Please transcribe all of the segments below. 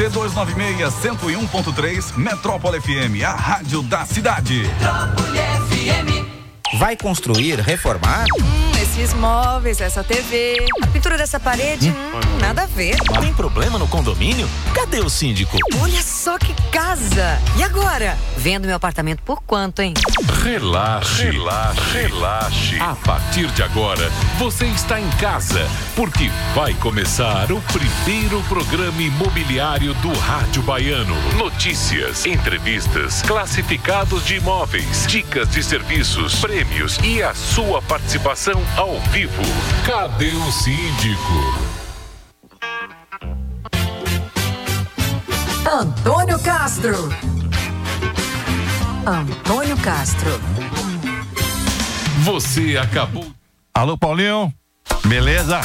ZYC 296, 101.3, Metrópole FM, a rádio da cidade. Metrópole FM. Vai construir, reformar? Esses móveis, essa TV, a pintura dessa parede, hum, hum, nada a ver. Tem problema no condomínio? Cadê o síndico? Olha só que casa! E agora? Vendo meu apartamento por quanto, hein? Relaxe, relaxe, relaxe. A partir de agora, você está em casa, porque vai começar o primeiro programa imobiliário do Rádio Baiano. Notícias, entrevistas, classificados de imóveis, dicas de serviços, prêmios e a sua participação ao vivo. Cadê o síndico? Antônio Castro. Antônio Castro. Você acabou. Alô, Paulinho. Beleza?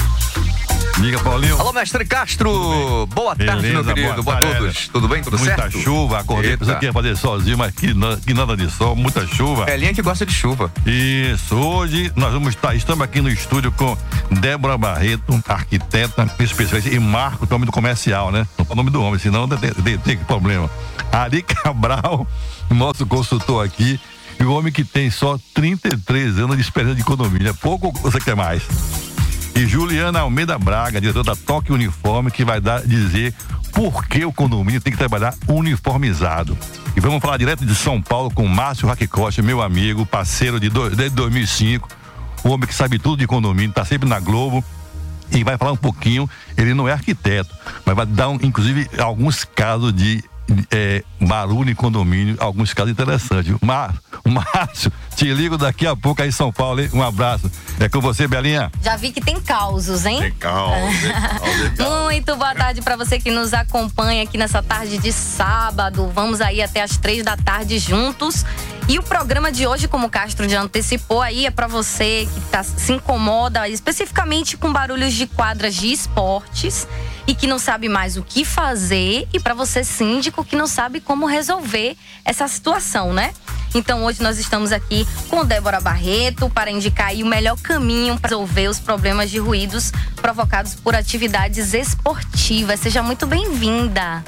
Diga, Paulinho. Alô, mestre Castro. Boa tarde, Beleza, meu querido. Boa, boa tarde. Tudo bem? Tudo muita certo? Muita chuva. Acordei pensando que ia fazer sozinho, mas que, que, nada de sol. Muita chuva. É linha que gosta de chuva. Isso. Hoje nós vamos estar, estamos aqui no estúdio com Débora Barreto, arquiteta, especialista, e Marco, que é o nome do comercial, né? Não é o nome do homem, senão tem, problema. Ari Cabral, nosso consultor aqui, e o homem que tem só 33 anos de experiência de economia. Pouco você quer mais? E Juliana Almeida Braga, diretora da Toque Uniforme, que vai dar, dizer por que o condomínio tem que trabalhar uniformizado. E vamos falar direto de São Paulo com Márcio Raquicosta, meu amigo, parceiro de do, desde 2005, o homem que sabe tudo de condomínio, está sempre na Globo e vai falar um pouquinho. Ele não é arquiteto, mas vai dar, um, inclusive, alguns casos de é, barulho em condomínio, alguns casos interessantes. Mar, Márcio, te ligo daqui a pouco aí em São Paulo, hein? Um abraço. É com você, Belinha. Já vi que tem causos, hein? Tem causos, Muito boa tarde para você que nos acompanha aqui nessa tarde de sábado. Vamos aí até as três da tarde juntos. E o programa de hoje, como o Castro já antecipou aí, é para você que tá, se incomoda especificamente com barulhos de quadras de esportes e que não sabe mais o que fazer e para você síndico que não sabe como resolver essa situação, né? Então hoje nós estamos aqui com Débora Barreto para indicar aí o melhor caminho para resolver os problemas de ruídos provocados por atividades esportivas. Seja muito bem-vinda.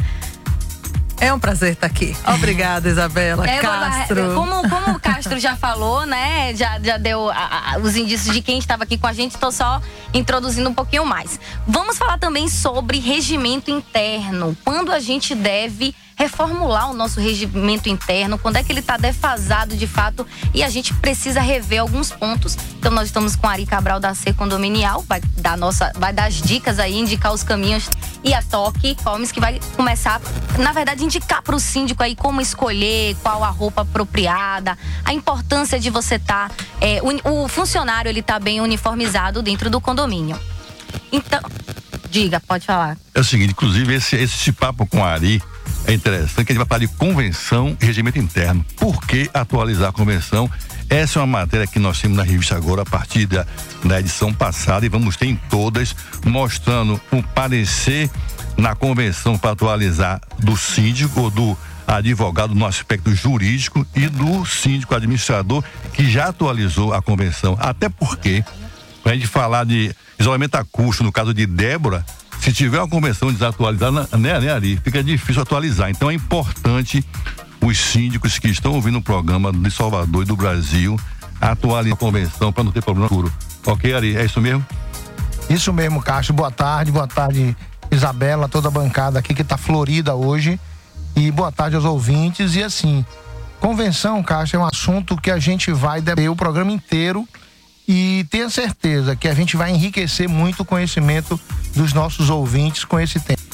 É um prazer estar aqui. Obrigada, Isabela. É, Castro. Como, como o Castro já falou, né? Já, já deu a, a, os indícios de quem estava aqui com a gente, estou só introduzindo um pouquinho mais. Vamos falar também sobre regimento interno. Quando a gente deve reformular o nosso regimento interno, quando é que ele está defasado de fato e a gente precisa rever alguns pontos. Então nós estamos com a Ari Cabral da C Condominial, vai dar nossa, vai dar as dicas aí, indicar os caminhos e a Toque Comes que vai começar, na verdade, indicar para o síndico aí como escolher, qual a roupa apropriada, a importância de você estar, tá, é, o, o funcionário ele tá bem uniformizado dentro do condomínio. Então, diga, pode falar. É o seguinte, inclusive esse esse papo com a Ari é interessante que a gente vai falar de convenção e regimento interno. Por que atualizar a convenção? Essa é uma matéria que nós temos na revista agora a partir da, da edição passada e vamos ter em todas, mostrando o parecer na convenção para atualizar do síndico ou do advogado no aspecto jurídico e do síndico administrador que já atualizou a convenção. Até porque, para a gente falar de isolamento acústico, no caso de Débora, se tiver uma convenção desatualizada, né, né, Ari, fica difícil atualizar. Então é importante os síndicos que estão ouvindo o programa de Salvador e do Brasil atualizar a convenção para não ter problema futuro. Ok, Ari? É isso mesmo? Isso mesmo, Castro. Boa tarde, boa tarde, Isabela, toda a bancada aqui que está florida hoje. E boa tarde aos ouvintes. E assim, convenção, Castro, é um assunto que a gente vai debater o programa inteiro e tenha certeza que a gente vai enriquecer muito o conhecimento dos nossos ouvintes com esse tema.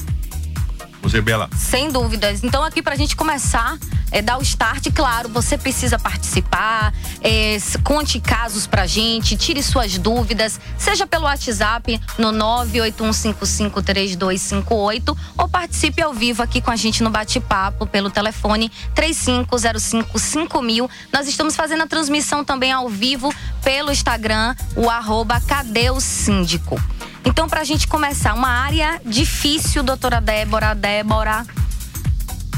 Você, Bela. Sem dúvidas. Então, aqui para a gente começar, é, dar o start, claro, você precisa participar, é, conte casos pra gente, tire suas dúvidas, seja pelo WhatsApp no 981553258 ou participe ao vivo aqui com a gente no bate-papo pelo telefone 35055000. Nós estamos fazendo a transmissão também ao vivo pelo Instagram, o arroba Cadê o Síndico. Então, para a gente começar, uma área difícil, doutora Débora, Débora.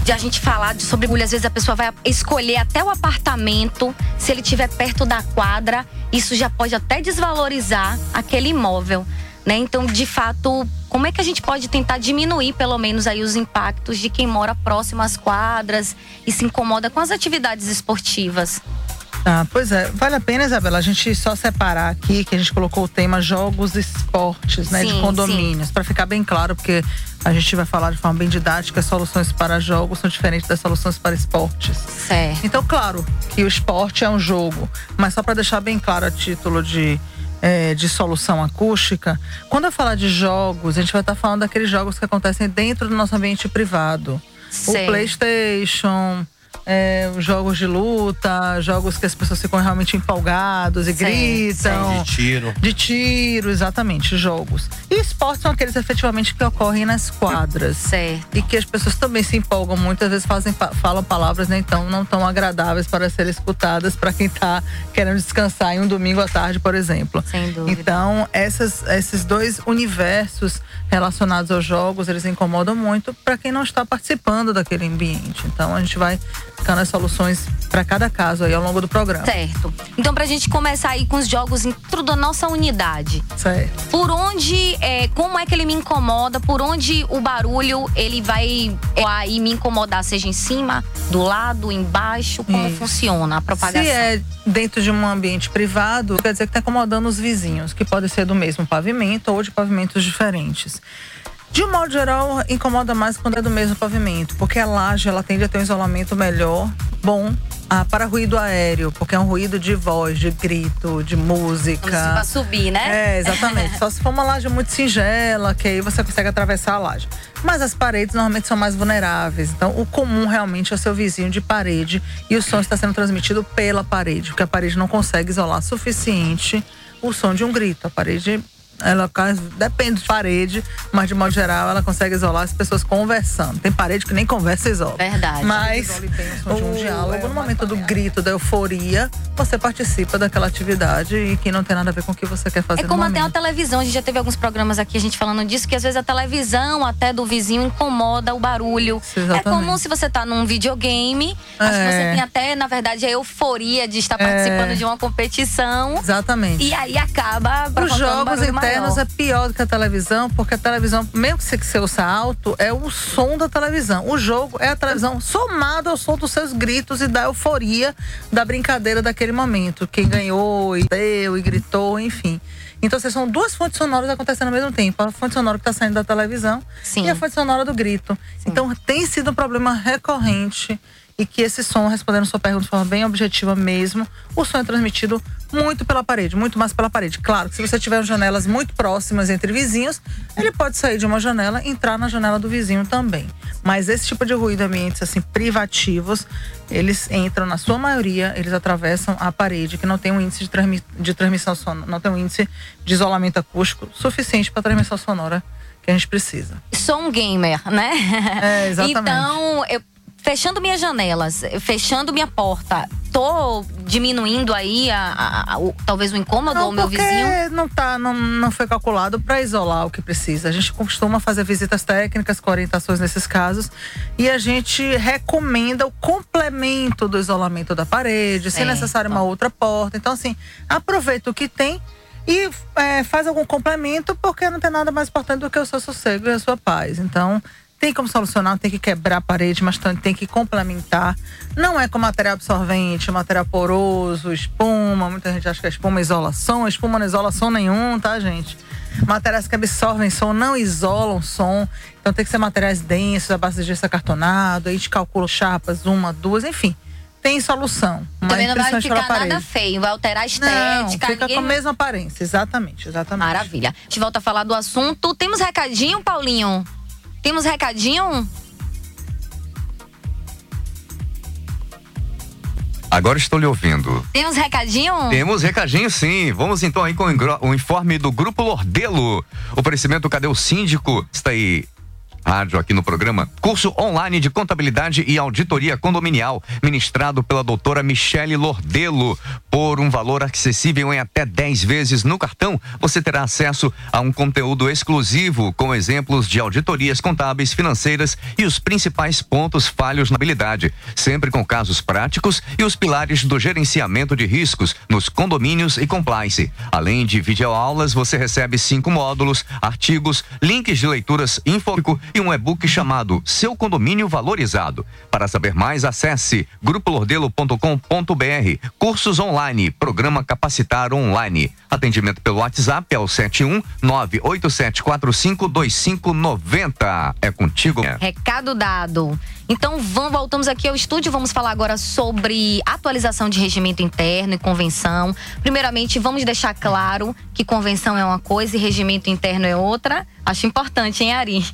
de a gente falar sobre às vezes a pessoa vai escolher até o apartamento, se ele estiver perto da quadra, isso já pode até desvalorizar aquele imóvel. Né? Então, de fato, como é que a gente pode tentar diminuir, pelo menos, aí os impactos de quem mora próximo às quadras e se incomoda com as atividades esportivas? Ah, pois é, vale a pena, Isabela, a gente só separar aqui que a gente colocou o tema jogos e esportes, né, sim, de condomínios, para ficar bem claro, porque a gente vai falar de forma bem didática, soluções para jogos são diferentes das soluções para esportes. Certo. Então, claro que o esporte é um jogo, mas só para deixar bem claro a título de é, de solução acústica, quando eu falar de jogos, a gente vai estar falando daqueles jogos que acontecem dentro do nosso ambiente privado. Sei. O PlayStation, é, jogos de luta, jogos que as pessoas ficam realmente empolgados e gritam. De tiro. De tiro, exatamente, jogos. E esportes são aqueles efetivamente que ocorrem nas quadras. Certo. E que as pessoas também se empolgam muitas vezes fazem, falam palavras nem tão, não tão agradáveis para serem escutadas para quem está querendo descansar em um domingo à tarde, por exemplo. Sem dúvida. Então, essas, esses dois universos relacionados aos jogos, eles incomodam muito para quem não está participando daquele ambiente. Então, a gente vai buscando as soluções para cada caso aí ao longo do programa. Certo. Então, pra gente começar aí com os jogos dentro da nossa unidade. Certo. Por onde, é, como é que ele me incomoda? Por onde o barulho ele vai é, aí me incomodar? Seja em cima, do lado, embaixo? Como Isso. funciona a propagação? Se é dentro de um ambiente privado, quer dizer que está incomodando os vizinhos, que pode ser do mesmo pavimento ou de pavimentos diferentes. De um modo geral, incomoda mais quando é do mesmo pavimento, porque a laje ela tende a ter um isolamento melhor, bom, ah, para ruído aéreo, porque é um ruído de voz, de grito, de música. Para subir, né? É, exatamente. Só se for uma laje muito singela, que aí você consegue atravessar a laje. Mas as paredes normalmente são mais vulneráveis. Então, o comum realmente é o seu vizinho de parede e o som está sendo transmitido pela parede, porque a parede não consegue isolar suficiente o som de um grito. A parede ela depende de parede, mas de modo geral ela consegue isolar as pessoas conversando. Tem parede que nem conversa isola. Verdade. Mas o, um diálogo, no momento do grito, da euforia, você participa daquela atividade e que não tem nada a ver com o que você quer fazer. É como até a televisão, a gente já teve alguns programas aqui a gente falando disso, que às vezes a televisão até do vizinho incomoda o barulho. Exatamente. É comum se você tá num videogame, é. acho que você é. tem até, na verdade, a euforia de estar participando é. de uma competição. Exatamente. E aí acaba Os jogos um internos é pior do que a televisão, porque a televisão, mesmo que você ouça alto, é o som da televisão. O jogo é a televisão somado ao som dos seus gritos e da euforia da brincadeira daquele momento. Quem ganhou e deu e gritou, enfim. Então, assim, são duas fontes sonoras acontecendo ao mesmo tempo. A fonte sonora que está saindo da televisão Sim. e a fonte sonora do grito. Sim. Então, tem sido um problema recorrente e que esse som, respondendo sua pergunta de forma bem objetiva mesmo, o som é transmitido muito pela parede, muito mais pela parede. Claro que se você tiver janelas muito próximas entre vizinhos, ele pode sair de uma janela e entrar na janela do vizinho também. Mas esse tipo de ruído, ambientes assim privativos, eles entram na sua maioria, eles atravessam a parede, que não tem um índice de, transmi de transmissão sonora, não tem um índice de isolamento acústico suficiente para transmissão sonora que a gente precisa. Sou um gamer, né? É, exatamente. Então, eu fechando minhas janelas, fechando minha porta, tô diminuindo aí a, a, a, o, talvez o incômodo não, ao meu vizinho? Não tá, não, não foi calculado para isolar o que precisa. A gente costuma fazer visitas técnicas com orientações nesses casos e a gente recomenda o complemento do isolamento da parede, se necessário uma outra porta. Então assim, aproveita o que tem e é, faz algum complemento porque não tem nada mais importante do que o seu sossego e a sua paz. Então tem como solucionar, tem que quebrar a parede, mas tem que complementar. Não é com material absorvente, material poroso, espuma. Muita gente acha que a espuma isola som. A espuma não isola som nenhum, tá, gente? Materiais que absorvem som não isolam som. Então tem que ser materiais densos, a base de gesso acartonado. A gente calcula chapas, uma, duas, enfim tem solução. Também não vai ficar nada feio, vai alterar a estética. Não, fica ninguém... com a mesma aparência, exatamente, exatamente. Maravilha. A gente volta a falar do assunto. Temos recadinho, Paulinho? Temos recadinho? Agora estou lhe ouvindo. Temos recadinho? Temos recadinho sim. Vamos então aí com o informe do Grupo Lordelo. Oferecimento Cadê o Síndico? Está aí rádio aqui no programa. Curso online de contabilidade e auditoria condominial, ministrado pela doutora Michele Lordelo. Por um valor acessível em até 10 vezes no cartão, você terá acesso a um conteúdo exclusivo com exemplos de auditorias contábeis, financeiras e os principais pontos falhos na habilidade, sempre com casos práticos e os pilares do gerenciamento de riscos nos condomínios e compliance. Além de videoaulas, você recebe cinco módulos, artigos, links de leituras infórico e um e-book chamado Seu Condomínio Valorizado. Para saber mais, acesse grupolordelo.com.br. Cursos online, programa Capacitar Online. Atendimento pelo WhatsApp é o 71 987452590. É contigo. Recado dado. Então vamos, voltamos aqui ao estúdio, vamos falar agora sobre atualização de regimento interno e convenção. Primeiramente, vamos deixar claro que convenção é uma coisa e regimento interno é outra. Acho importante, hein, Ari?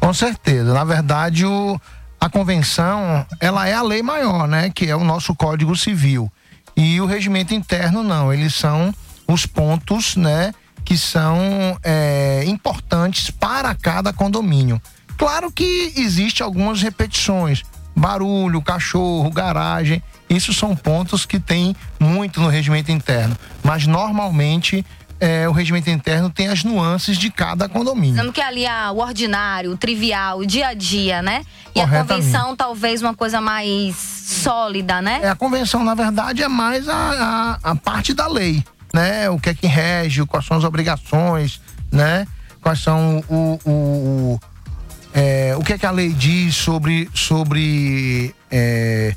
Com certeza. Na verdade, o, a convenção, ela é a lei maior, né? Que é o nosso Código Civil. E o regimento interno, não. Eles são os pontos, né? Que são é, importantes para cada condomínio. Claro que existe algumas repetições. Barulho, cachorro, garagem. Isso são pontos que tem muito no regimento interno. Mas normalmente é, o regimento interno tem as nuances de cada condomínio. Sendo que ali ah, o ordinário, o trivial, o dia a dia, né? E a convenção talvez uma coisa mais sólida, né? É, a convenção, na verdade, é mais a, a, a parte da lei, né? O que é que rege, quais são as obrigações, né? Quais são o, o, o é, o que é que a lei diz sobre, sobre é,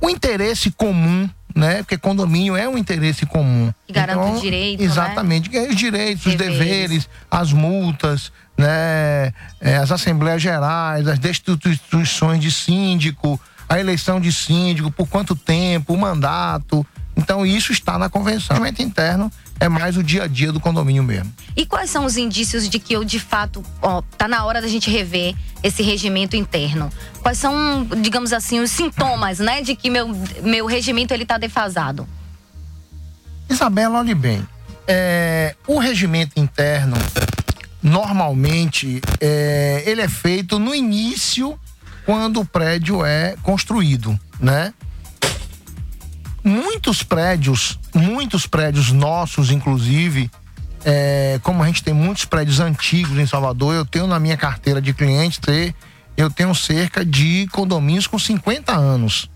o interesse comum né? Porque condomínio é um interesse comum. Que garante então, os direitos. Exatamente, né? os direitos, os deveres, as multas, né? É, as assembleias gerais, as destituições de síndico, a eleição de síndico, por quanto tempo, o mandato. Então, isso está na convenção. O interno é mais o dia a dia do condomínio mesmo. E quais são os indícios de que eu, de fato, ó, tá na hora da gente rever esse regimento interno? Quais são, digamos assim, os sintomas, né, de que meu, meu regimento ele tá defasado? Isabela, olhe bem. É, o regimento interno, normalmente, é, ele é feito no início, quando o prédio é construído, né? Muitos prédios, muitos prédios nossos, inclusive, é, como a gente tem muitos prédios antigos em Salvador, eu tenho na minha carteira de clientes eu tenho cerca de condomínios com 50 anos,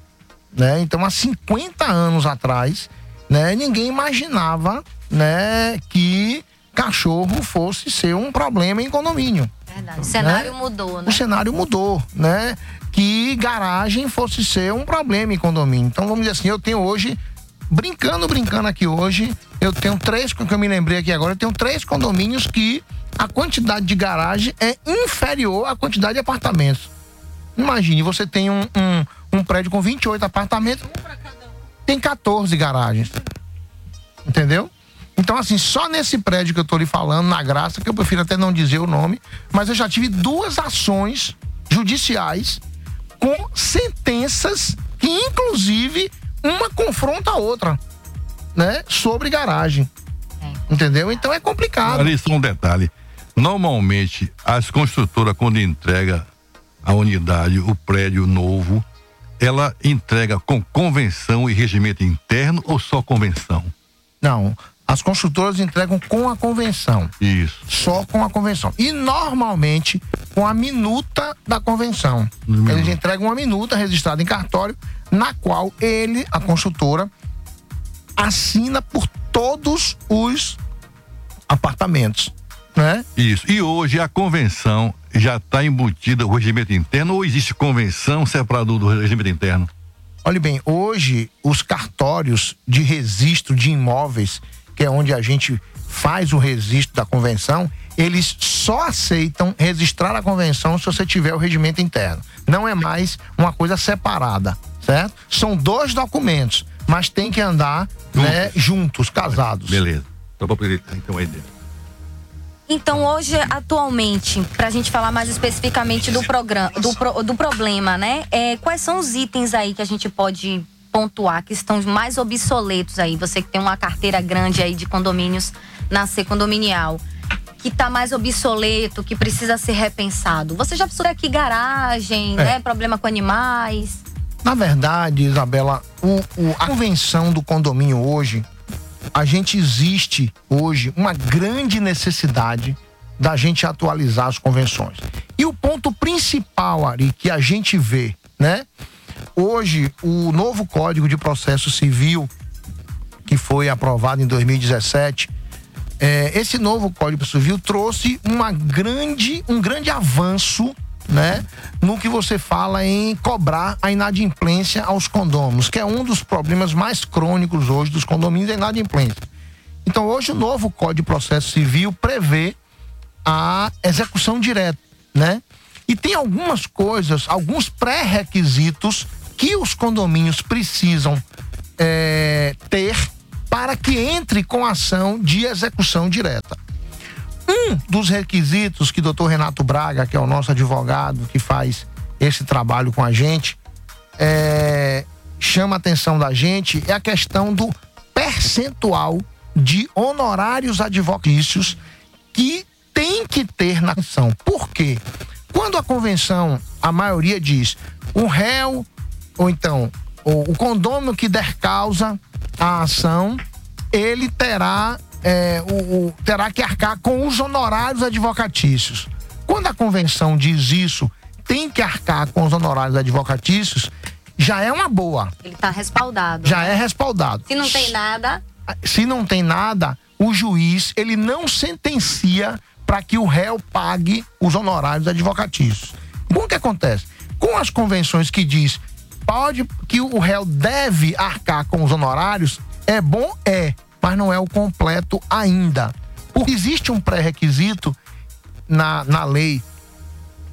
né? Então, há 50 anos atrás, né, ninguém imaginava, né, que cachorro fosse ser um problema em condomínio. Verdade. O cenário né? mudou, né? O cenário mudou, né? Que garagem fosse ser um problema em condomínio. Então vamos dizer assim, eu tenho hoje, brincando, brincando aqui hoje, eu tenho três, que eu me lembrei aqui agora, eu tenho três condomínios que a quantidade de garagem é inferior à quantidade de apartamentos. Imagine, você tem um, um, um prédio com 28 apartamentos, tem 14 garagens. Entendeu? Então, assim, só nesse prédio que eu tô lhe falando, na graça, que eu prefiro até não dizer o nome, mas eu já tive duas ações judiciais com sentenças que, inclusive, uma confronta a outra, né? Sobre garagem. É. Entendeu? Então é complicado. Ali só um detalhe. Normalmente, as construtoras, quando entrega a unidade, o prédio novo, ela entrega com convenção e regimento interno ou só convenção? Não. As construtoras entregam com a convenção. Isso. Só com a convenção. E normalmente com a minuta da convenção. Uhum. Eles entregam uma minuta registrada em cartório, na qual ele, a construtora, assina por todos os apartamentos. Né? Isso. E hoje a convenção já está embutida o regimento interno ou existe convenção separada do regimento interno? Olhe bem, hoje os cartórios de registro de imóveis que é onde a gente faz o registro da convenção, eles só aceitam registrar a convenção se você tiver o regimento interno. Não é mais uma coisa separada, certo? São dois documentos, mas tem que andar juntos, né, juntos casados. Beleza. Então, então, aí então hoje, atualmente, para a gente falar mais especificamente do programa, do, pro, do problema, né? É, quais são os itens aí que a gente pode pontuar que estão mais obsoletos aí? Você que tem uma carteira grande aí de condomínios na C condominial. que tá mais obsoleto, que precisa ser repensado? Você já pensou aqui garagem, É. né? Problema com animais. Na verdade, Isabela, o- o- a convenção do condomínio hoje, a gente existe hoje uma grande necessidade da gente atualizar as convenções. E o ponto principal, Ari, que a gente vê, né? Hoje, o novo Código de Processo Civil, que foi aprovado em 2017, é, esse novo Código Civil trouxe uma grande, um grande avanço né, no que você fala em cobrar a inadimplência aos condôminos, que é um dos problemas mais crônicos hoje dos condomínios, é a inadimplência. Então, hoje, o novo Código de Processo Civil prevê a execução direta, né? E tem algumas coisas, alguns pré-requisitos que os condomínios precisam é, ter para que entre com ação de execução direta. Um dos requisitos que o doutor Renato Braga, que é o nosso advogado que faz esse trabalho com a gente, é, chama a atenção da gente é a questão do percentual de honorários advocatícios que tem que ter na ação. Por quê? Quando a convenção, a maioria diz, o réu, ou então o, o condômino que der causa à ação, ele terá, é, o, o- terá que arcar com os honorários advocatícios. Quando a convenção diz isso, tem que arcar com os honorários advocatícios, já é uma boa, Ele tá respaldado. já é respaldado. Se não tem nada, Se não tem nada, o juiz ele não sentencia para que o réu pague os honorários advocatícios. O que acontece? Com as convenções que diz pode que o réu deve arcar com os honorários, é bom é, mas não é o completo ainda. Porque existe um pré-requisito na, na lei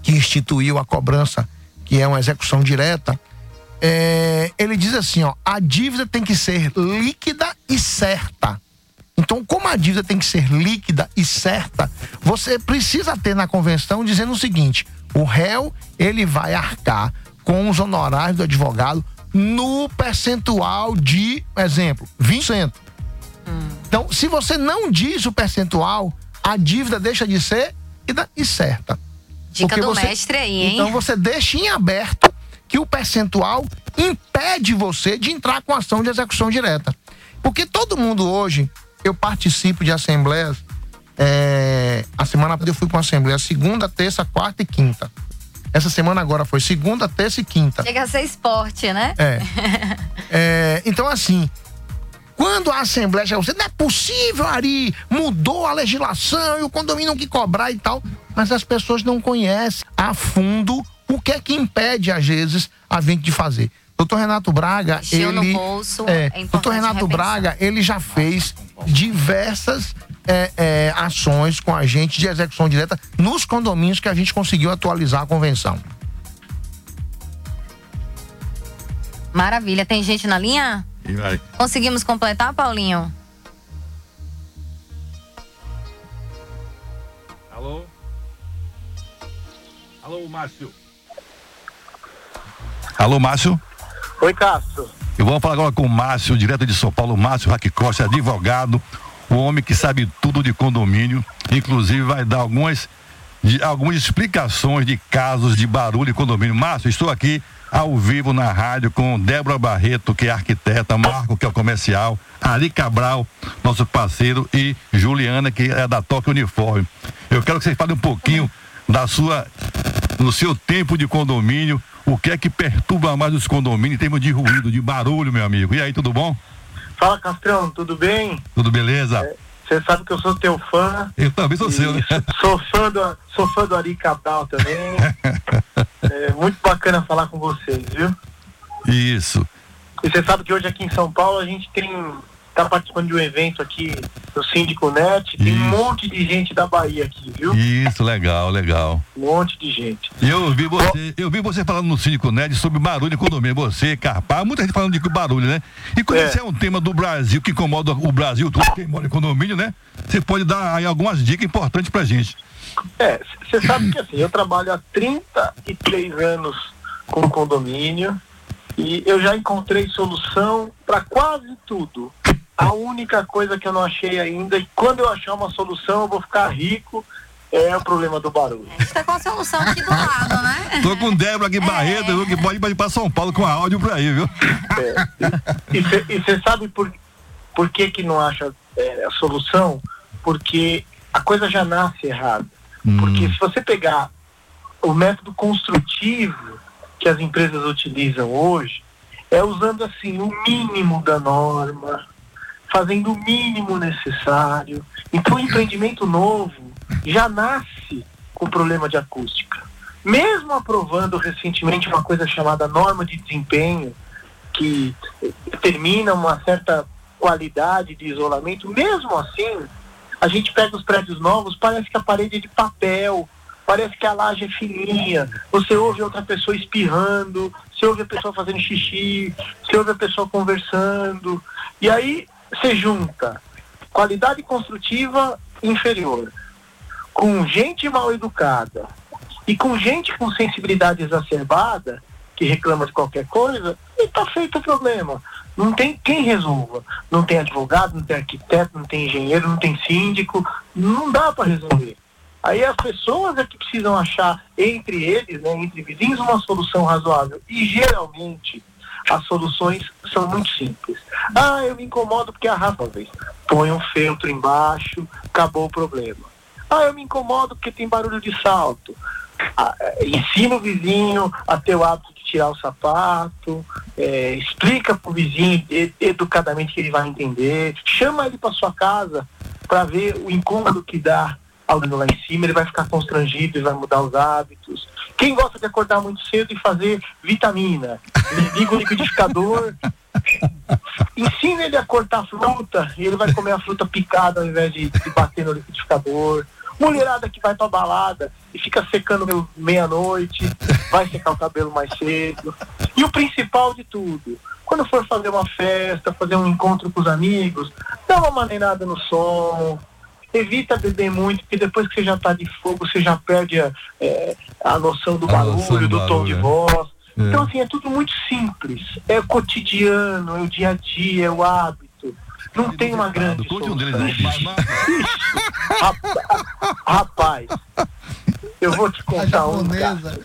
que instituiu a cobrança, que é uma execução direta, é, ele diz assim, ó, a dívida tem que ser líquida e certa. Então, como a dívida tem que ser líquida e certa, você precisa ter na convenção dizendo o seguinte: o réu ele vai arcar com os honorários do advogado no percentual de, exemplo, 20%. Então, se você não diz o percentual, a dívida deixa de ser líquida e certa. dica Porque do você- mestre aí, hein? Então você deixa em aberto que o percentual impede você de entrar com ação de execução direta. Porque todo mundo hoje, eu participo de assembleias. é, a semana passada eu fui para uma assembleia segunda, terça, quarta e quinta. Essa semana agora foi segunda, terça e quinta. Chega a ser esporte, né? É. É, então, assim, quando a Assembleia chega, você não é possível, Ari, mudou a legislação e o condomínio não que cobrar e tal. Mas as pessoas não conhecem a fundo o que é que impede, às vezes, a gente de fazer. Doutor Renato Braga, no ele. bolso, é, é doutor Renato repensar. Braga, ele já fez diversas é, é, ações com a gente de execução direta nos condomínios que a gente conseguiu atualizar a convenção. Maravilha. Tem gente na linha? E vai. Conseguimos completar, Paulinho? Alô? Alô, Márcio. Alô, Márcio. Oi, Castro. E vamos falar agora com o Márcio, direto de São Paulo, Márcio Raque Costa, advogado, o homem que sabe tudo de condomínio, inclusive vai dar algumas, de- algumas explicações de casos de barulho em condomínio. Márcio, estou aqui ao vivo na rádio com Débora Barreto, que é arquiteta, Marco, que é o comercial, Ari Cabral, nosso parceiro, e Juliana, que é da Toque Uniforme. Eu quero que vocês falem um pouquinho da sua, do seu tempo de condomínio, o que é que perturba mais os condomínios em termos de ruído, de barulho, meu amigo. E aí, tudo bom? Fala, Castrão, tudo bem? Tudo beleza? Você sabe que eu sou teu fã. Eu também sou seu, né? Sou fã do, sou fã do Ari Cabral também. é muito bacana falar com vocês, viu? Isso. E você sabe que hoje aqui em São Paulo a gente tem tá participando de um evento aqui do Síndico Net. Tem um Isso. monte de gente da Bahia aqui, viu? Isso, legal, legal. Um monte de gente. Eu vi você, eu vi você falando no Cínico Ned sobre barulho em condomínio. Você, Carpar, muita gente falando de barulho, né? E quando É. esse é um tema do Brasil que incomoda o Brasil todo, quem mora em condomínio, né? Você pode dar aí algumas dicas importantes pra gente. É, você sabe que assim, eu trabalho há 33 anos com condomínio e eu já encontrei solução para quase tudo. A única coisa que eu não achei ainda, e quando eu achar uma solução, eu vou ficar rico, é o problema do barulho. A gente tá com a solução aqui do lado, né? Tô com Débora aqui, Barreto, viu, que pode ir pra São Paulo com áudio por aí, viu? E você sabe por, por que que não acha é, a solução? Porque a coisa já nasce errada. Porque se você pegar o método construtivo que as empresas utilizam hoje, é usando assim o mínimo da norma, fazendo o mínimo necessário. Então o empreendimento novo já nasce com problema de acústica. Mesmo aprovando recentemente uma coisa chamada norma de desempenho, que determina uma certa qualidade de isolamento, mesmo assim, a gente pega os prédios novos, parece que a parede é de papel, parece que a laje é fininha, você ouve outra pessoa espirrando, você ouve a pessoa fazendo xixi, você ouve a pessoa conversando, e aí você junta qualidade construtiva inferior, com gente mal educada e com gente com sensibilidade exacerbada, que reclama de qualquer coisa, e tá feito o problema. Não tem quem resolva. Não tem advogado, não tem arquiteto, não tem engenheiro, não tem síndico. Não dá para resolver. Aí as pessoas é que precisam achar entre eles, né, entre vizinhos, uma solução razoável. E geralmente as soluções são muito simples. Ah, eu me incomodo porque arrasta uma vez. Põe um feltro embaixo, acabou o problema. Ah, eu me incomodo porque tem barulho de salto. Ah, eh, ensina o vizinho a ter o hábito de tirar o sapato, eh, explica para o vizinho educadamente que ele vai entender, chama ele para sua casa para ver o incômodo que dá alguém lá em cima, ele vai ficar constrangido, ele vai mudar os hábitos. Quem gosta de acordar muito cedo e fazer vitamina, liga o liquidificador, ensina ele a cortar fruta e ele vai comer a fruta picada ao invés de, de bater no liquidificador. Mulherada que vai pra balada e fica secando meia-noite, vai secar o cabelo mais cedo. E o principal de tudo, quando for fazer uma festa, fazer um encontro com os amigos, dá uma maneirada no som, evita beber muito, porque depois que você já tá de fogo, você já perde a, é, a noção do A barulho, noção do do tom de barulho, voz. É. Então, assim, é tudo muito simples. É o cotidiano, é o dia a dia, é o hábito. Não tem uma grande Conte um deles aí. Rapaz, eu vou te contar um caso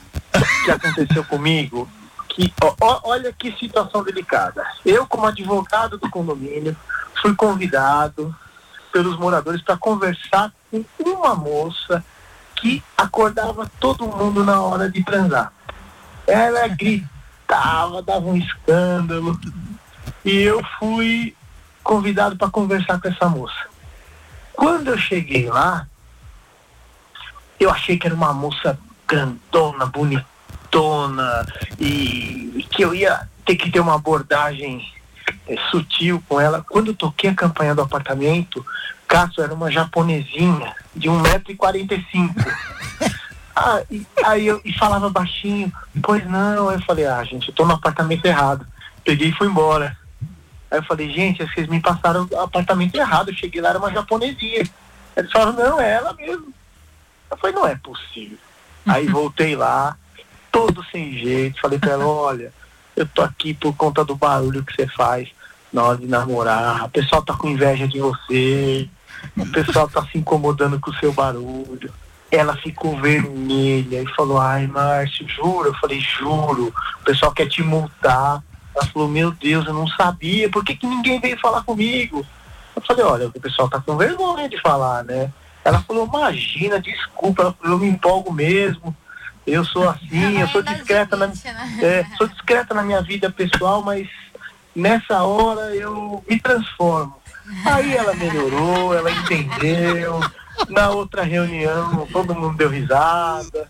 que aconteceu comigo. Que, ó, ó, olha que situação delicada. Eu, como advogado do condomínio, fui convidado pelos moradores para conversar com uma moça que acordava todo mundo na hora de transar. Ela gritava, dava um escândalo. E eu fui convidado para conversar com essa moça. Quando eu cheguei lá, eu achei que era uma moça grandona, bonitona, e, que eu ia ter que ter uma abordagem eh, sutil com ela. Quando eu toquei a campanha do apartamento, Cássio era uma japonesinha de 1,45m. Ah, e, aí eu e falava baixinho, pois não, eu falei, ah, gente, eu tô no apartamento errado. Peguei e fui embora. Aí eu falei, gente, vocês me passaram o apartamento errado, eu cheguei lá, era uma japonesinha. Eles falaram, não, é ela mesmo. Eu falei, não é possível. Aí voltei lá, todo sem jeito, falei pra ela, olha, eu tô aqui por conta do barulho que você faz na hora de namorar, o pessoal tá com inveja de você, o pessoal tá se incomodando com o seu barulho. Ela ficou vermelha e falou, ai Márcio, juro? Eu falei, juro, o pessoal quer te multar. Ela falou, meu Deus, eu não sabia, por que, que ninguém veio falar comigo? Eu falei, olha, o pessoal tá com vergonha de falar, né? Ela falou, imagina, desculpa, eu me empolgo mesmo. Eu sou assim, eu sou discreta na, é, sou discreta na minha vida pessoal, mas nessa hora eu me transformo. Aí ela melhorou, ela entendeu. Na outra reunião, todo mundo deu risada.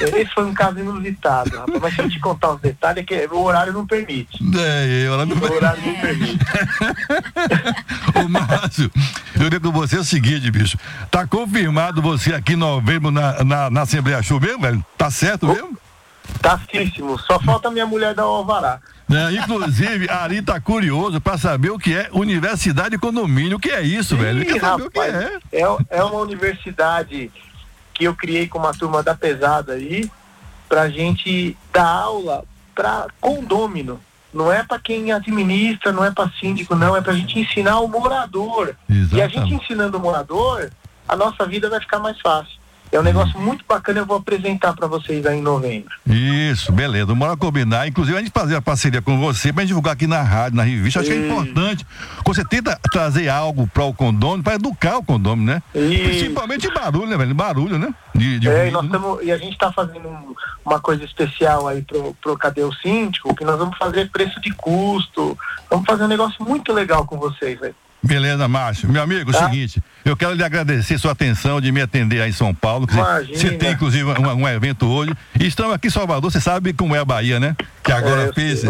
Esse foi um caso inusitado, rapaz. Mas se eu te contar os detalhes, é que o horário não permite. É, eu lá no... O horário não permite. Ô, Márcio, eu digo com você o seguinte, bicho. Tá confirmado você aqui em novembro na, na, na Assembleia Show mesmo, velho? Tá certo mesmo? Tá certíssimo. Só falta minha mulher dar o alvará. É, inclusive, Ari tá curioso pra saber o que é universidade e condomínio. O que é isso, velho? Ele quer saber o que rapaz, é. é. é uma universidade que eu criei com uma turma da pesada aí, pra gente dar aula pra condômino. não é para quem administra, não é para síndico, não, é para a gente ensinar o morador. E a gente ensinando o morador, a nossa vida vai ficar mais fácil. É um negócio muito bacana, eu vou apresentar para vocês aí em novembro. Isso, beleza. Bora combinar. Inclusive, a gente fazer a parceria com você gente divulgar aqui na rádio, na revista. Acho que é importante. Você tenta trazer algo para o condômino, para educar o condômino, né? Principalmente barulho, né, velho? Barulho, né? De, de É, e, ruído, nós né? tamo, e a gente está fazendo um- uma coisa especial aí pro, pro Cadê o Síndico, que nós vamos fazer preço de custo. Vamos fazer um negócio muito legal com vocês, velho. Beleza, Márcio. Meu amigo, é o seguinte, eu quero lhe agradecer sua atenção de me atender aí em São Paulo. que Você, Imagina. você tem, inclusive, um, um evento hoje. E estamos aqui em Salvador, você sabe como é a Bahia, né? Que agora É, fez,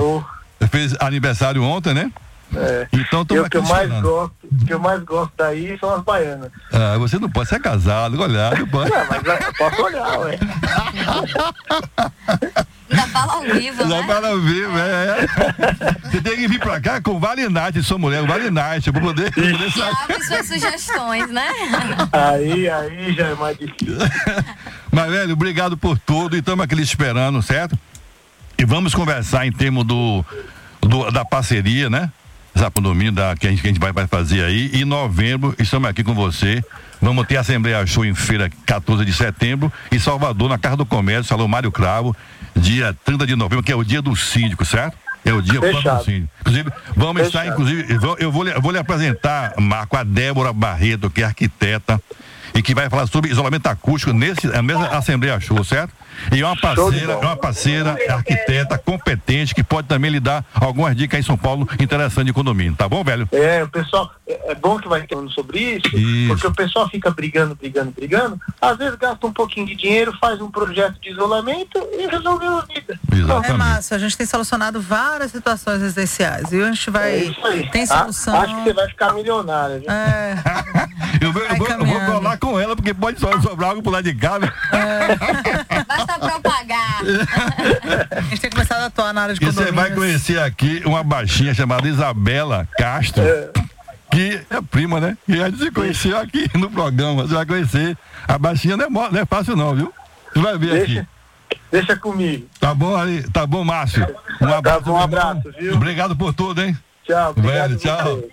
fez aniversário ontem, né? É. Então E aqui que eu mais gosto, que eu mais gosto daí são as baianas. Ah, você não pode ser casado, olhar, não pode. Não, mas eu posso olhar, ué. Ainda fala ao vivo, Não né? para ao vivo, é. é. Você tem que vir pra cá com Night, sua mulher, Night, pra poder, pra poder. Abre suas sugestões, né? Aí, aí já é mais difícil. Mas, velho, obrigado por tudo e estamos aqui lhe esperando, certo? E vamos conversar em termos do, do- da parceria, né? Essa condomínio da, que, a gente, que a gente vai, vai fazer aí. Em novembro, estamos aqui com você. Vamos ter a Assembleia Show em feira 14 de setembro. Em Salvador, na Casa do Comércio, Salão Mário Cravo, dia 30 de novembro, que é o dia do síndico, certo? É o dia Fechado. do síndico. Inclusive, vamos estar, Fechado. inclusive, eu vou- eu vou, lhe, apresentar, Marco, a Débora Barreto, que é arquiteta e que vai falar sobre isolamento acústico nesse a mesma Assembleia Show, certo? E é uma parceira, é uma parceira arquiteta competente que pode também lhe dar algumas dicas aí em São Paulo interessantes de condomínio, tá bom, velho? É, o pessoal, é, é bom que vai falando sobre isso, Isso. porque o pessoal fica brigando, brigando, brigando, às vezes gasta um pouquinho de dinheiro, faz um projeto de isolamento e resolveu a vida. É massa, a gente tem solucionado várias situações residenciais e a gente vai. É isso aí. Tem solução. acho que você vai ficar milionário. viu? É. Eu vou, eu vou, eu vou colar com ela, porque pode so- sobrar algo pro lado de cá. né? Basta propagar. A gente tem começado a atuar na área de E você vai conhecer aqui uma baixinha chamada Isabela Castro, que é prima, né? E a gente se conheceu aqui no programa. Você vai conhecer. A baixinha não é, não é fácil, não, viu? Você vai ver aqui. Deixa comigo. Tá bom, aí, tá bom, Márcio? Um abraço. bom, um abraço, viu? Obrigado por tudo, hein? Tchau, obrigado Velho, tchau. você.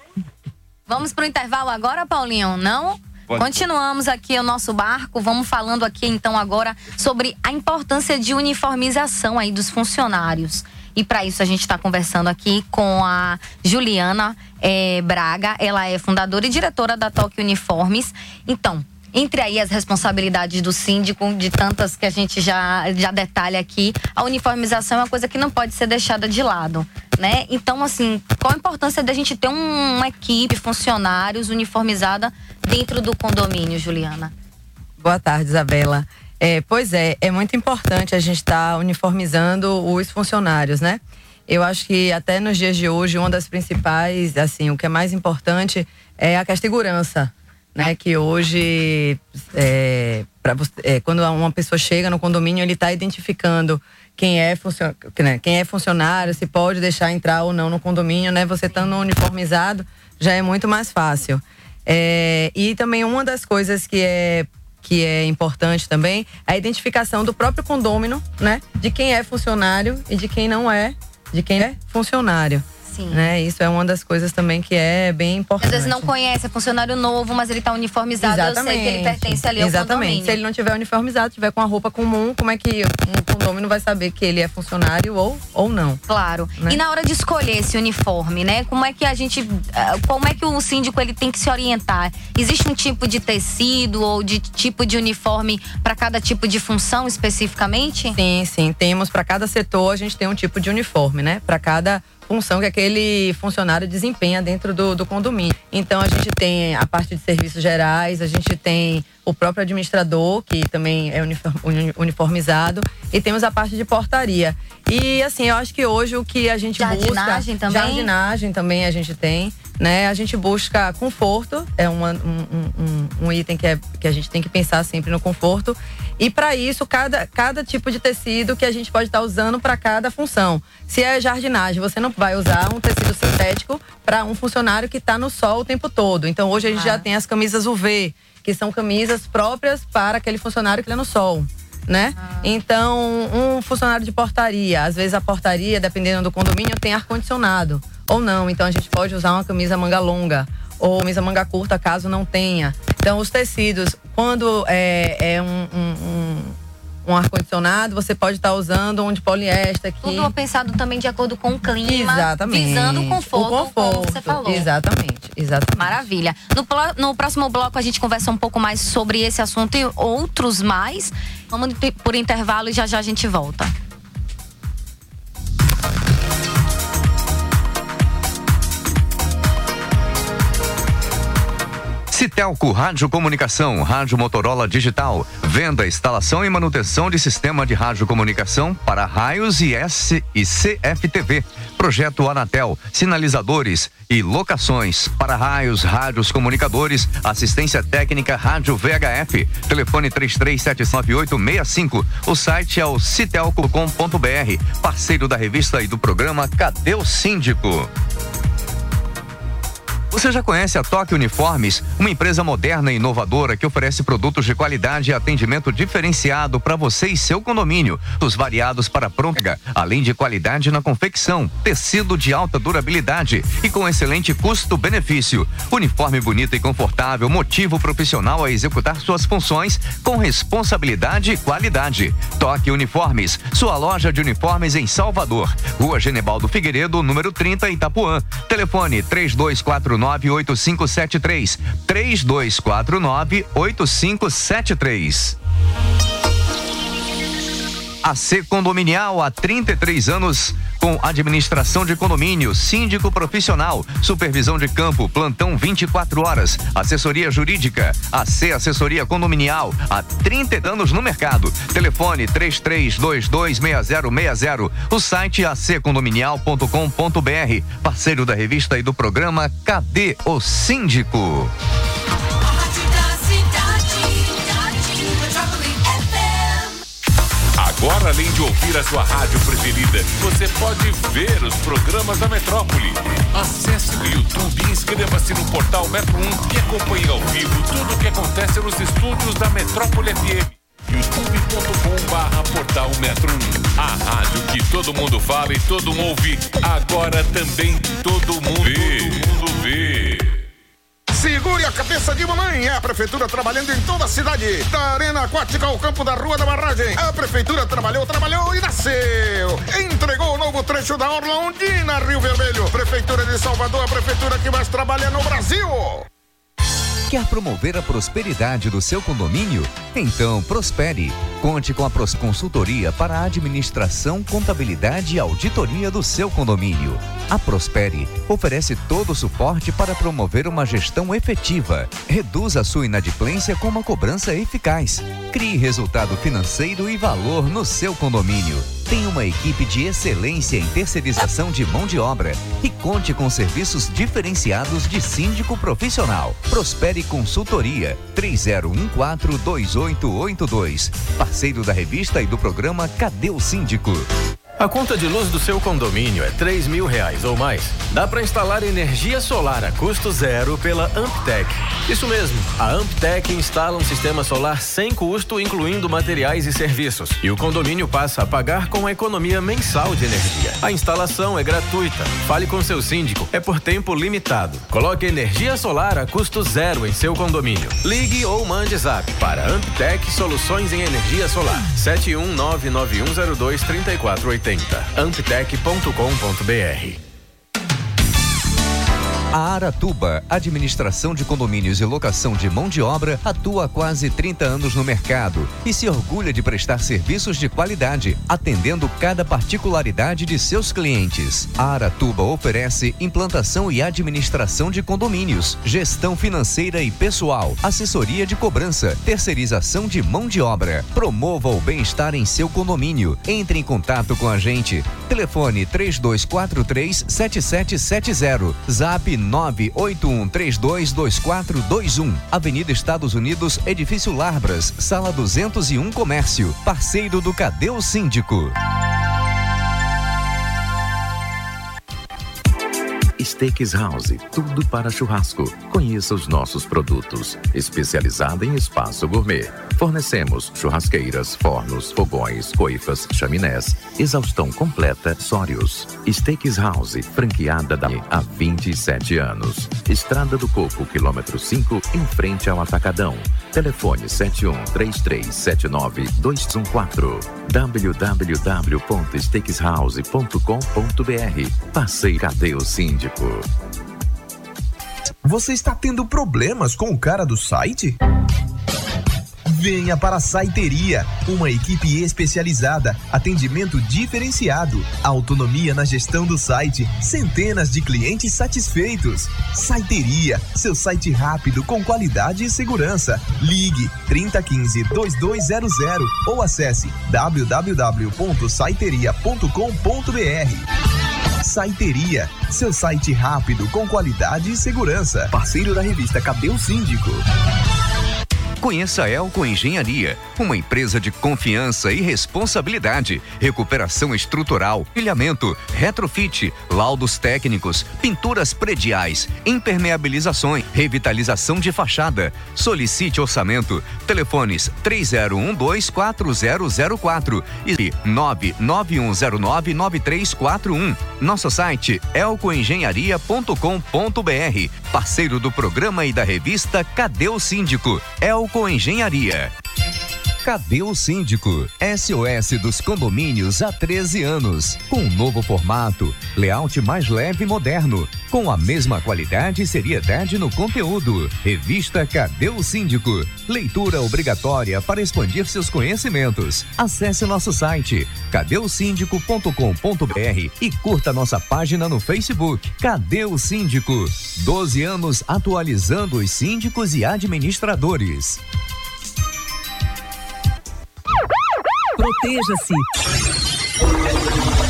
Vamos pro intervalo agora, Paulinho? Não? Pode. Continuamos aqui o nosso barco. Vamos falando aqui então agora sobre a importância de uniformização aí dos funcionários. E para isso a gente está conversando aqui com a Juliana eh, Braga. Ela é fundadora e diretora da Toque Uniformes. Então, entre aí as responsabilidades do síndico, de tantas que a gente já, já detalha aqui, a uniformização é uma coisa que não pode ser deixada de lado, né? Então, assim, qual a importância da gente ter um- uma equipe, funcionários uniformizada dentro do condomínio, Juliana? Boa tarde, Isabela. É, pois é, é muito importante a gente estar uniformizando os funcionários, né? Eu acho que até nos dias de hoje, uma das principais, assim, o que é mais importante é a de segurança, né? Que hoje, é, é, quando uma pessoa chega no condomínio, ele está identificando quem é, funcio- né, quem é funcionário, se pode deixar entrar ou não no condomínio, né? Você estando uniformizado já é muito mais fácil. É, e também uma das coisas que é que é importante também é a identificação do próprio condômino, né? De quem é funcionário e de quem não é, de quem é funcionário. Sim. Né? Isso é uma das coisas também que é bem Às importante. vezes não conhece, é funcionário novo, mas ele está uniformizado, eu sei que ele pertence ali ao Exatamente. condomínio. Se ele não tiver uniformizado, tiver com a roupa comum, como é que um condômino vai saber que ele é funcionário ou, ou não? Claro. Né? E na hora de escolher esse uniforme, né? Como é que a gente, ah, como é que o síndico ele tem que se orientar? Existe um tipo de tecido ou de tipo de uniforme para cada tipo de função especificamente? Sim, sim. Temos para cada setor a gente tem um tipo de uniforme, né? Para cada função que aquele funcionário desempenha dentro do, do condomínio. Então a gente tem a parte de serviços gerais, a gente tem o próprio administrador, que também é unifor- uni- uniformizado, e temos a parte de portaria. E assim, eu acho que hoje o que a gente Jardinagem busca. também? Jardinagem também a gente tem. Né? A gente busca conforto, é uma- um, um- um- item que, é, que a gente tem que pensar sempre no conforto. E para isso, cada, cada tipo de tecido que a gente pode estar usando para cada função. Se é jardinagem, você não vai usar um tecido sintético para um funcionário que está no sol o tempo todo. Então hoje a gente já tem as camisas UV, que são camisas próprias para aquele funcionário que está no sol. né? Então, um funcionário de portaria, às vezes a portaria, dependendo do condomínio, tem ar-condicionado ou não. Então, a gente pode usar uma camisa manga longa ou camisa manga curta, caso não tenha. Então, os tecidos, quando é, é um, um, um um ar-condicionado, você pode estar usando um de poliéster. Que... Tudo pensado também de acordo com o clima. Exatamente. Visando o conforto, o conforto como você falou. Exatamente, exatamente. Maravilha. No, no próximo bloco a gente conversa um pouco mais sobre esse assunto e outros mais. Vamos por intervalo e já já a gente volta. Citelco Rádio Comunicação, Rádio Motorola Digital, venda, instalação e manutenção de sistema de rádio comunicação para raios e S e CFTV. Projeto Anatel, sinalizadores e locações para raios, rádios, comunicadores, assistência técnica, rádio VHF. Telefone 33798865. O site é o citelco.com.br. Parceiro da revista e do programa Cadê o Síndico? Você já conhece a Toque Uniformes, uma empresa moderna e inovadora que oferece produtos de qualidade e atendimento diferenciado para você e seu condomínio. Os variados para pronta, além de qualidade na confecção, tecido de alta durabilidade e com excelente custo-benefício. Uniforme bonito e confortável, motivo profissional a executar suas funções com responsabilidade e qualidade. Toque Uniformes, sua loja de uniformes em Salvador. Rua Genebaldo Figueiredo, número 30, Itapuã. Telefone 3249 3249-8573. 3249-8573. AC Condominial há 33 anos com administração de condomínio, síndico profissional, supervisão de campo, plantão 24 horas, assessoria jurídica, AC Assessoria Condominial, há 30 anos no mercado. Telefone 33226060. O site accondominial.com.br. Parceiro da revista e do programa Cadê o Síndico? Agora, além de ouvir a sua rádio preferida, você pode ver os programas da Metrópole. Acesse o YouTube e inscreva-se no portal Metro 1 e acompanhe ao vivo tudo o que acontece nos estúdios da Metrópole FM youtube.com barra portal Metro 1. A rádio que todo mundo fala e todo mundo ouve, agora também todo mundo vê. Todo mundo vê. Segure a cabeça de mamãe. É a prefeitura trabalhando em toda a cidade. Da Arena Aquática ao campo da Rua da Barragem. A prefeitura trabalhou, trabalhou e nasceu. Entregou o novo trecho da Orla Ondina, Rio Vermelho. Prefeitura de Salvador, a prefeitura que mais trabalha no Brasil. Quer promover a prosperidade do seu condomínio? Então prospere. Conte com a Pros Consultoria para a administração, contabilidade e auditoria do seu condomínio. A Prospere oferece todo o suporte para promover uma gestão efetiva. Reduza a sua inadimplência com uma cobrança eficaz. Crie resultado financeiro e valor no seu condomínio. Tem uma equipe de excelência em terceirização de mão de obra e conte com serviços diferenciados de síndico profissional. Prospere Consultoria 30142882. Parceiro da revista e do programa Cadê o Síndico? A conta de luz do seu condomínio é três mil reais ou mais. Dá para instalar energia solar a custo zero pela Amptec. Isso mesmo, a Amptec instala um sistema solar sem custo, incluindo materiais e serviços. E o condomínio passa a pagar com a economia mensal de energia. A instalação é gratuita. Fale com seu síndico. É por tempo limitado. Coloque energia solar a custo zero em seu condomínio. Ligue ou mande zap para Amptec Soluções em Energia Solar. 71991023480 amptec.com.br a Aratuba, administração de condomínios e locação de mão de obra, atua há quase 30 anos no mercado e se orgulha de prestar serviços de qualidade, atendendo cada particularidade de seus clientes. A Aratuba oferece implantação e administração de condomínios, gestão financeira e pessoal, assessoria de cobrança, terceirização de mão de obra. Promova o bem-estar em seu condomínio. Entre em contato com a gente. Telefone 3243 7770. Zap 981322421. Avenida Estados Unidos, Edifício Larbras, Sala 201 Comércio. Parceiro do Cadê Síndico? Steaks House, tudo para churrasco. Conheça os nossos produtos. Especializada em espaço gourmet Fornecemos churrasqueiras, fornos, fogões, coifas, chaminés, exaustão completa, sórios. Steaks House, franqueada da há 27 anos. Estrada do Coco, quilômetro 5, em frente ao Atacadão. Telefone 7133792214. www.steakshouse.com.br. Parceiro Cadê o Síndico? Você está tendo problemas com o cara do site? Venha para a Saiteria, uma equipe especializada, atendimento diferenciado, autonomia na gestão do site, centenas de clientes satisfeitos. Saiteria, seu site rápido com qualidade e segurança. Ligue 3015 2200 ou acesse www.saiteria.com.br. Saiteria, seu site rápido com qualidade e segurança. Parceiro da revista Cadê o Síndico? Conheça a Elco Engenharia, uma empresa de confiança e responsabilidade, recuperação estrutural, pilhamento, retrofit, laudos técnicos, pinturas prediais, impermeabilizações, revitalização de fachada. Solicite orçamento. Telefones 30124004 e 991099341. Nosso site elcoengenharia.com.br. Parceiro do programa e da revista Cadê o Síndico? Elco Engenharia. Cadê o Síndico? SOS dos condomínios há 13 anos. Com um novo formato, layout mais leve e moderno. Com a mesma qualidade e seriedade no conteúdo. Revista Cadê o Síndico? Leitura obrigatória para expandir seus conhecimentos. Acesse nosso site cadeosíndico.com.br e curta nossa página no Facebook. Cadê o Síndico? 12 anos atualizando os síndicos e administradores. Proteja-se.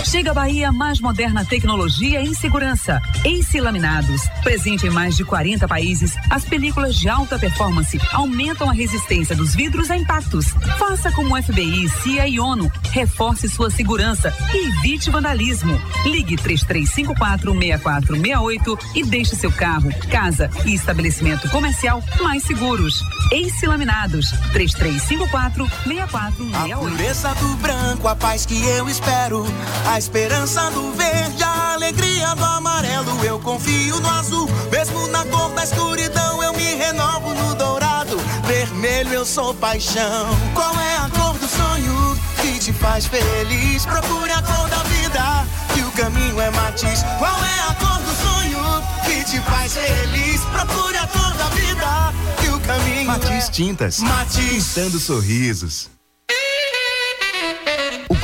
Chega a Bahia mais moderna tecnologia em segurança. Ace Laminados. Presente em mais de 40 países, as películas de alta performance aumentam a resistência dos vidros a impactos. Faça como o FBI, CIA e ONU. Reforce sua segurança e evite vandalismo. Ligue 3354-6468 e deixe seu carro, casa e estabelecimento comercial mais seguros. Ace Laminados. 3354-6468. Pureza do branco, a paz que eu espero. A esperança do verde, a alegria do amarelo. Eu confio no azul, mesmo na cor da escuridão. Eu me renovo no dourado. Vermelho, eu sou paixão. Qual é a cor do sonho que te faz feliz? Procure a cor da vida, que o caminho é matiz. Qual é a cor do sonho que te faz feliz? Procure a cor da vida, que o caminho Matiz é Tintas. Matiz. Pintando sorrisos.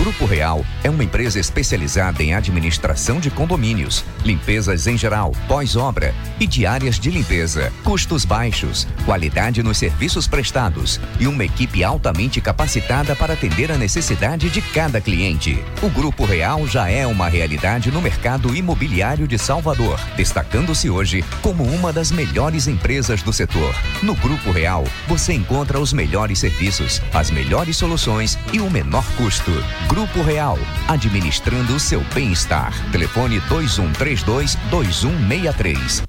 Grupo Real é uma empresa especializada em administração de condomínios, limpezas em geral, pós-obra e diárias de limpeza, custos baixos, qualidade nos serviços prestados e uma equipe altamente capacitada para atender a necessidade de cada cliente. O Grupo Real já é uma realidade no mercado imobiliário de Salvador, destacando-se hoje como uma das melhores empresas do setor. No Grupo Real, você encontra os melhores serviços, as melhores soluções e o menor custo. Grupo Real, administrando o seu bem-estar. Telefone 2132 2163.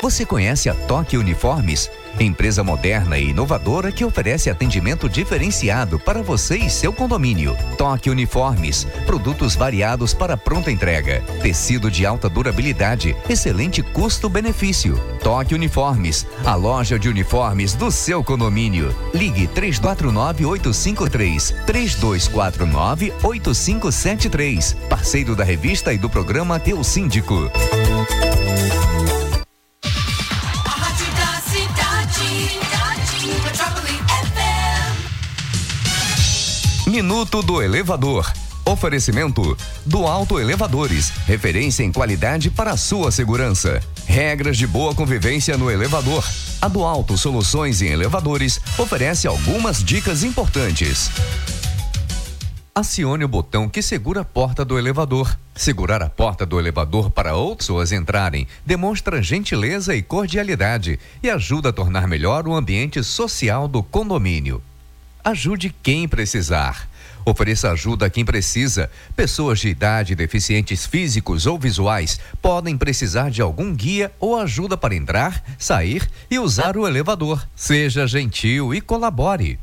Você conhece a Toque Uniformes? Empresa moderna e inovadora que oferece atendimento diferenciado para você e seu condomínio. Toque Uniformes, produtos variados para pronta entrega, tecido de alta durabilidade, excelente custo-benefício. Toque Uniformes, a loja de uniformes do seu condomínio. Ligue 3249-8553, 3249-8573. Parceiro da revista e do programa Teu Síndico. Minuto do Elevador. Oferecimento do Auto Elevadores, referência em qualidade para sua segurança. Regras de boa convivência no elevador. A do Alto Soluções em Elevadores oferece algumas dicas importantes. Acione o botão que segura a porta do elevador. Segurar a porta do elevador para outras entrarem demonstra gentileza e cordialidade e ajuda a tornar melhor o ambiente social do condomínio. Ajude quem precisar. Ofereça ajuda a quem precisa. Pessoas de idade, deficientes físicos ou visuais podem precisar de algum guia ou ajuda para entrar, sair e usar o elevador. Seja gentil e colabore.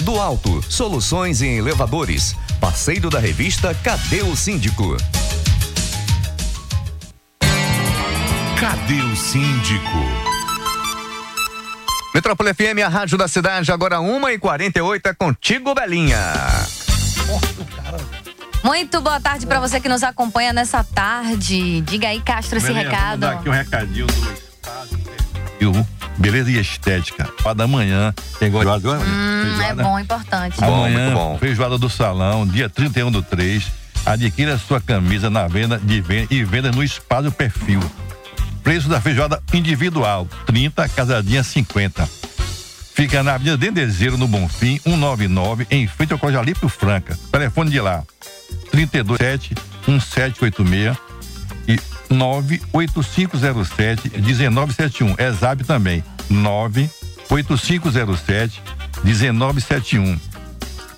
Do Alto, soluções em elevadores. Parceiro da revista Cadê o Síndico? Cadê o síndico? Metrópole FM, a rádio da cidade, agora 1h48, é contigo, Belinha. Muito boa tarde pra você que nos acompanha nessa tarde. Diga aí, Castro, esse Belinha, recado. Vamos dar aqui um recadinho do Espaço Perfil, Beleza e Estética. Para da manhã, tem igual agora? Hum, é bom, importante. Amanhã, feijoada do salão, dia 31 do 3. Adquira sua camisa na venda de venda e venda no Espaço Perfil. Preço da feijoada individual, 30, casadinha 50. Fica na Avenida Dendezeiro, no Bonfim, 199, em frente ao Colégio Alípio Franca. Telefone de lá, 327 1786 e 98507 1971. É Zap também, 98507 1971.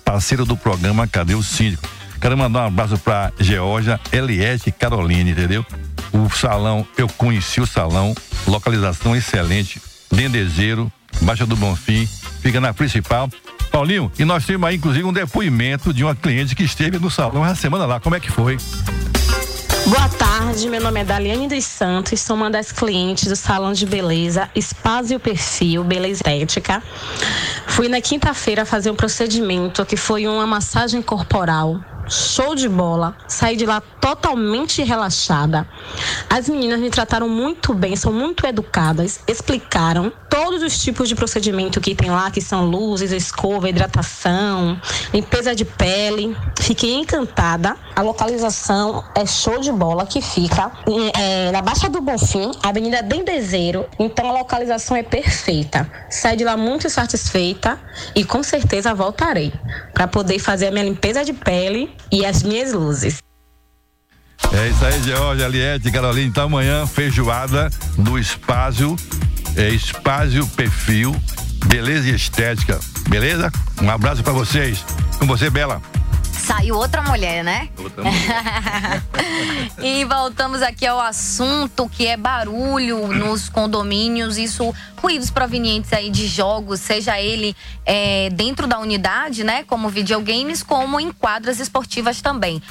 Parceiro do programa Cadê o Síndico? Quero mandar um abraço pra Georgia, Eliette e Caroline, entendeu? O salão, eu conheci o salão, localização excelente, Dendezeiro, Baixa do Bonfim, fica na principal. Paulinho, e nós temos aí, inclusive, um depoimento de uma cliente que esteve no salão essa semana lá. Como é que foi? Boa tarde, meu nome é Daliane dos Santos, sou uma das clientes do Salão de Beleza Espaço e o Perfil Beleza Estética. Fui na quinta-feira fazer um procedimento que foi uma massagem corporal. Show de bola, saí de lá totalmente relaxada. As meninas me trataram muito bem, são muito educadas, explicaram todos os tipos de procedimento que tem lá, que são luzes, escova, hidratação, limpeza de pele. Fiquei encantada. A localização é show de bola, que fica é, na Baixa do Bonfim, Avenida Dendezeiro. Então a localização é perfeita. Saí de lá muito satisfeita e com certeza voltarei para poder fazer a minha limpeza de pele e as minhas luzes. É isso aí, Georgia, Aliette, Caroline. Então amanhã, feijoada no Espaço, é, Espaço Perfil, Beleza e Estética. Beleza? Um abraço pra vocês. Com você, Bela. Saiu outra mulher, né? Outra e voltamos aqui ao assunto que é barulho nos condomínios, isso ruídos provenientes aí de jogos, seja ele é, dentro da unidade, né, como videogames, como em quadras esportivas também.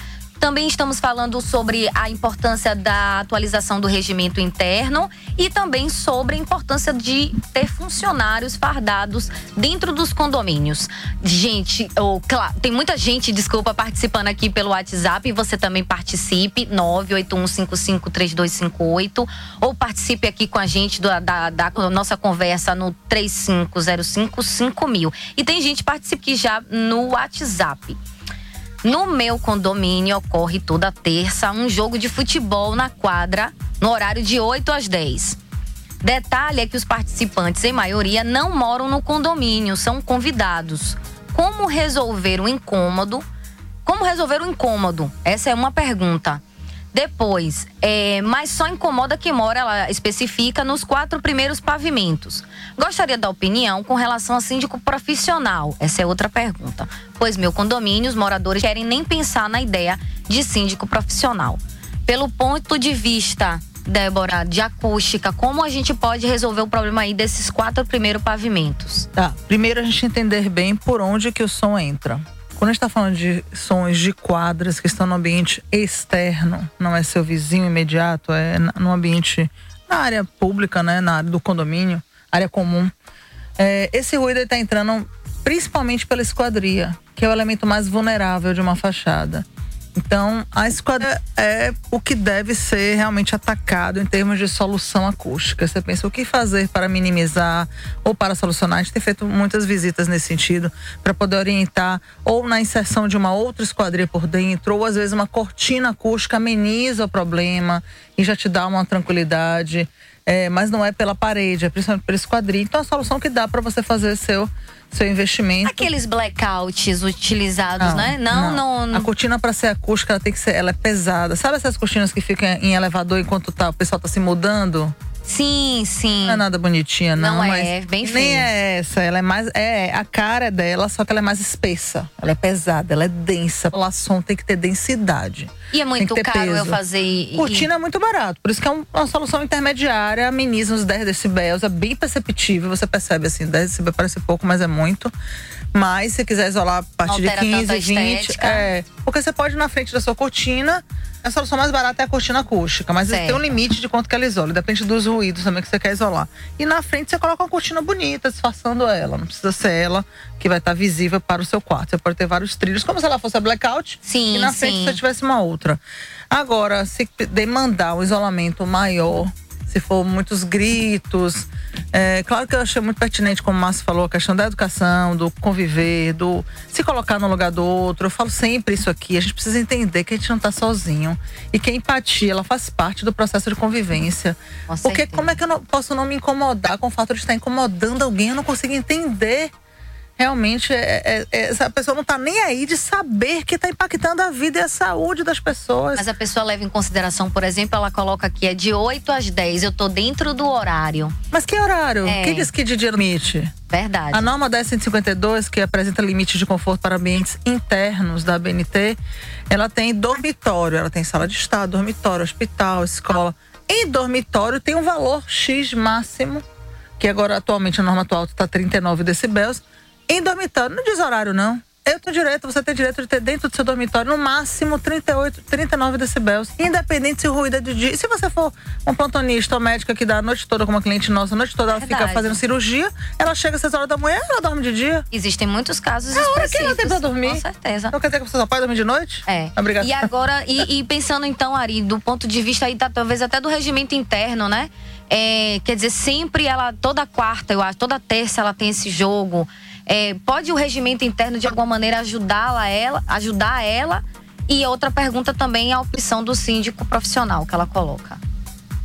Também estamos falando sobre a importância da atualização do regimento interno e também sobre a importância de ter funcionários fardados dentro dos condomínios. Gente, oh, claro, tem muita gente, desculpa, participando aqui pelo WhatsApp. Você também participe, 981553258. Ou participe aqui com a gente do- da, da nossa conversa no 35055000. E tem gente que participa aqui já no WhatsApp. No meu condomínio ocorre toda terça um jogo de futebol na quadra, no horário de 8 às 10. Detalhe é que os participantes, em maioria, não moram no condomínio, são convidados. Como resolver o incômodo? Como resolver o incômodo? Essa é uma pergunta. Depois, é, mas só incomoda quem mora, ela especifica, nos quatro primeiros pavimentos. Gostaria da opinião com relação a síndico profissional. Essa é outra pergunta. Pois meu condomínio, os moradores querem nem pensar na ideia de síndico profissional. Pelo ponto de vista, Débora, de acústica, como a gente pode resolver o problema aí desses quatro primeiros pavimentos? Tá. Primeiro a gente entender bem por onde que o som entra. Quando a gente está falando de sons de quadras que estão no ambiente externo, não é seu vizinho imediato, é no ambiente, na área pública, né, na área do condomínio, área comum. É, esse ruído está entrando principalmente pela esquadria, que é o elemento mais vulnerável de uma fachada. Então, a esquadria é o que deve ser realmente atacado em termos de solução acústica. Você pensa o que fazer para minimizar ou para solucionar? A gente tem feito muitas visitas nesse sentido para poder orientar ou na inserção de uma outra esquadria por dentro, ou às vezes uma cortina acústica ameniza o problema e já te dá uma tranquilidade. É, mas não é pela parede, é principalmente pela esquadria. Então, a solução que dá para você fazer seu seu investimento. Aqueles blackouts utilizados, né? Não, não. A cortina para ser acústica, ela tem que ser, ela é pesada. Sabe essas cortinas que ficam em elevador enquanto tá, o pessoal tá se mudando? Sim, sim. Não é nada bonitinha, não. Não é, é bem Nem feia. é essa. Ela é mais. É, a cara é dela, só que ela é mais espessa. Ela é pesada, ela é densa. O laçom tem que ter densidade. E é muito caro eu peso. fazer. e- Cortina é muito barato, por isso que é um- uma solução intermediária, ameniza uns 10 decibéis, é bem perceptível, você percebe assim, 10 decibéis parece pouco, mas é muito. Mas se quiser isolar a partir Altera de tanto 15, a 20, estética. é, porque você pode ir na frente da sua cortina, a solução mais barata é a cortina acústica, mas tem um limite de quanto que ela isola, depende dos ruídos também que você quer isolar. E na frente você coloca uma cortina bonita, disfarçando ela, não precisa ser ela que vai estar visível para o seu quarto. Você pode ter vários trilhos, como se ela fosse a blackout, Sim, e na frente sim. você tivesse uma outra. Agora, se demandar um isolamento maior, se for muitos gritos, é, claro que eu achei muito pertinente, como o Márcio falou, a questão da educação, do conviver, do se colocar no lugar do outro. Eu falo sempre isso aqui, a gente precisa entender que a gente não está sozinho e que a empatia, ela faz parte do processo de convivência. Porque como é que eu não, posso não me incomodar com o fato de estar incomodando alguém? Eu não consigo entender realmente é, é- é- essa pessoa não tá nem aí de saber que tá impactando a vida e a saúde das pessoas. Mas a pessoa leva em consideração, por exemplo, ela coloca aqui é de 8 às 10, eu tô dentro do horário. Mas que horário? É. Quem diz que de dia limite? Verdade. A norma 1052, que apresenta limites de conforto para ambientes internos da BNT, ela tem dormitório, ela tem sala de estar, dormitório, hospital, escola. Em dormitório tem um valor X máximo, que agora atualmente a norma atual está 39 decibéis. Em dormitório, não diz horário não. Eu tenho direito, você tem direito de ter dentro do seu dormitório no máximo 38, 39 decibéis. Independente se o ruído é de dia. E se você for um plantonista ou médica que dá a noite toda com uma cliente nossa, a noite toda ela fica Verdade. fazendo cirurgia, ela chega às 6 horas da manhã ela dorme de dia. Existem muitos casos É a hora que ela tem pra dormir. Com certeza. Não quer dizer que você só pode dormir de noite? É. Obrigada. E agora, e, e pensando então, Ari, do ponto de vista aí, talvez até do regimento interno, né? É, quer dizer, sempre ela, toda quarta, eu acho, toda terça ela tem esse jogo. É, pode o regimento interno de alguma maneira ajudá-la, ela, ajudar ela? E outra pergunta também é a opção do síndico profissional que ela coloca.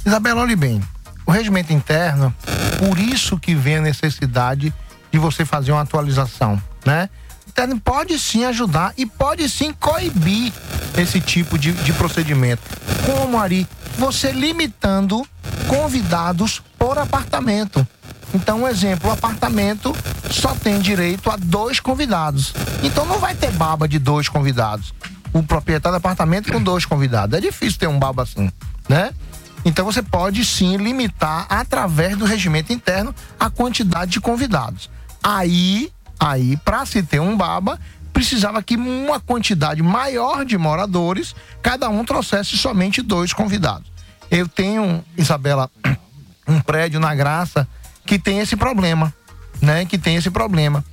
Isabela, olhe bem. O regimento interno, por isso que vem a necessidade de você fazer uma atualização, né? Interno pode sim ajudar e pode sim coibir esse tipo de, de procedimento. Como, Ari? Você limitando convidados por apartamento. Então, um exemplo, o apartamento só tem direito a dois convidados. Então não vai ter baba de dois convidados. O proprietário do apartamento com dois convidados. É difícil ter um baba assim, né? Então você pode sim limitar através do regimento interno a quantidade de convidados. Aí, aí para se ter um baba, precisava que uma quantidade maior de moradores, cada um trouxesse somente dois convidados. Eu tenho, Isabela, um prédio na Graça que tem esse problema, né? Que tem esse problema.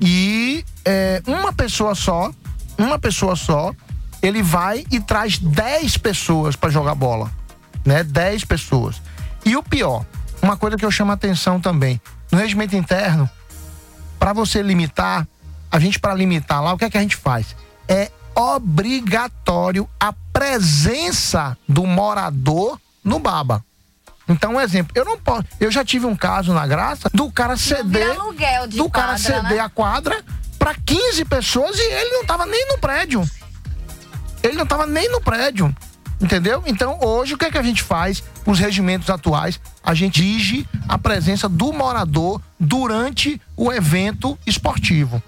E é, uma pessoa só, uma pessoa só, ele vai e traz 10 pessoas para jogar bola, né? 10 pessoas. E o pior, uma coisa que eu chamo a atenção também, no regimento interno, para você limitar, a gente para limitar lá, o que é que a gente faz? É obrigatório a presença do morador no baba. Então, um exemplo, eu não posso. Eu já tive um caso na graça do cara ceder. aluguel de do cara quadra, ceder né? a quadra para 15 pessoas e ele não tava nem no prédio. Ele não tava nem no prédio. Entendeu? Então, hoje, o que é que a gente faz? Os regimentos atuais, a gente exige a presença do morador durante o evento esportivo.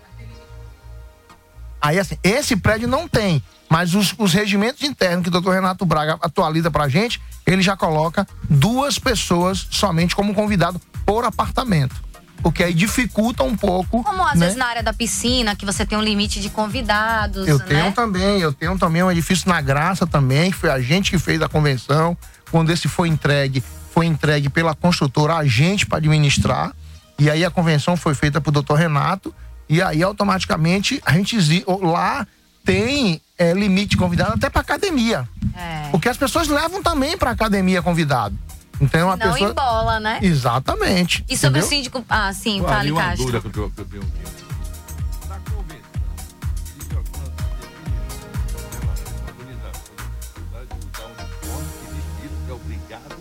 Aí, assim, esse prédio não tem, mas os, os regimentos internos que o doutor Renato Braga atualiza pra gente, ele já coloca duas pessoas somente como convidado por apartamento. Porque aí dificulta um pouco. Como às né? vezes na área da piscina, que você tem um limite de convidados, Eu né? tenho também, eu tenho também um edifício na Graça também, que foi a gente que fez a convenção. Quando esse foi entregue, foi entregue pela construtora a gente para administrar. E aí a convenção foi feita pro doutor Renato. E aí automaticamente a gente lá tem é, limite de convidado até para academia. É. Porque as pessoas levam também para academia convidado. Então a Não pessoa embola, né? Exatamente. E sobre entendeu? o síndico. Ah, sim, Pô, fale, uma Castro. dúvida que eu, que eu tenho aqui. Na convenção, é obrigado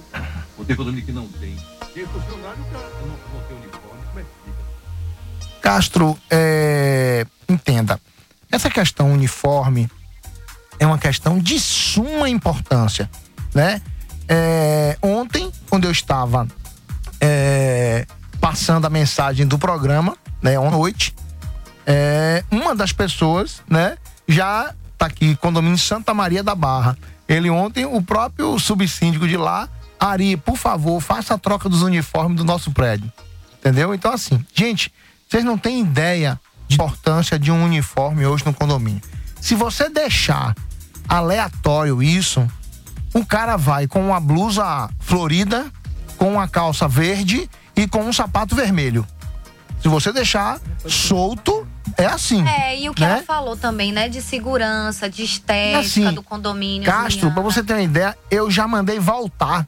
ou tem condomínio que não tem? Porque funcionário cara, não, não tem uniforme, como é que fica? Castro, é, entenda, essa questão uniforme é questão de suma importância, né? É, ontem quando eu estava é, passando a mensagem do programa, né, à noite, é, uma das pessoas, né, já tá aqui, condomínio Santa Maria da Barra. Ele ontem, o próprio subsíndico de lá, Ari, por favor, faça a troca dos uniformes do nosso prédio. Entendeu? Então, assim, gente, vocês não têm ideia de importância de um uniforme hoje no condomínio. Se você deixar aleatório isso, o cara vai com uma blusa florida, com uma calça verde e com um sapato vermelho. Se você deixar solto, é assim. É, e o que né? ela falou também, né? De segurança, de estética Assim, do condomínio. Castro, pra você ter uma ideia, eu já mandei voltar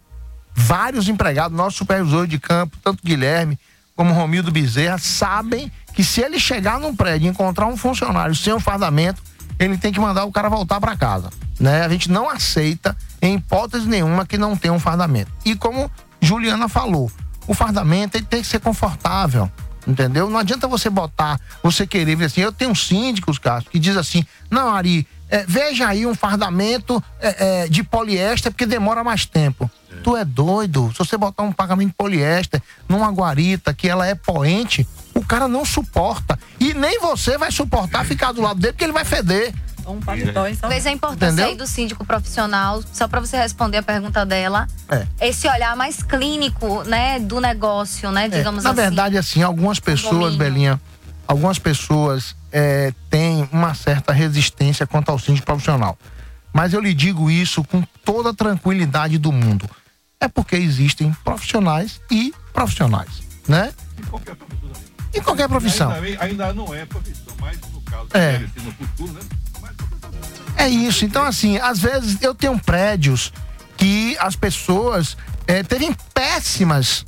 vários empregados, nossos supervisores de campo, tanto Guilherme como Romildo Bezerra, sabem que se ele chegar num prédio e encontrar um funcionário sem um fardamento, ele tem que mandar o cara voltar para casa. Né? A gente não aceita, em hipótese nenhuma, que não tenha um fardamento. E como Juliana falou, o fardamento ele tem que ser confortável. Entendeu? Não adianta você botar, você querer ver assim. Eu tenho síndicos, Castro, que diz assim: não, Ari, é, veja aí um fardamento é, é, de poliéster, porque demora mais tempo. Tu é doido. Se você botar um pagamento de poliéster numa guarita que ela é poente, o cara não suporta. E nem você vai suportar ficar do lado dele, porque ele vai feder. Um paletó, hein? Talvez a importância Entendeu? aí do síndico profissional, só pra você responder a pergunta dela, É. esse olhar mais clínico, né, do negócio, né, É, digamos na assim. verdade, assim, algumas pessoas. Belinha, algumas pessoas é, têm uma certa resistência quanto ao síndico profissional. Mas eu lhe digo isso com toda a tranquilidade do mundo. É porque existem profissionais e profissionais, né? Em qualquer profissão. Ainda, ainda não é profissão, mas no caso É. no futuro, né? É isso. Então, assim, às vezes eu tenho prédios que as pessoas eh, teve péssimas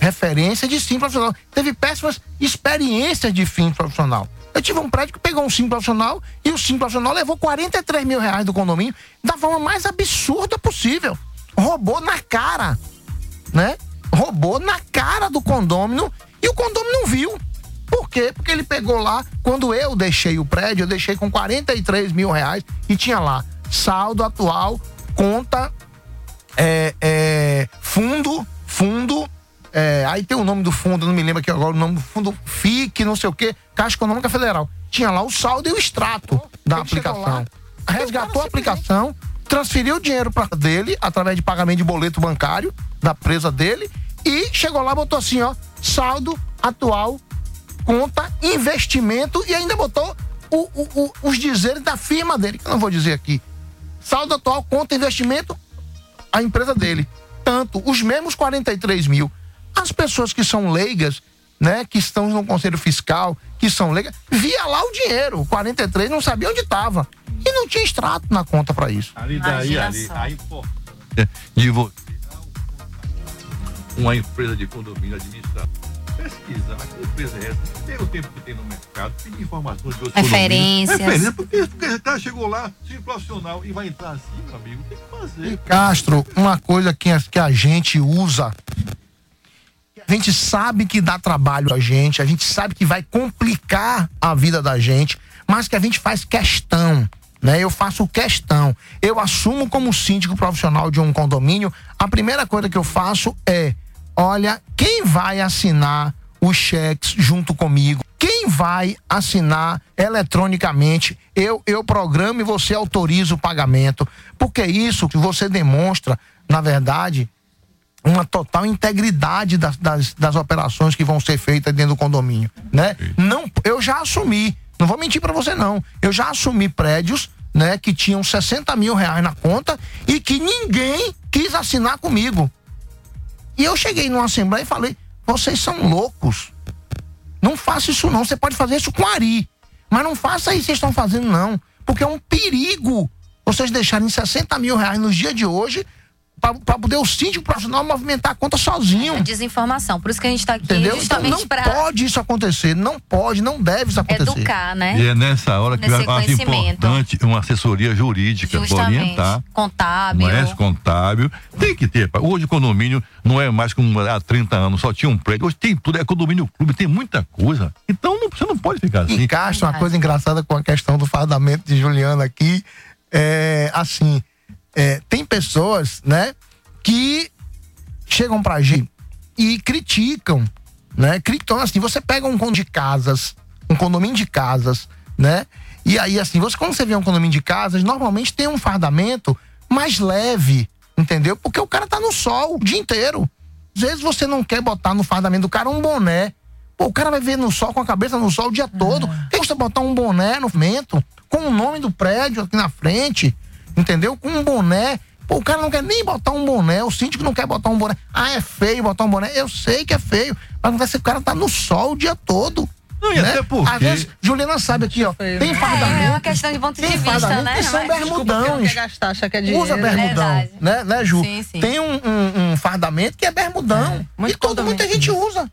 referências de sim profissional. Teve péssimas experiências de fim profissional. Eu tive um prédio que pegou um sim profissional e o sim profissional levou 43 mil reais do condomínio da forma mais absurda possível. Roubou na cara, né? Roubou na cara do condômino e o condômino não viu. Por quê? Porque ele pegou lá, quando eu deixei o prédio, eu deixei com 43 mil reais e tinha lá saldo atual, conta, é, é, fundo, fundo, é, aí tem o nome do fundo, não me lembro aqui agora o nome do fundo, FIC, não sei o quê, Caixa Econômica Federal. Tinha lá o saldo e o extrato da aplicação. Resgatou a aplicação, transferiu o dinheiro para dele através de pagamento de boleto bancário da presa dele e chegou lá botou assim, ó, saldo atual, conta, investimento e ainda botou o- o- o- os dizeres da firma dele, que eu não vou dizer aqui. Saldo atual, conta, investimento, a empresa dele. Tanto, os mesmos 43 mil. As pessoas que são leigas, né, que estão no conselho fiscal, que são leigas, via lá o dinheiro. O 43 não sabia onde estava. E não tinha extrato na conta para isso. Ali daí, ali, a importância de você uma empresa de condomínio administrada. Pesquisar que empresa é essa, ter o tempo que tem no mercado, pedir informações de outros Referências. condomínios. Referência, porque, porque o cara chegou lá, sem profissional, e vai entrar assim, meu amigo, tem que fazer. Castro, uma coisa que a, que a gente usa, a gente sabe que dá trabalho a gente, a gente sabe que vai complicar a vida da gente, mas que a gente faz questão. Né? Eu faço questão. Eu assumo como síndico profissional de um condomínio. A primeira coisa que eu faço é: olha, quem vai assinar os cheques junto comigo? Quem vai assinar eletronicamente? Eu, eu programo e você autoriza o pagamento. Porque é isso que você demonstra, na verdade, uma total integridade das, das, das operações que vão ser feitas dentro do condomínio, né? Não, eu já assumi, não vou mentir pra você não, eu já assumi prédios, né, que tinham 60 mil reais na conta e que ninguém quis assinar comigo. E eu cheguei numa assembleia e falei, vocês são loucos, não faça isso não, você pode fazer isso com Ari, mas não faça isso que vocês estão fazendo não, porque é um perigo vocês deixarem 60 mil reais nos dias de hoje para poder o síndico profissional movimentar a conta sozinho. Desinformação. Por isso que a gente tá aqui Entendeu? Então justamente não pra pode isso acontecer, não pode, não deve isso acontecer. educar, né? E é nessa hora que Nesse eu acho importante uma assessoria jurídica para orientar. Contábil. Não é contábil. Tem que ter. Hoje o condomínio não é mais como há 30 anos, só tinha um prédio. Hoje tem tudo, é condomínio clube, tem muita coisa. Então não- você não pode ficar assim. E Castro, uma coisa engraçada com a questão do fardamento de Juliana aqui, é assim, é, tem pessoas, né, que chegam pra gente e criticam, né? Então, assim, você pega um condomínio de casas, um condomínio de casas, né? E aí, assim, você, quando você vê um condomínio de casas, normalmente tem um fardamento mais leve, entendeu? Porque o cara tá no sol o dia inteiro. Às vezes você não quer botar no fardamento do cara um boné. Pô, o cara vai ver no sol com a cabeça no sol o dia todo. Tem que você botar um boné no fardamento, com o nome do prédio aqui na frente, entendeu? Com um boné. Pô, o cara não quer nem botar um boné, o síndico não quer botar um boné. Ah, é feio botar um boné. Eu sei que é feio, mas vai ser o cara tá no sol o dia todo. Não, e né? até porque- Às vezes, Juliana sabe aqui, ó. Tem fardamento. É uma questão de ponto de vista, fardamento né? que são é? bermudões. Gastar, acha que é dinheiro. Usa bermudão, Verdade. né, né, Ju? Sim, sim. Tem um, um- um fardamento que é bermudão. e todo, muita gente usa.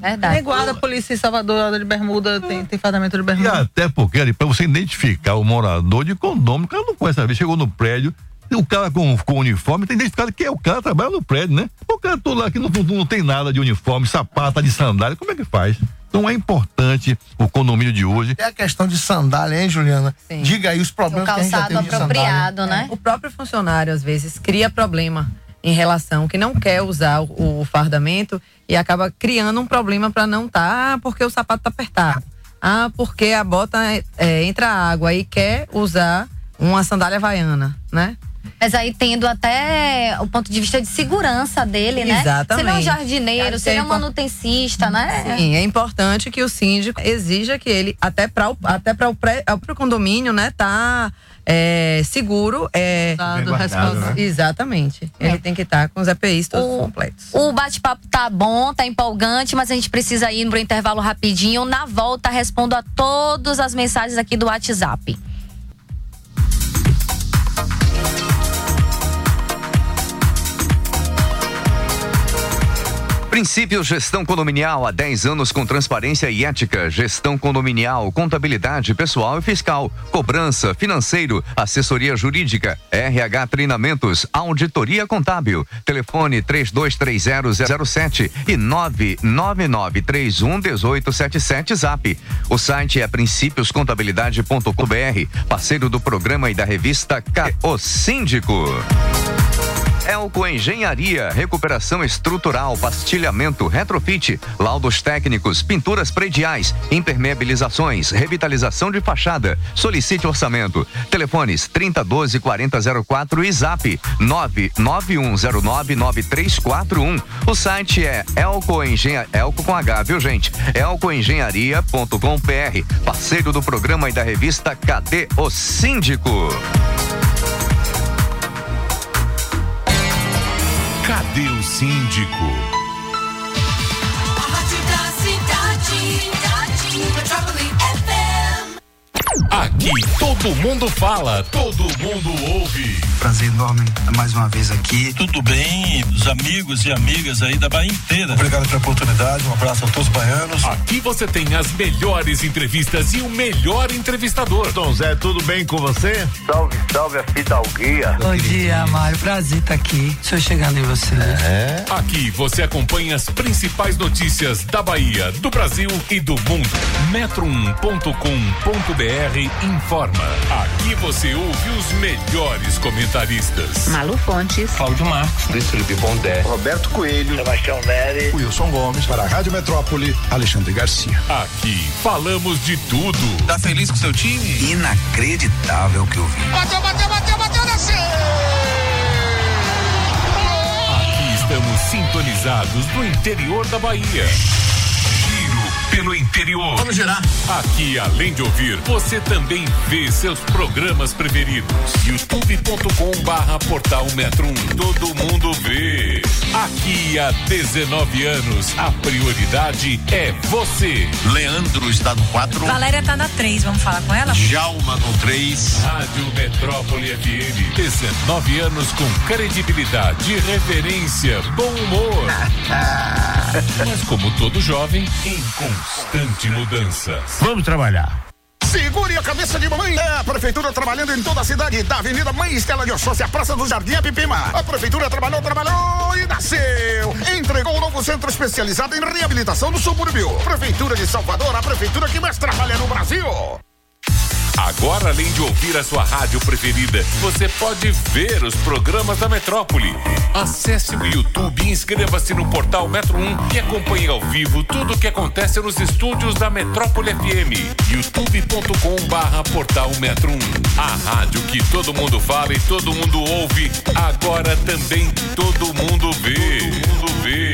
Verdade. Nem guarda a polícia em Salvador, anda de bermuda, tem, tem fardamento de E bermuda. até porque, ali, pra você identificar o morador de condomínio, o cara não conhece a vez, chegou no prédio, e o cara com, com uniforme tem identificado que é o cara que trabalha no prédio, né? O cara todo lá que não, não, não tem nada de uniforme, sapata de sandália, como é que faz? Então é importante o condomínio de hoje. É a questão de sandália, hein, Juliana? Diga aí os problemas que a gente já teve de sandália. né? O próprio funcionário, às vezes, cria problema em relação que não quer usar o, o fardamento e acaba criando um problema para não estar, ah, porque o sapato tá apertado. Ah, porque a bota é, entra água e quer usar uma sandália havaiana, né? Mas aí tendo até o ponto de vista de segurança dele, né? Exatamente. Se ele é um jardineiro, se ele é um manutencista, né? Sim, é importante que o síndico exija que ele, até para o, até para o, pré, o condomínio, né, tá é, seguro. É, Dado, responsável. Exatamente. Ele tem que estar com os EPIs todos O- completos. O bate-papo tá bom, tá empolgante, mas a gente precisa ir pro intervalo rapidinho. Na volta, respondo a todas as mensagens aqui do WhatsApp. Princípio Gestão Condominial há 10 anos com transparência e ética. Gestão condominial, contabilidade pessoal e fiscal, cobrança, financeiro, assessoria jurídica, RH treinamentos, auditoria contábil. Telefone 323007 e 999311877 Zap. O site é princípioscontabilidade.com.br, parceiro do programa e da revista K. O Síndico. Elco Engenharia, recuperação estrutural, pastilhamento, retrofit, laudos técnicos, pinturas prediais, impermeabilizações, revitalização de fachada. Solicite orçamento. Telefones 3012 4004 e Zap 991099341. O site é Elco Engenharia, Elco com H, viu gente? elcoengenharia.com.br, parceiro do programa e da revista Cadê o Síndico? O síndico? Aqui todo mundo fala, todo mundo ouve. Prazer enorme mais uma vez aqui. Tudo bem, os amigos e amigas aí da Bahia inteira. Obrigado pela oportunidade, um abraço a todos os baianos. Aqui você tem as melhores entrevistas e o melhor entrevistador. Tom Zé, tudo bem com você? Salve, salve a fidalguia. Bom dia, Mário. Prazer estar aqui. Estou chegando em você. É. Aqui você acompanha as principais notícias da Bahia, do Brasil e do mundo. Metro1.com.br informa. Aqui você ouve os melhores comentaristas. Malu Fontes. Cláudio Marcos. Luiz Felipe Pondé. Roberto Coelho. Sebastião Nery. Wilson Gomes. Para a Rádio Metrópole, Alexandre Garcia. Aqui falamos de tudo. Tá feliz com seu time? Inacreditável que eu vi. Bateu, bateu, bateu, bateu, desceu! Aqui estamos sintonizados no interior da Bahia. Pelo interior. Vamos girar. Aqui, além de ouvir, você também vê seus programas preferidos. youtube.com barra portal Metro 1. Todo mundo vê. Aqui há 19 anos, a prioridade é você. Leandro está no 4. Valéria tá na 3, vamos falar com ela? Djalma no 3. Rádio Metrópole FM. 19 anos com credibilidade, reverência, bom humor. Mas como todo jovem, em constante mudança. Vamos trabalhar. Segure a cabeça de mamãe. É a prefeitura trabalhando em toda a cidade. Da Avenida Mãe Estela de Oxóssi, a Praça do Jardim Apipima. A prefeitura trabalhou, trabalhou e nasceu. Entregou um novo centro especializado em reabilitação do subúrbio. Prefeitura de Salvador, a prefeitura que mais trabalha no Brasil. Agora, além de ouvir a sua rádio preferida, você pode ver os programas da Metrópole. Acesse o YouTube e inscreva-se no portal Metro 1 e acompanhe ao vivo tudo o que acontece nos estúdios da Metrópole FM. youtube.com barra portal Metro 1. A rádio que todo mundo fala e todo mundo ouve, agora também todo mundo vê. Todo mundo vê.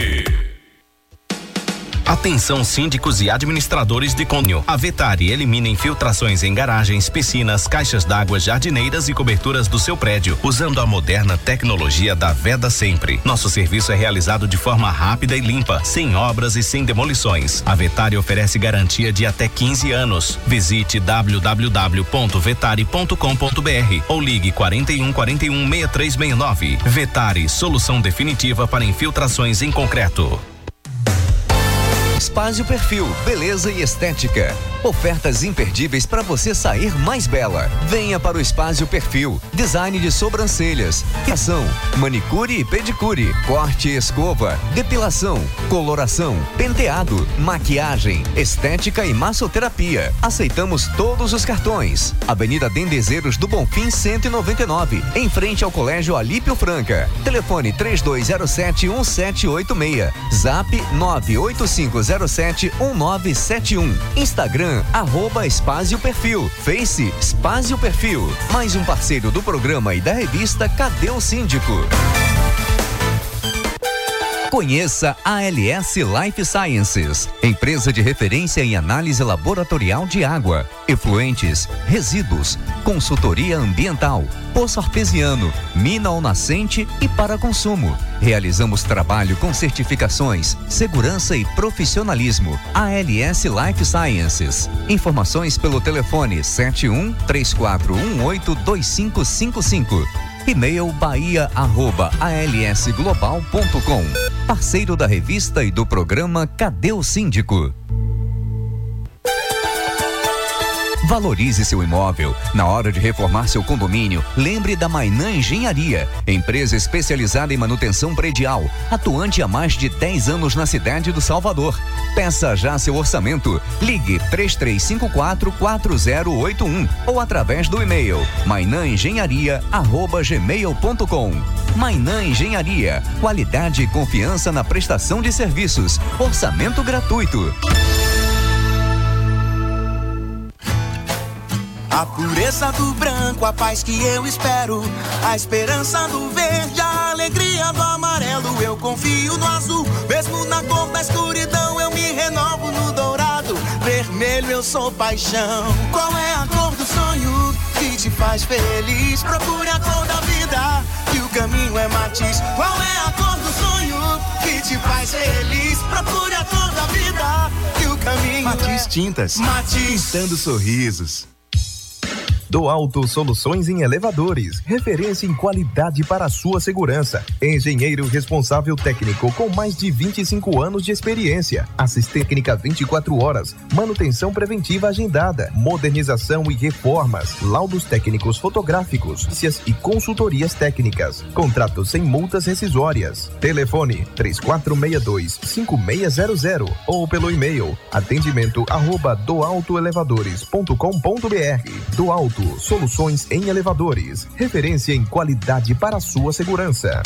Atenção síndicos e administradores de condomínio. A Vetari elimina infiltrações em garagens, piscinas, caixas d'água, jardineiras e coberturas do seu prédio, usando a moderna tecnologia da Veda Sempre. Nosso serviço é realizado de forma rápida e limpa, sem obras e sem demolições. A Vetari oferece garantia de até 15 anos. Visite www.vetari.com.br ou ligue 41 41 6369. Vetari, solução definitiva para infiltrações em concreto. Espásio Perfil, beleza e estética. Ofertas imperdíveis para você sair mais bela. Venha para o Espásio Perfil. Design de sobrancelhas, criação, manicure e pedicure, corte e escova, depilação, coloração, penteado, maquiagem, estética e massoterapia. Aceitamos todos os cartões. Avenida Dendezeiros do Bonfim 199, em frente ao Colégio Alípio Franca. Telefone 3207 1786. Zap 98507 1971. Instagram, arroba Espásio Perfil. Face, Espásio Perfil. Mais um parceiro do programa e da revista Cadê o Síndico? Conheça a ALS Life Sciences, empresa de referência em análise laboratorial de água, efluentes, resíduos, consultoria ambiental, poço artesiano, mina ao nascente e para consumo. Realizamos trabalho com certificações, segurança e profissionalismo. ALS Life Sciences. Informações pelo telefone 71 3418 2555. E-mail bahia@alsglobal.com. Parceiro da revista e do programa Cadê o Síndico? Valorize seu imóvel. Na hora de reformar seu condomínio, lembre da Mainã Engenharia, empresa especializada em manutenção predial, atuante há mais de 10 anos na cidade do Salvador. Peça já seu orçamento. Ligue 3354 4081 ou através do e-mail mainãengenharia@gmail.com. Mainã Engenharia, qualidade e confiança na prestação de serviços. Orçamento gratuito. A pureza do branco, a paz que eu espero. A esperança do verde, a alegria do amarelo. Eu confio no azul, mesmo na cor da escuridão. Eu me renovo no dourado. Vermelho, eu sou paixão. Qual é a cor do sonho que te faz feliz? Procure a cor da vida, que o caminho é matiz. Qual é a cor do sonho que te faz feliz? Procure a cor da vida, que o caminho Matiz é Tintas. Matiz. Pintando sorrisos. Do Alto Soluções em Elevadores, referência em qualidade para a sua segurança. Engenheiro responsável técnico com mais de 25 anos de experiência. Assistência técnica 24 horas, manutenção preventiva agendada, modernização e reformas, laudos técnicos fotográficos, e consultorias técnicas. Contratos sem multas rescisórias. Telefone 3462-5600 ou pelo e-mail atendimento arroba. Do Alto Soluções em Elevadores. Referência em qualidade para sua segurança.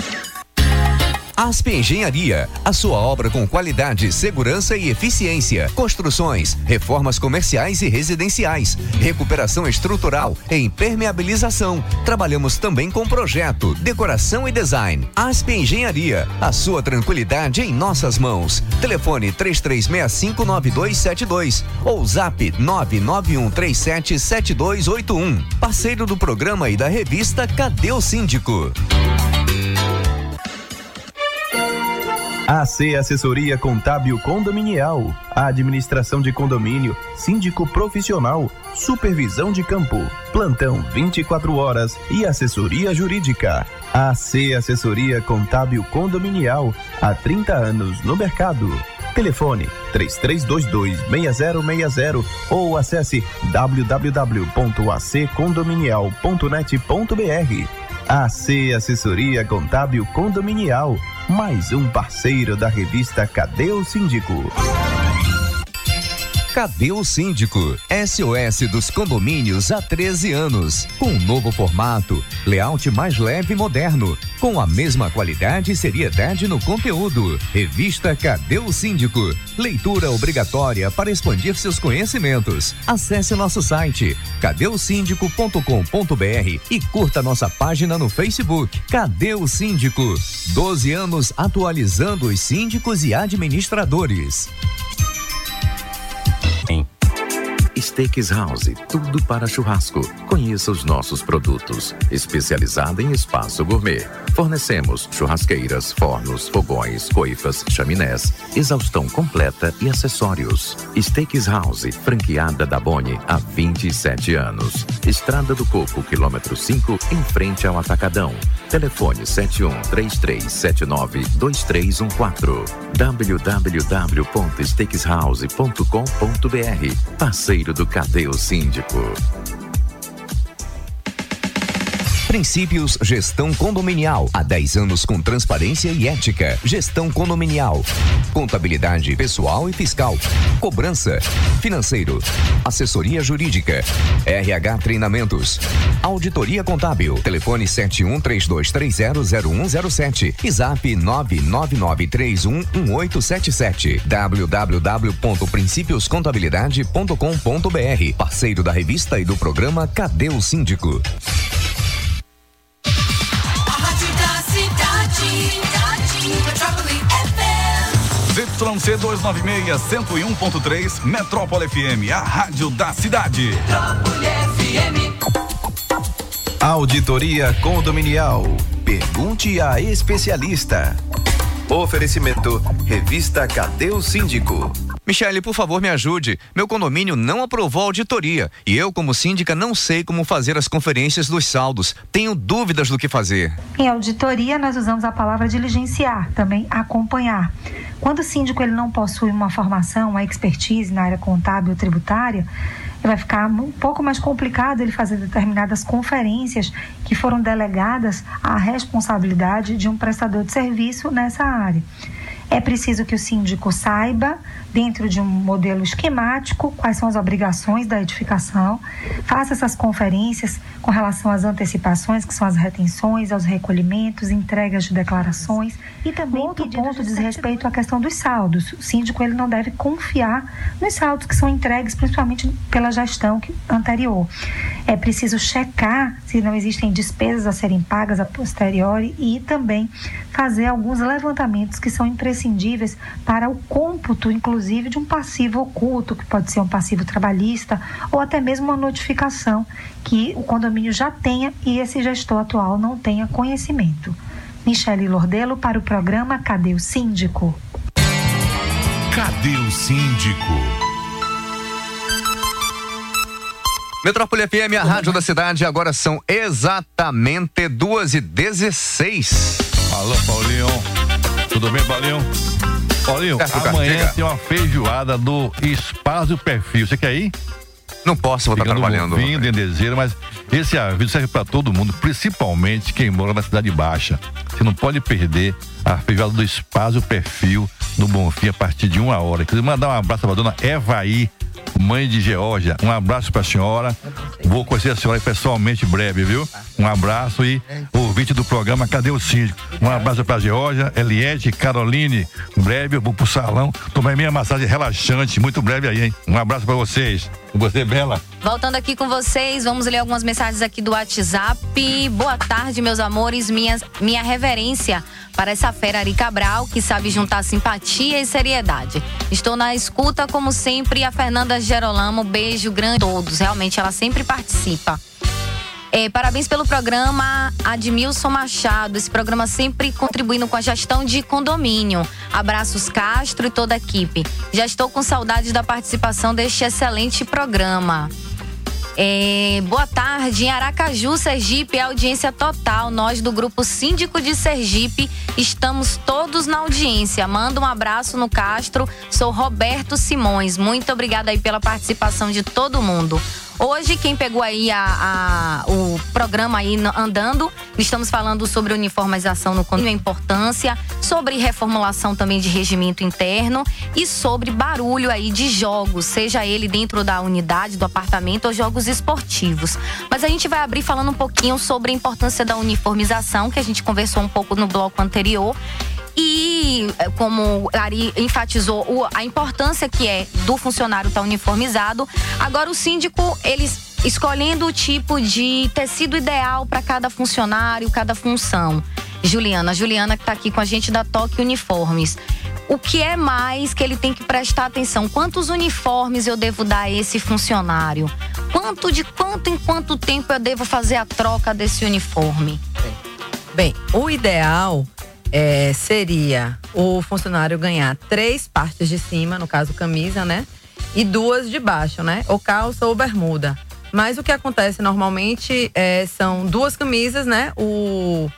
Asp Engenharia, a sua obra com qualidade, segurança e eficiência. Construções, reformas comerciais e residenciais, recuperação estrutural e impermeabilização. Trabalhamos também com projeto, decoração e design. Asp Engenharia, a sua tranquilidade em nossas mãos. Telefone 33659272 ou zap 991377281. Parceiro do programa e da revista Cadê o Síndico? AC Assessoria Contábil Condominial, Administração de Condomínio, Síndico Profissional, Supervisão de Campo, Plantão 24 horas e Assessoria Jurídica. AC Assessoria Contábil Condominial, há 30 anos no mercado. Telefone 3322-6060 ou acesse www.accondominial.net.br. AC Assessoria Contábil Condominial, mais um parceiro da revista Cadê o Síndico? Cadê o Síndico? SOS dos condomínios há 13 anos. Com um novo formato, layout mais leve e moderno, com a mesma qualidade e seriedade no conteúdo. Revista Cadê o Síndico? Leitura obrigatória para expandir seus conhecimentos. Acesse nosso site cadeosíndico.com.br e curta nossa página no Facebook. Cadê o Síndico? 12 anos atualizando os síndicos e administradores. Steaks House, tudo para churrasco. Conheça os nossos produtos. Especializada em espaço gourmet. Fornecemos churrasqueiras, fornos, fogões, coifas, chaminés, exaustão completa e acessórios. Steaks House, franqueada da Boni há 27 anos. Estrada do Coco, quilômetro 5, em frente ao Atacadão. Telefone 71 3379 2314. www.steakshouse.com.br. Parceiro do Cadê o Síndico? Princípios Gestão Condominial. Há 10 anos com transparência e ética. Gestão condominial. Contabilidade pessoal e fiscal. Cobrança. Financeiro. Assessoria jurídica. RH Treinamentos. Auditoria Contábil. Telefone 7132300107. E Zap 999311877. www.principioscontabilidade.com.br. Parceiro da revista e do programa Cadê o Síndico? ZYC 296, 101.3, Metrópole FM, a rádio da cidade. Metrópole FM. Auditoria Condominial. Pergunte a especialista. Oferecimento Revista Cadê o Síndico? Michele, por favor, me ajude. Meu condomínio não aprovou a auditoria e eu, como síndica, não sei como fazer as conferências dos saldos. Tenho dúvidas do que fazer. Em auditoria, nós usamos a palavra diligenciar, também acompanhar. Quando o síndico ele não possui uma formação, uma expertise na área contábil ou tributária, vai ficar um pouco mais complicado ele fazer determinadas conferências que foram delegadas à responsabilidade de um prestador de serviço nessa área. É preciso que o síndico saiba, dentro de um modelo esquemático, quais são as obrigações da edificação, faça essas conferências com relação às antecipações, que são as retenções, aos recolhimentos, entregas de declarações e também outro ponto diz respeito à questão dos saldos. O síndico ele não deve confiar nos saldos que são entregues, principalmente pela gestão anterior. É preciso checar se não existem despesas a serem pagas a posteriori e também fazer alguns levantamentos que são imprescindíveis para o cômputo, inclusive, de um passivo oculto, que pode ser um passivo trabalhista ou até mesmo uma notificação que o condomínio já tenha e esse gestor atual não tenha conhecimento. Michele Lordelo para o programa Cadê o Síndico? Cadê o síndico? Metrópole FM, a rádio da cidade, agora são exatamente duas e 16. Alô, Paulinho. Tudo bem, Paulinho? Paulinho, Certo, cara, amanhã diga. tem uma feijoada do Espaço Perfil. Você quer ir? Não posso, vou estar Ficando trabalhando. Vindo em dezembro, mas esse aviso serve para todo mundo, principalmente quem mora na Cidade Baixa. Você não pode perder a feijoada do Espaço Perfil no Bonfim a partir de uma hora. Queria mandar um abraço para a dona Evaí, mãe de Geórgia. Um abraço para a senhora. Vou conhecer a senhora pessoalmente breve, viu? Um abraço e ouvinte do programa Cadê o Síndico? Um abraço para a Geórgia, Eliette, Caroline. Breve eu vou pro salão tomar minha massagem relaxante, muito breve aí, hein? Um abraço para vocês. Você, Bela? Voltando aqui com vocês, vamos ler algumas mensagens aqui do WhatsApp. Boa tarde, meus amores. Minha, minha reverência para essa fera Ari Cabral, que sabe juntar simpatia e seriedade. Estou na escuta, como sempre, a Fernanda Gerolamo. Beijo grande a todos. Realmente, ela sempre participa. É, parabéns pelo programa Admilson Machado. Esse programa sempre contribuindo com a gestão de condomínio. Abraços Castro e toda a equipe. Já estou com saudades da participação deste excelente programa. É, boa tarde, em Aracaju, Sergipe, é audiência total. Nós do grupo Síndico de Sergipe estamos todos na audiência. Manda um abraço no Castro. Sou Roberto Simões. Muito obrigada aí pela participação de todo mundo. Hoje, quem pegou aí a, a- o programa aí andando, estamos falando sobre uniformização no condomínio, a importância, sobre reformulação também de regimento interno e sobre barulho aí de jogos, seja ele dentro da unidade, do apartamento ou jogos esportivos. Mas a gente vai abrir falando um pouquinho sobre a importância da uniformização, que a gente conversou um pouco no bloco anterior. E eh, como Ari enfatizou a importância que é do funcionário estar uniformizado, agora o síndico, eles escolhendo o tipo de tecido ideal para cada funcionário, cada função. Juliana, Juliana que está aqui com a gente da Toque Uniformes. O que é mais que ele tem que prestar atenção? Quantos uniformes eu devo dar a esse funcionário? Quanto de quanto em quanto tempo eu devo fazer a troca desse uniforme? Bem, o ideal é, seria o funcionário ganhar três partes de cima, no caso camisa, né? E duas de baixo, né? Ou calça ou bermuda. Mas o que acontece normalmente é, são duas camisas, né? O,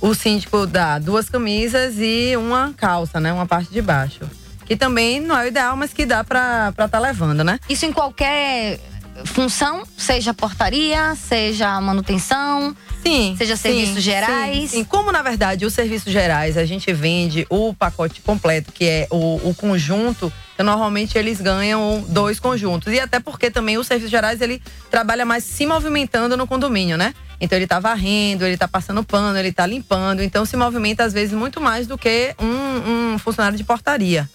o síndico dá duas camisas e uma calça, né? Uma parte de baixo. Que também não é o ideal, mas que dá pra estar tá levando, né? Isso em qualquer função, seja portaria, seja manutenção, Sim, seja sim, serviços gerais. Sim, sim. Como na verdade os serviços gerais a gente vende o pacote completo, que é o, o conjunto, então, normalmente eles ganham dois conjuntos. E até porque também os serviços gerais ele trabalha mais se movimentando no condomínio, né? Então ele tá varrendo, ele tá passando pano, ele tá limpando. Então se movimenta às vezes muito mais do que um, um funcionário de portaria.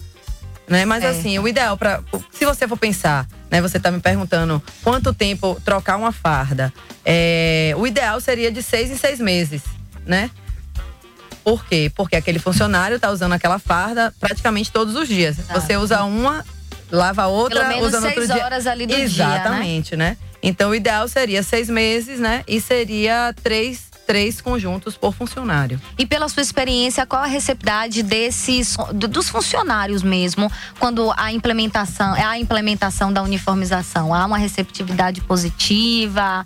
Né? Mas Certo. assim, o ideal para se você for pensar, né, você tá me perguntando quanto tempo trocar uma farda. É, o ideal seria de seis em seis meses, né? Por quê? Porque aquele funcionário tá usando aquela farda praticamente todos os dias. Você usa uma, lava outra, Pelo menos usa no outro seis dia. horas ali do dia, né? Exatamente, né? Então o ideal seria seis meses, né? E seria três, três conjuntos por funcionário. E pela sua experiência, qual a receptividade desses do- dos funcionários mesmo quando a implementação é a implementação da uniformização? Há uma receptividade positiva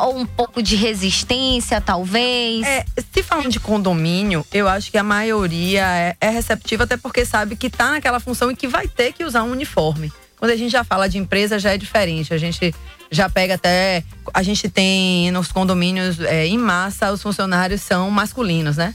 ou um pouco de resistência, talvez? É, se falando de condomínio, eu acho que a maioria é, é receptiva, até porque sabe que tá naquela função e que vai ter que usar um uniforme. Quando a gente já fala de empresa, já é diferente. A gente já pega até. A gente tem nos condomínios, é, em massa, os funcionários são masculinos, né?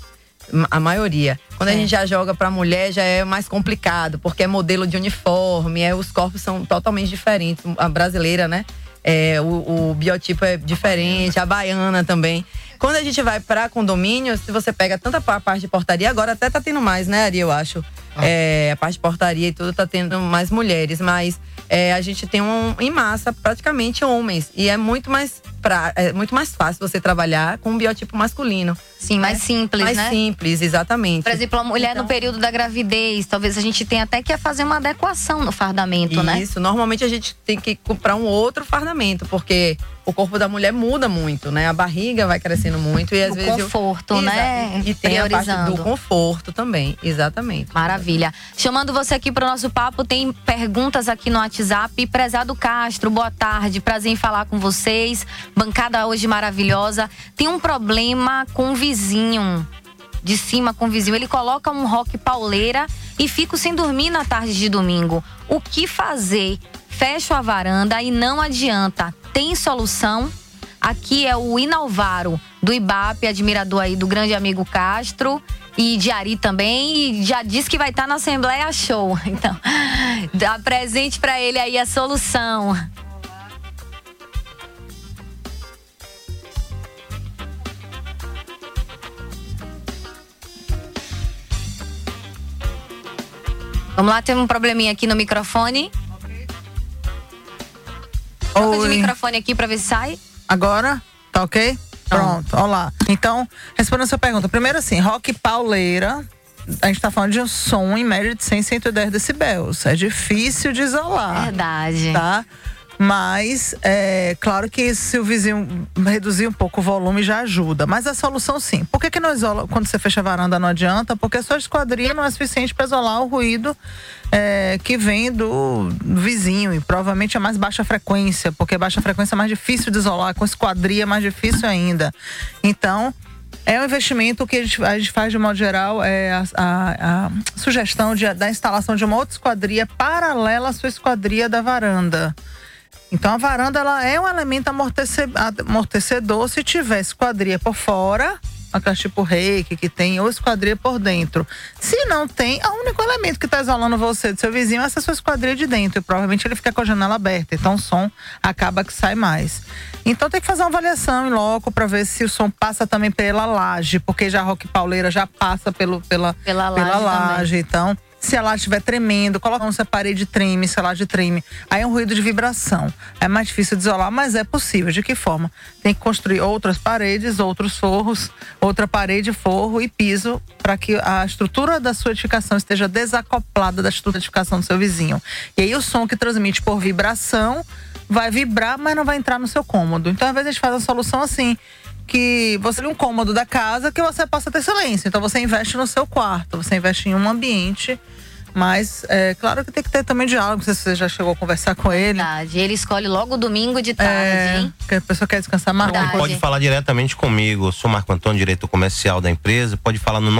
A maioria. Quando a É. gente já joga pra mulher, já é mais complicado, porque é modelo de uniforme, é, os corpos são totalmente diferentes. A brasileira, né? É, o, o biotipo é diferente, a baiana também. Quando a gente vai pra condomínio, se você pega tanta pa- parte de portaria, agora até tá tendo mais, né, Ari, eu acho. É, a parte de portaria e tudo tá tendo mais mulheres, mas é, a gente tem um, em massa praticamente homens. E é muito mais, pra, é muito mais fácil você trabalhar com um biotipo masculino. Sim, mais simples, mais né? simples, exatamente. Por exemplo, a mulher Então- no período da gravidez, talvez a gente tenha até que fazer uma adequação no fardamento, né? Isso, normalmente a gente tem que comprar um outro fardamento, porque o corpo da mulher muda muito, né? A barriga vai crescendo muito e às O vezes. eu- conforto, né? Exato. E tem a parte do conforto também, exatamente. Maravilha. Chamando você aqui para o nosso papo, tem perguntas aqui no WhatsApp. Prezado Castro, boa tarde. Prazer em falar com vocês. Bancada hoje maravilhosa. Tem um problema com o vizinho. De cima com o vizinho. Ele coloca um rock pauleira e fico sem dormir na tarde de domingo. O que fazer? Fecho a varanda e não adianta. Tem solução? Aqui é o Inalvaro, do Ibape, admirador aí do grande amigo Castro. E de Ari também. E já disse que vai estar na Assembleia Show. Então, dá presente pra ele aí a solução. Vamos lá, temos um probleminha aqui no microfone. Troca de Oi. microfone aqui pra ver se sai. Agora? Tá ok? Pronto, olá. Então, respondendo a sua pergunta. Primeiro assim, rock pauleira. A gente tá falando de um som em média de 100, 110 decibéis. É difícil de isolar. Verdade. Tá? Mas, é claro que se o vizinho reduzir um pouco o volume já ajuda. Mas a solução sim. Por que, que não isola quando você fecha a varanda não adianta? Porque a sua esquadria não é suficiente para isolar o ruído é, que vem do vizinho. E provavelmente é mais baixa frequência, porque baixa frequência é mais difícil de isolar, com esquadria é mais difícil ainda. Então, é um investimento que a gente, a gente faz de modo geral, é a, a- a sugestão de- da instalação de uma outra esquadria paralela à sua esquadria da varanda. Então a varanda ela é um elemento amortece- amortecedor se tiver esquadria por fora, aquelas tipo reiki que tem, ou esquadria por dentro. Se não tem, é o único elemento que está isolando você do seu vizinho é essa sua esquadria de dentro. E provavelmente ele fica com a janela aberta, então o som acaba que sai mais. Então tem que fazer uma avaliação em loco para ver se o som passa também pela laje, porque já a Rock Pauleira já passa pelo, pela, Pela pela laje laje. Então, se a laje estiver tremendo, coloca se a parede treme, se a laje treme. Aí é um ruído de vibração. É mais difícil de isolar, mas é possível. De que forma? Tem que construir outras paredes, outros forros, outra parede, forro e piso para que a estrutura da sua edificação esteja desacoplada da estrutura de edificação do seu vizinho. E aí o som que transmite por vibração vai vibrar, mas não vai entrar no seu cômodo. Então, às vezes, a gente faz a solução assim que você tem um cômodo da casa que você possa ter silêncio. Então você investe no seu quarto, você investe em um ambiente. Mas é claro que tem que ter também diálogo. Não sei se você já chegou a conversar com ele. Verdade. Ele escolhe logo domingo de tarde, É, hein? porque a pessoa quer descansar mais. Ele pode falar diretamente comigo. Eu sou Marco Antônio, diretor comercial da empresa. Pode falar no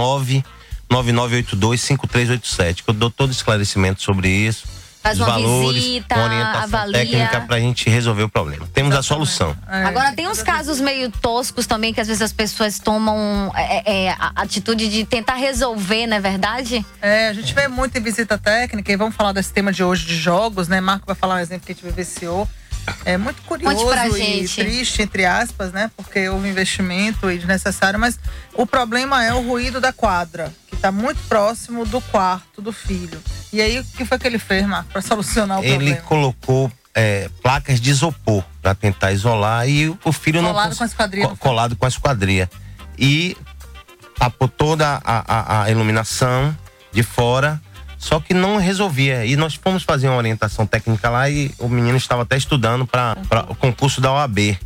999825387, que eu dou todo esclarecimento sobre isso. Faz uma valores, visita, uma orientação avalia. técnica pra gente resolver o problema. Temos a solução. Agora tem uns casos meio toscos também que às vezes as pessoas tomam é, é, a atitude de tentar resolver, não é verdade? É, a gente vê muito em visita técnica e vamos falar desse tema de hoje de jogos, né? Marco vai falar um exemplo que a gente vivenciou. É muito curioso e gente. triste, entre aspas, né? Porque houve investimento e desnecessário, mas o problema é o ruído da quadra, que está muito próximo do quarto do filho. E aí, o que foi que ele fez, Marco, para solucionar o Ele problema? colocou é, placas de isopor pra tentar isolar e o filho não Colado com a esquadria. co- colado com a esquadria e tapou toda a, a- a iluminação de fora só que não resolvia e nós fomos fazer uma orientação técnica lá e o menino estava até estudando para o concurso da OAB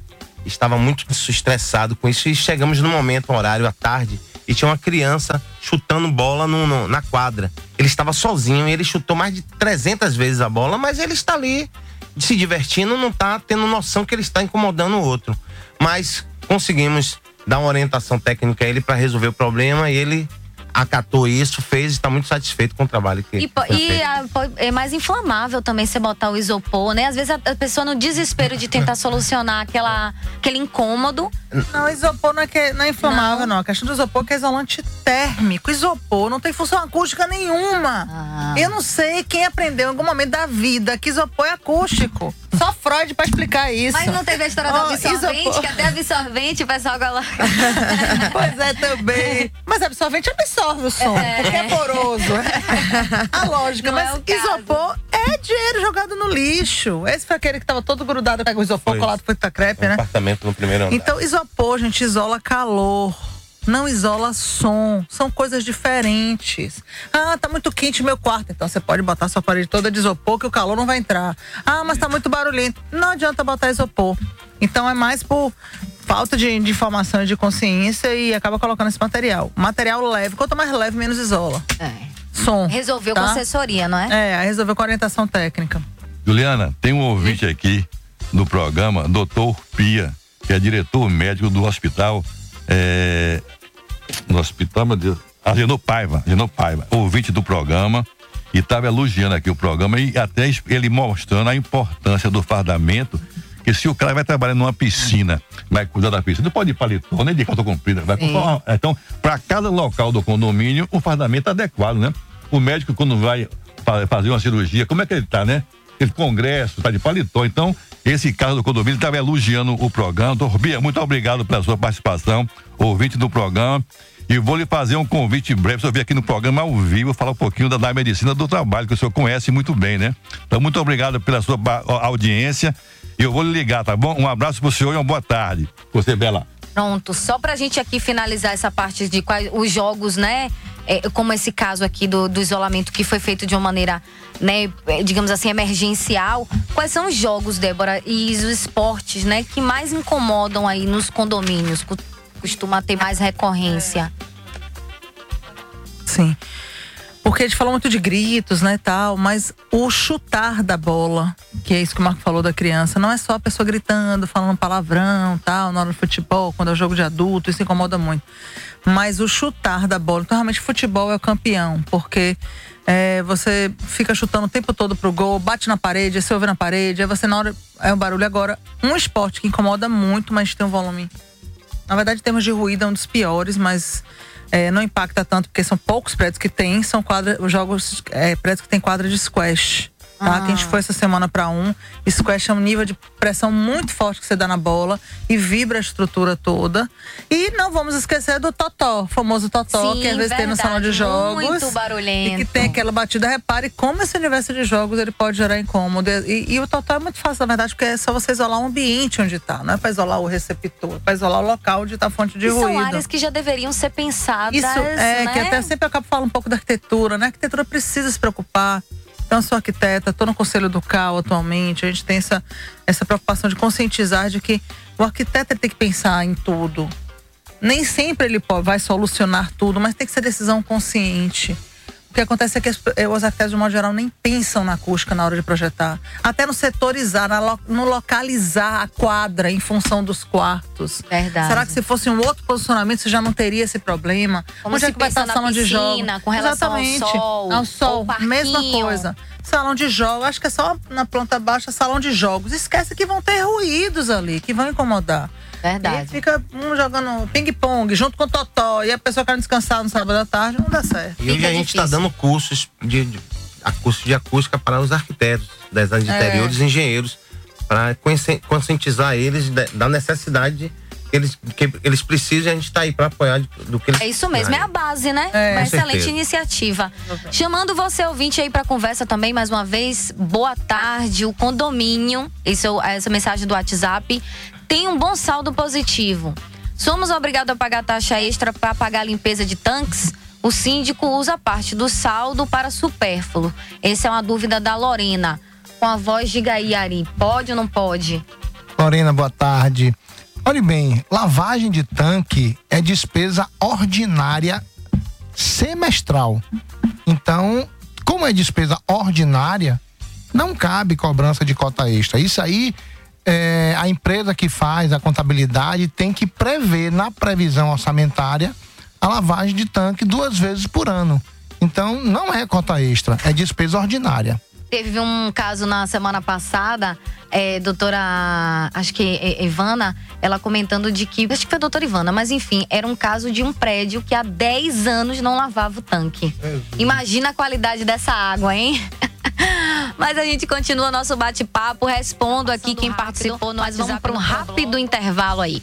estava muito estressado com isso e chegamos no momento um horário à tarde e tinha uma criança chutando bola no- no- na quadra. Ele estava sozinho e ele chutou mais de 300 vezes a bola, mas ele está ali se divertindo, não está tendo noção que ele está incomodando o outro. Mas conseguimos dar uma orientação técnica a ele para resolver o problema e ele acatou isso, fez e está muito satisfeito com o trabalho que E, e a- po- é mais inflamável também você botar o isopor, né? Às vezes a, a pessoa no desespero de tentar solucionar aquela, aquele incômodo. Não, isopor não é, que, não é inflamável, não. A questão do isopor é que é isolante térmico. Isopor não tem função acústica nenhuma. Ah. Eu não sei quem aprendeu em algum momento da vida que isopor é acústico. Só Freud pra explicar isso. Mas não teve a história do Ó, absorvente, isopor- que até absorvente o pessoal coloca. Pois é, também. Mas absorvente absorve o som, É. porque é poroso. A lógica, Não é mas caso. isopor é dinheiro jogado no lixo. Esse foi aquele que tava todo grudado com o isopor Foi. colado foi crepe, né? apartamento no primeiro andar. Então, isopor, gente, isola calor. Não isola som. São coisas diferentes. Ah, tá muito quente meu quarto. Então você pode botar sua parede toda de isopor que o calor não vai entrar. Ah, mas tá muito barulhento. Não adianta botar isopor. Então é mais por falta de, de informação e de consciência e acaba colocando esse material. Material leve. Quanto mais leve, menos isola. Som. Resolveu tá? com assessoria, não é? É, resolveu com orientação técnica. Juliana, tem um ouvinte aqui no programa, doutor Pia, que é diretor médico do hospital. É, no hospital, meu Deus. Agenor Paiva, Agenor Paiva, ouvinte do programa, e estava elogiando aqui o programa e até ele mostrando a importância do fardamento. Que se o cara vai trabalhar numa piscina, vai cuidar da piscina, não pode ir paletó, nem de calça comprida. Vai uma- então, para cada local do condomínio, um fardamento adequado, né? O médico, quando vai fa- fazer uma cirurgia, como é que ele tá, né? Ele congresso, tá de paletó. Então, esse caso do condomínio estava elogiando o programa. Doutor Bia, muito obrigado pela sua participação, ouvinte do programa. E vou lhe fazer um convite breve. O senhor vir aqui no programa ao vivo falar um pouquinho da, da medicina do trabalho, que o senhor conhece muito bem, né? Então, muito obrigado pela sua audiência. E eu vou lhe ligar, tá bom? Um abraço pro senhor e uma boa tarde. Você, Bela. Pronto, só pra gente aqui finalizar essa parte de quais os jogos, né? É, como esse caso aqui do, do isolamento que foi feito de uma maneira, né, é, digamos assim, emergencial. Quais são os jogos, Débora, e os esportes, né, que mais incomodam aí nos condomínios? Co- Costuma ter mais recorrência. Sim. Porque a gente falou muito de gritos, né, tal, mas o chutar da bola, que é isso que o Marco falou da criança, não é só a pessoa gritando, falando palavrão, tal, na hora do futebol, quando é jogo de adulto, isso incomoda muito. Mas o chutar da bola, então realmente futebol é o campeão, porque é, você fica chutando o tempo todo pro gol, bate na parede, você ouve na parede, aí você na hora é um barulho agora. Um esporte que incomoda muito, mas tem um volume. Na verdade, em termos de ruído, é um dos piores, mas é, não impacta tanto, porque são poucos prédios que tem, são quadra, os jogos, é, prédios que tem quadra de squash. Tá? Que a gente foi essa semana para um. Squash é um nível de pressão muito forte que você dá na bola e vibra a estrutura toda. E não vamos esquecer do totó, o famoso totó, Sim, que às vezes tem no salão de verdade, jogos. muito barulhento. E que tem aquela batida. Repare como esse universo de jogos ele pode gerar incômodo. E, e o totó é muito fácil, na verdade, porque é só você isolar o ambiente onde tá. Não é para isolar o receptor, é para isolar o local onde tá a fonte de E ruído. são áreas que já deveriam ser pensadas. Isso é, né? que até sempre eu acabo falando um pouco da arquitetura, né? A arquitetura precisa se preocupar. Então, sou arquiteta, estou no Conselho do CAL atualmente. A gente tem essa, essa preocupação de conscientizar de que o arquiteto tem que pensar em tudo. Nem sempre ele vai solucionar tudo, mas tem que ser decisão consciente. O que acontece é que eh, os arquitetos, de modo geral, nem pensam na acústica na hora de projetar. Até no setorizar, na no localizar a quadra em função dos quartos. Verdade. Será que se fosse um outro posicionamento, você já não teria esse problema? Como Onde é que vai estar a sala de piscina, jogo? com relação ao Exatamente. sol, Ao sol, ou parquinho. mesma coisa. Salão de jogos, acho que é só na planta baixa, salão de jogos. Esquece que vão ter ruídos ali, que vão incomodar. Verdade. E fica um jogando ping-pong junto com o Totó e a pessoa querendo descansar no sábado à tarde, não dá certo. E hoje a gente está dando cursos de, de, a curso de acústica para os arquitetos, design de É. interiores e engenheiros, para conscientizar eles da- da necessidade que eles, que eles precisam e a gente está aí para apoiar do que eles É isso mesmo, é a base, né? É. Uma excelente certeza. iniciativa. Chamando você, ouvinte, aí pra conversa também, mais uma vez. Boa tarde, o condomínio, esse é essa mensagem do WhatsApp, tem um bom saldo positivo. Somos obrigados a pagar taxa extra para pagar a limpeza de tanques? O síndico usa parte do saldo para supérfluo. Essa é uma dúvida da Lorena. Com a voz de Gaiari, pode ou não pode? Lorena, boa tarde. Olhe bem, lavagem de tanque é despesa ordinária semestral. Então, como é despesa ordinária, não cabe cobrança de cota extra. Isso aí, é, a empresa que faz a contabilidade tem que prever na previsão orçamentária a lavagem de tanque duas vezes por ano. Então, não é cota extra, é despesa ordinária. Teve um caso na semana passada, é, doutora, acho que é, Ivana, ela comentando de que, acho que foi a doutora Ivana, mas enfim, era um caso de um prédio que há 10 anos não lavava o tanque. Imagina a qualidade dessa água, hein? Mas a gente continua nosso bate-papo, respondo aqui quem participou no Mas vamos para um rápido intervalo aí.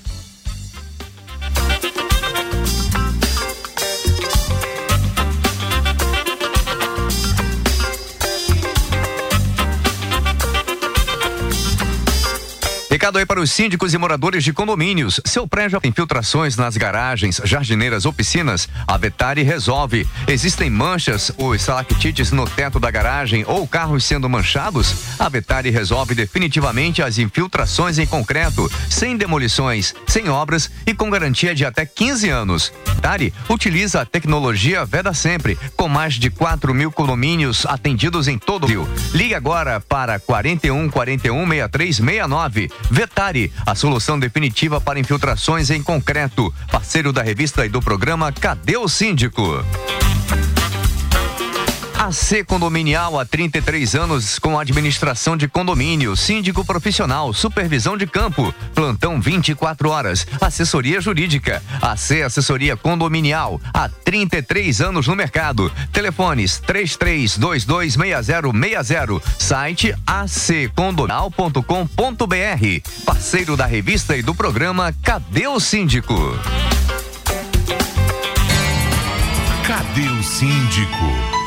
Recado aí para os síndicos e moradores de condomínios. Seu prédio tem infiltrações nas garagens, jardineiras ou piscinas? A Vetari resolve. Existem manchas ou estalactites no teto da garagem ou carros sendo manchados? A Vetari resolve definitivamente as infiltrações em concreto, sem demolições, sem obras e com garantia de até 15 anos. Vetari utiliza a tecnologia Veda Sempre, com mais de 4 mil condomínios atendidos em todo o Rio. Ligue agora para 41 41 63 69. Vetari, a solução definitiva para infiltrações em concreto. Parceiro da revista e do programa Cadê o Síndico? AC Condominial há 33 anos com administração de condomínio, síndico profissional, supervisão de campo, plantão 24 horas, assessoria jurídica. AC Assessoria Condominial há 33 anos no mercado. Telefones 33226060, site accondominal.com.br. Parceiro da revista e do programa Cadê o Síndico? Cadê o síndico?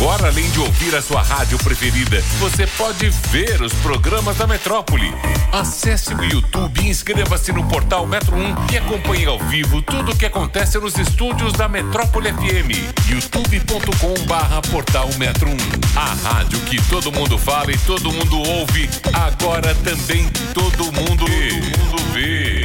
Agora, além de ouvir a sua rádio preferida, você pode ver os programas da Metrópole. Acesse o YouTube e inscreva-se no portal Metro 1 e acompanhe ao vivo tudo o que acontece nos estúdios da Metrópole FM. youtube.com barra portal Metro 1. A rádio que todo mundo fala e todo mundo ouve, agora também todo mundo, todo mundo vê.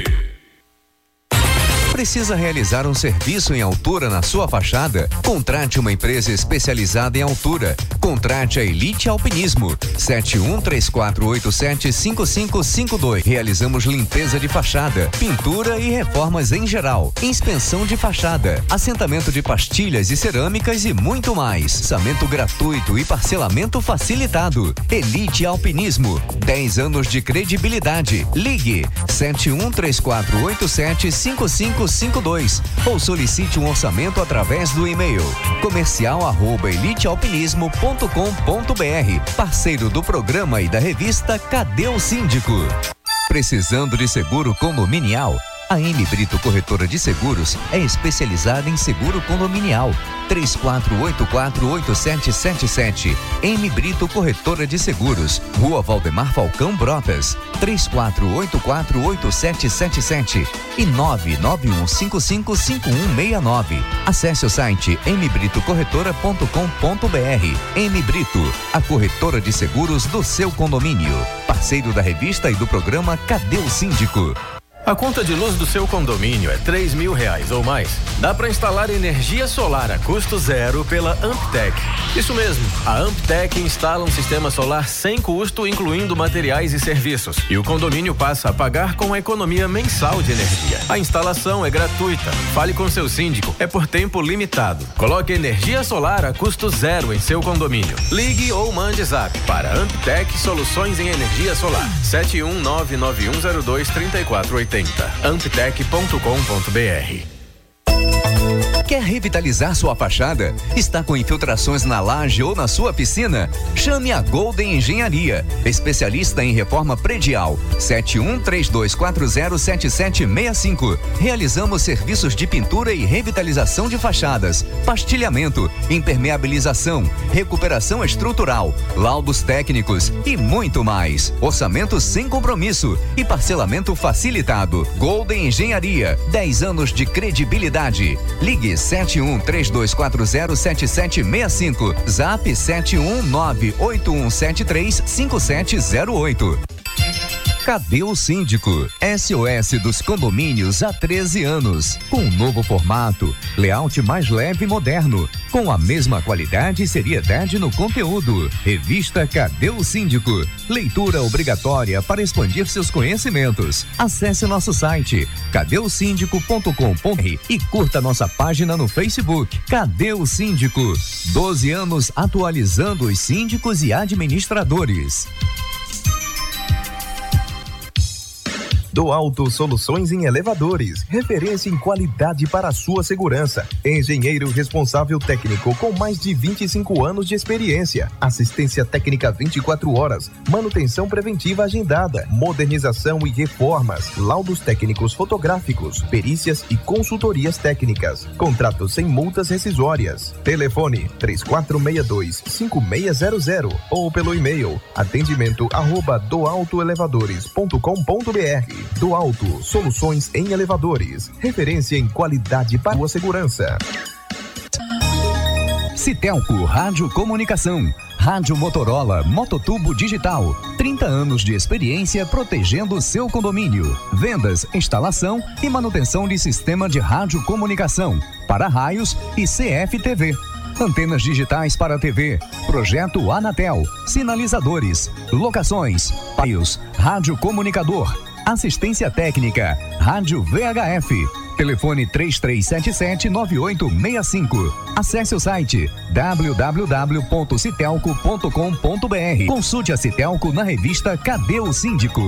Precisa realizar um serviço em altura na sua fachada? Contrate uma empresa especializada em altura. Contrate a Elite Alpinismo. 7134875552. Realizamos limpeza de fachada, pintura e reformas em geral. Inspeção de fachada, assentamento de pastilhas e cerâmicas e muito mais. Orçamento gratuito e parcelamento facilitado. Elite Alpinismo. 10 anos de credibilidade. Ligue 7134875552 ou solicite um orçamento através do e-mail comercial arroba elitealpinismo.com.br. Parceiro do programa e da revista Cadê o Síndico? Precisando de seguro condominial? A M Brito Corretora de Seguros é especializada em seguro condominial. 34848777. M Brito Corretora de Seguros. Rua Valdemar Falcão Brotas. 34848777 e 991555169. Acesse o site mbritocorretora.com.br. M Brito, a corretora de seguros do seu condomínio. Parceiro da revista e do programa Cadê o Síndico? A conta de luz do seu condomínio é três mil reais ou mais. Dá para instalar energia solar a custo zero pela Amptec. Isso mesmo, a Amptec instala um sistema solar sem custo, incluindo materiais e serviços. E o condomínio passa a pagar com a economia mensal de energia. A instalação é gratuita. Fale com seu síndico. É por tempo limitado. Coloque energia solar a custo zero em seu condomínio. Ligue ou mande zap para Amptec Soluções em Energia Solar. 71991023480 amptec.com.br Quer revitalizar sua fachada? Está com infiltrações na laje ou na sua piscina? Chame a Golden Engenharia, especialista em reforma predial. 7132407765. Realizamos serviços de pintura e revitalização de fachadas, pastilhamento, impermeabilização, recuperação estrutural, laudos técnicos e muito mais. Orçamento sem compromisso e parcelamento facilitado. Golden Engenharia, 10 anos de credibilidade. Ligue 7132407765. Zap 71981735708. Cadê o Síndico? SOS dos condomínios há 13 anos. Com um novo formato, layout mais leve e moderno. Com a mesma qualidade e seriedade no conteúdo. Revista Cadê o Síndico? Leitura obrigatória para expandir seus conhecimentos. Acesse nosso site cadeosíndico.com.br e curta nossa página no Facebook. Cadê o Síndico? 12 anos atualizando os síndicos e administradores. Do Alto Soluções em Elevadores, referência em qualidade para a sua segurança. Engenheiro responsável técnico com mais de 25 anos de experiência. Assistência técnica 24 horas. Manutenção preventiva agendada. Modernização e reformas. Laudos técnicos fotográficos. Perícias e consultorias técnicas. Contratos sem multas rescisórias. Telefone 3462-5600 ou pelo e-mail atendimento arroba do Alto, soluções em elevadores. Referência em qualidade para sua segurança. Citelco Rádio Comunicação. Rádio Motorola Mototubo Digital. 30 anos de experiência protegendo seu condomínio. Vendas, instalação e manutenção de sistema de rádio comunicação para raios e CFTV. Antenas digitais para TV, projeto Anatel, sinalizadores, locações, paios, rádio comunicador, assistência técnica, rádio VHF. Telefone 3377-9865. Acesse o site www.citelco.com.br. Consulte a Citelco na revista Cadê o Síndico?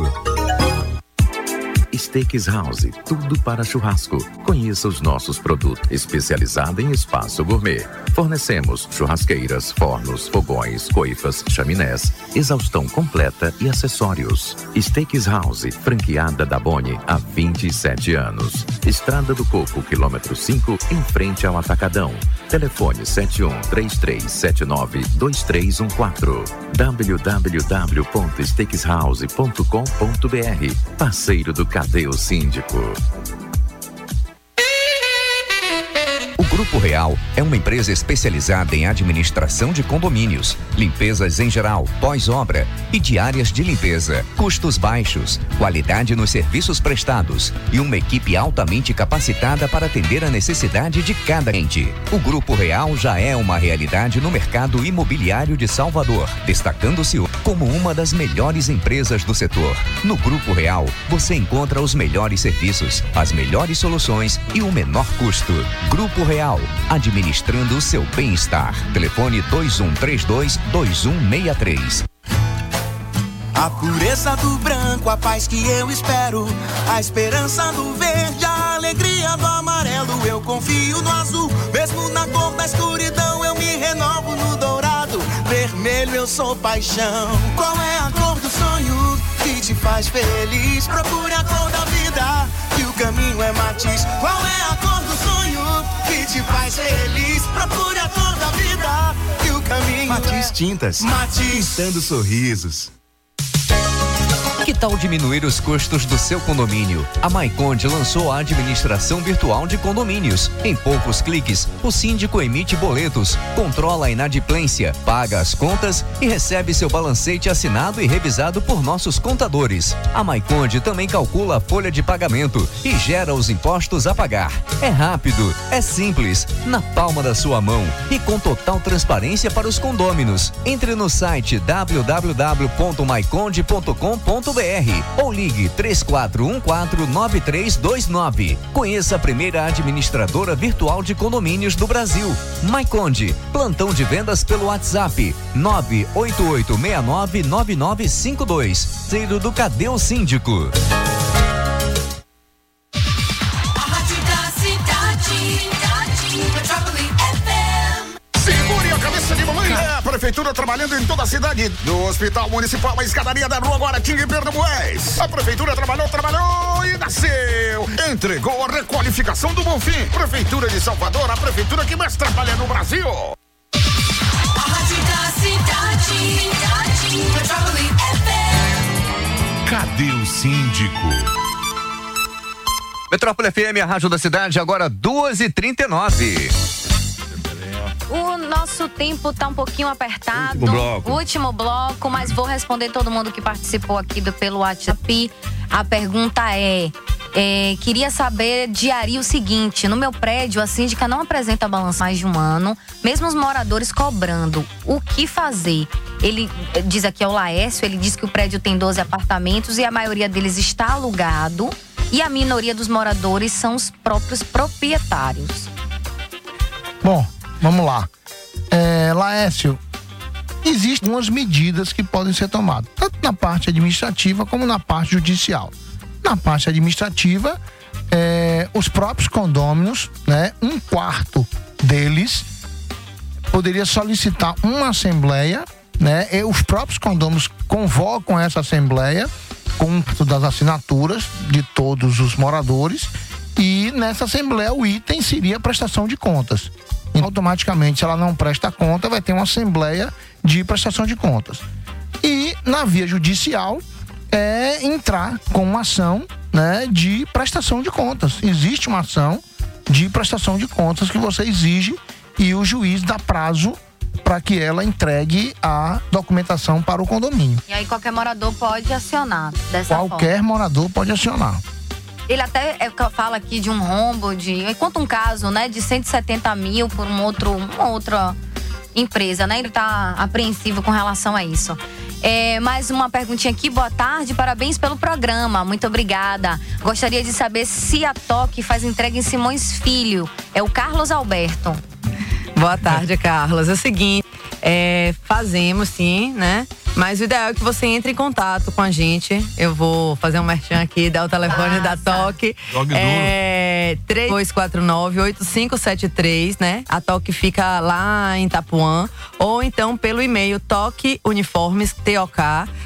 Steaks House, tudo para churrasco. Conheça os nossos produtos, especializado em espaço gourmet. Fornecemos churrasqueiras, fornos, fogões, coifas, chaminés, exaustão completa e acessórios. Steaks House, franqueada da Boni há 27 anos. Estrada do Coco, quilômetro 5, em frente ao Atacadão. Telefone 7133792314. www.steakshouse.com.br. Parceiro do Cadê o Síndico? Grupo Real é uma empresa especializada em administração de condomínios, limpezas em geral, pós-obra e diárias de limpeza, custos baixos, qualidade nos serviços prestados e uma equipe altamente capacitada para atender a necessidade de cada cliente. O Grupo Real já é uma realidade no mercado imobiliário de Salvador, destacando-se como uma das melhores empresas do setor. No Grupo Real, você encontra os melhores serviços, as melhores soluções e o menor custo. Grupo Real, administrando o seu bem-estar. Telefone 2132 2163. A pureza do branco, a paz que eu espero. A esperança do verde, a alegria do amarelo. Eu confio no azul, mesmo na cor da escuridão. Eu me renovo no dourado. Vermelho, eu sou paixão. Qual é a cor do sonho que te faz feliz? Procure a cor da vida, que o caminho é matiz. Qual é a cor que te faz feliz? Procure a cor da vida, que o caminho Matiz é Tintas. Matiz. Pintando sorrisos. Tal diminuir os custos do seu condomínio? A Maiconde lançou a administração virtual de condomínios. Em poucos cliques, o síndico emite boletos, controla a inadimplência, paga as contas e recebe seu balancete assinado e revisado por nossos contadores. A Maiconde também calcula a folha de pagamento e gera os impostos a pagar. É rápido, é simples, na palma da sua mão e com total transparência para os condôminos. Entre no site www.maiconde.com.br ou ligue 34149329. Conheça a primeira administradora virtual de condomínios do Brasil. Maiconde, plantão de vendas pelo WhatsApp 988699952. Ceiro do Cadê Síndico? Prefeitura trabalhando em toda a cidade. Do Hospital Municipal, a escadaria da Rua Guaratinga e Pernambués. A prefeitura trabalhou, trabalhou e nasceu. Entregou a requalificação do Bonfim. Prefeitura de Salvador, a prefeitura que mais trabalha no Brasil. A rádio da cidade. Metrópole FM. Cadê o síndico? Metrópole FM, a rádio da cidade, agora 2h39. O nosso tempo tá um pouquinho apertado. Último bloco. Último bloco, mas vou responder todo mundo que participou aqui do, pelo WhatsApp. A pergunta é, é, queria saber de Ari o seguinte: no meu prédio, a síndica não apresenta balanço mais de um ano, mesmo os moradores cobrando. O que fazer? Ele eh, diz aqui é o Laércio, ele diz que o prédio tem 12 apartamentos e a maioria deles está alugado e a minoria dos moradores são os próprios proprietários. Bom, vamos lá. É, Laércio, existem algumas medidas que podem ser tomadas, tanto na parte administrativa como na parte judicial. Na parte administrativa, é, os próprios condôminos, né, um quarto deles poderia solicitar uma assembleia, né? E os próprios condôminos convocam essa assembleia com das assinaturas de todos os moradores e nessa assembleia o item seria a prestação de contas. Então, automaticamente, se ela não presta conta, vai ter uma assembleia de prestação de contas. E na via judicial é entrar com uma ação né, de prestação de contas. Existe uma ação de prestação de contas que você exige e o juiz dá prazo para que ela entregue a documentação para o condomínio. E aí qualquer morador pode acionar dessa forma. Qualquer morador pode acionar. Ele até é, fala aqui de um rombo, de. Conta um caso, né? De 170 mil por um outro, uma outra empresa, né? Ele tá apreensivo com relação a isso. É, mais uma perguntinha aqui. Boa tarde, parabéns pelo programa. Muito obrigada. Gostaria de saber se a Toque faz entrega em Simões Filho. É o Carlos Alberto. Boa tarde, Carlos. É o seguinte, é, fazemos sim, né? Mas o ideal é que você entre em contato com a gente. Eu vou fazer um merchan aqui, dar o telefone da Toque. Jogue é 3249-8573, né? A Toque fica lá em Itapuã. Ou então pelo e-mail toqueuniformes, TOK,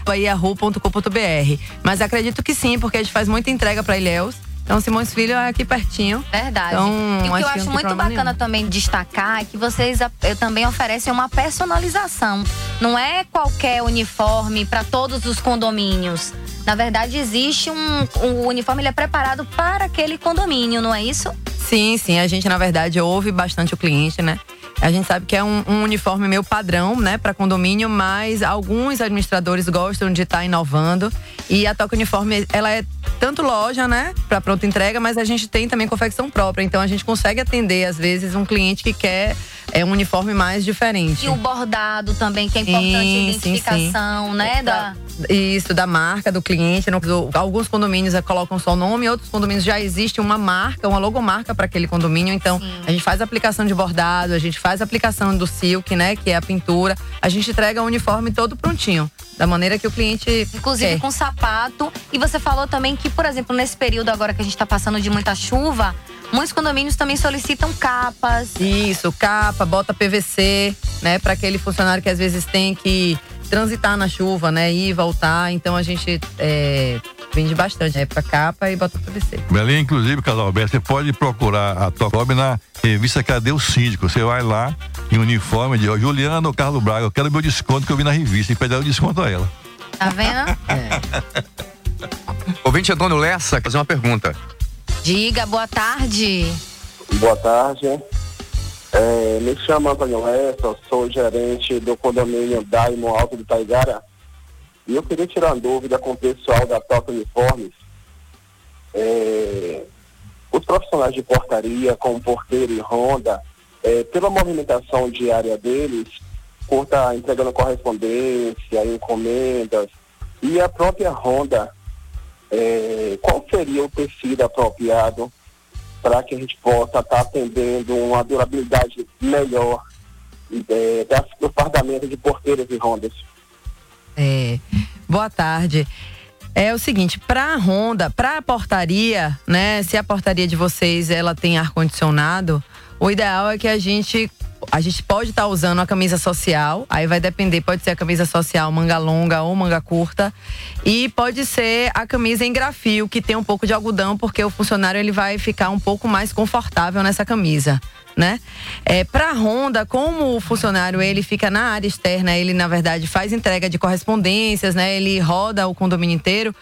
bahiaru.com.br. Mas acredito que sim, porque a gente faz muita entrega para Ilhéus. Então, Simões Filho é aqui pertinho. Verdade. Então, e o que eu acho muito bacana também destacar é que vocês também oferecem uma personalização. Não é qualquer uniforme para todos os condomínios. Na verdade, existe um. O uniforme ele é preparado para aquele condomínio, não é isso? Sim, sim. A gente, na verdade, ouve bastante o cliente, né? A gente sabe que é um, um uniforme meio padrão, né, para condomínio, mas alguns administradores gostam de estar inovando. E a Toca Uniforme, ela é tanto loja, né, para pronta entrega, mas a gente tem também confecção própria. Então a gente consegue atender, às vezes, um cliente que quer é, um uniforme mais diferente. E o bordado também, que é importante, a Sim, sim, sim. identificação, né? Da... Isso, da marca do cliente. Alguns condomínios eh, colocam só o nome, outros condomínios já existe uma marca, uma logomarca para aquele condomínio. Então, a gente faz aplicação de bordado, a gente faz aplicação do silk, né? Que é a pintura. A gente entrega o uniforme todo prontinho, da maneira que o cliente. Inclusive quer. com sapato. E você falou também que, por exemplo, nesse período agora que a gente tá passando de muita chuva, muitos condomínios também solicitam capas. Isso, capa, bota PVC, né? Para aquele funcionário que às vezes tem que transitar na chuva, né? Ir e voltar. Então a gente é, vende bastante, né? Pra capa e bota PVC. Belém, inclusive, Casal Alberto, você pode procurar a Tocob na revista Cadê o Síndico? Você vai lá em uniforme de ó, Juliana ou Carlos Braga, eu quero meu desconto que eu vi na revista e pede o desconto a ela. Tá vendo? Ouvinte Antônio Lessa, quer fazer uma pergunta. Diga, boa tarde. Boa tarde. É, me chamo Antônio Lessa, sou gerente do condomínio Daimo Alto do Taigara. E eu queria tirar uma dúvida com o pessoal da Toca Uniformes. É, os profissionais de portaria, como porteiro e ronda, é, pela movimentação diária deles, por estar entregando correspondência, encomendas, e a própria ronda, é, qual seria o tecido apropriado para que a gente possa estar atendendo uma durabilidade melhor é, das, do fardamento de porteiros e rondas. É, boa tarde. É o seguinte, para a Honda, para a portaria, né? Se a portaria de vocês ela tem ar condicionado, o ideal é que a gente a gente pode estar usando a camisa social, aí vai depender, pode ser a camisa social manga longa ou manga curta, e pode ser a camisa em grafio que tem um pouco de algodão, porque o funcionário ele vai ficar um pouco mais confortável nessa camisa. Né? É, para Honda, como o funcionário ele fica na área externa, ele na verdade faz entrega de correspondências, né? Ele roda o condomínio inteiro.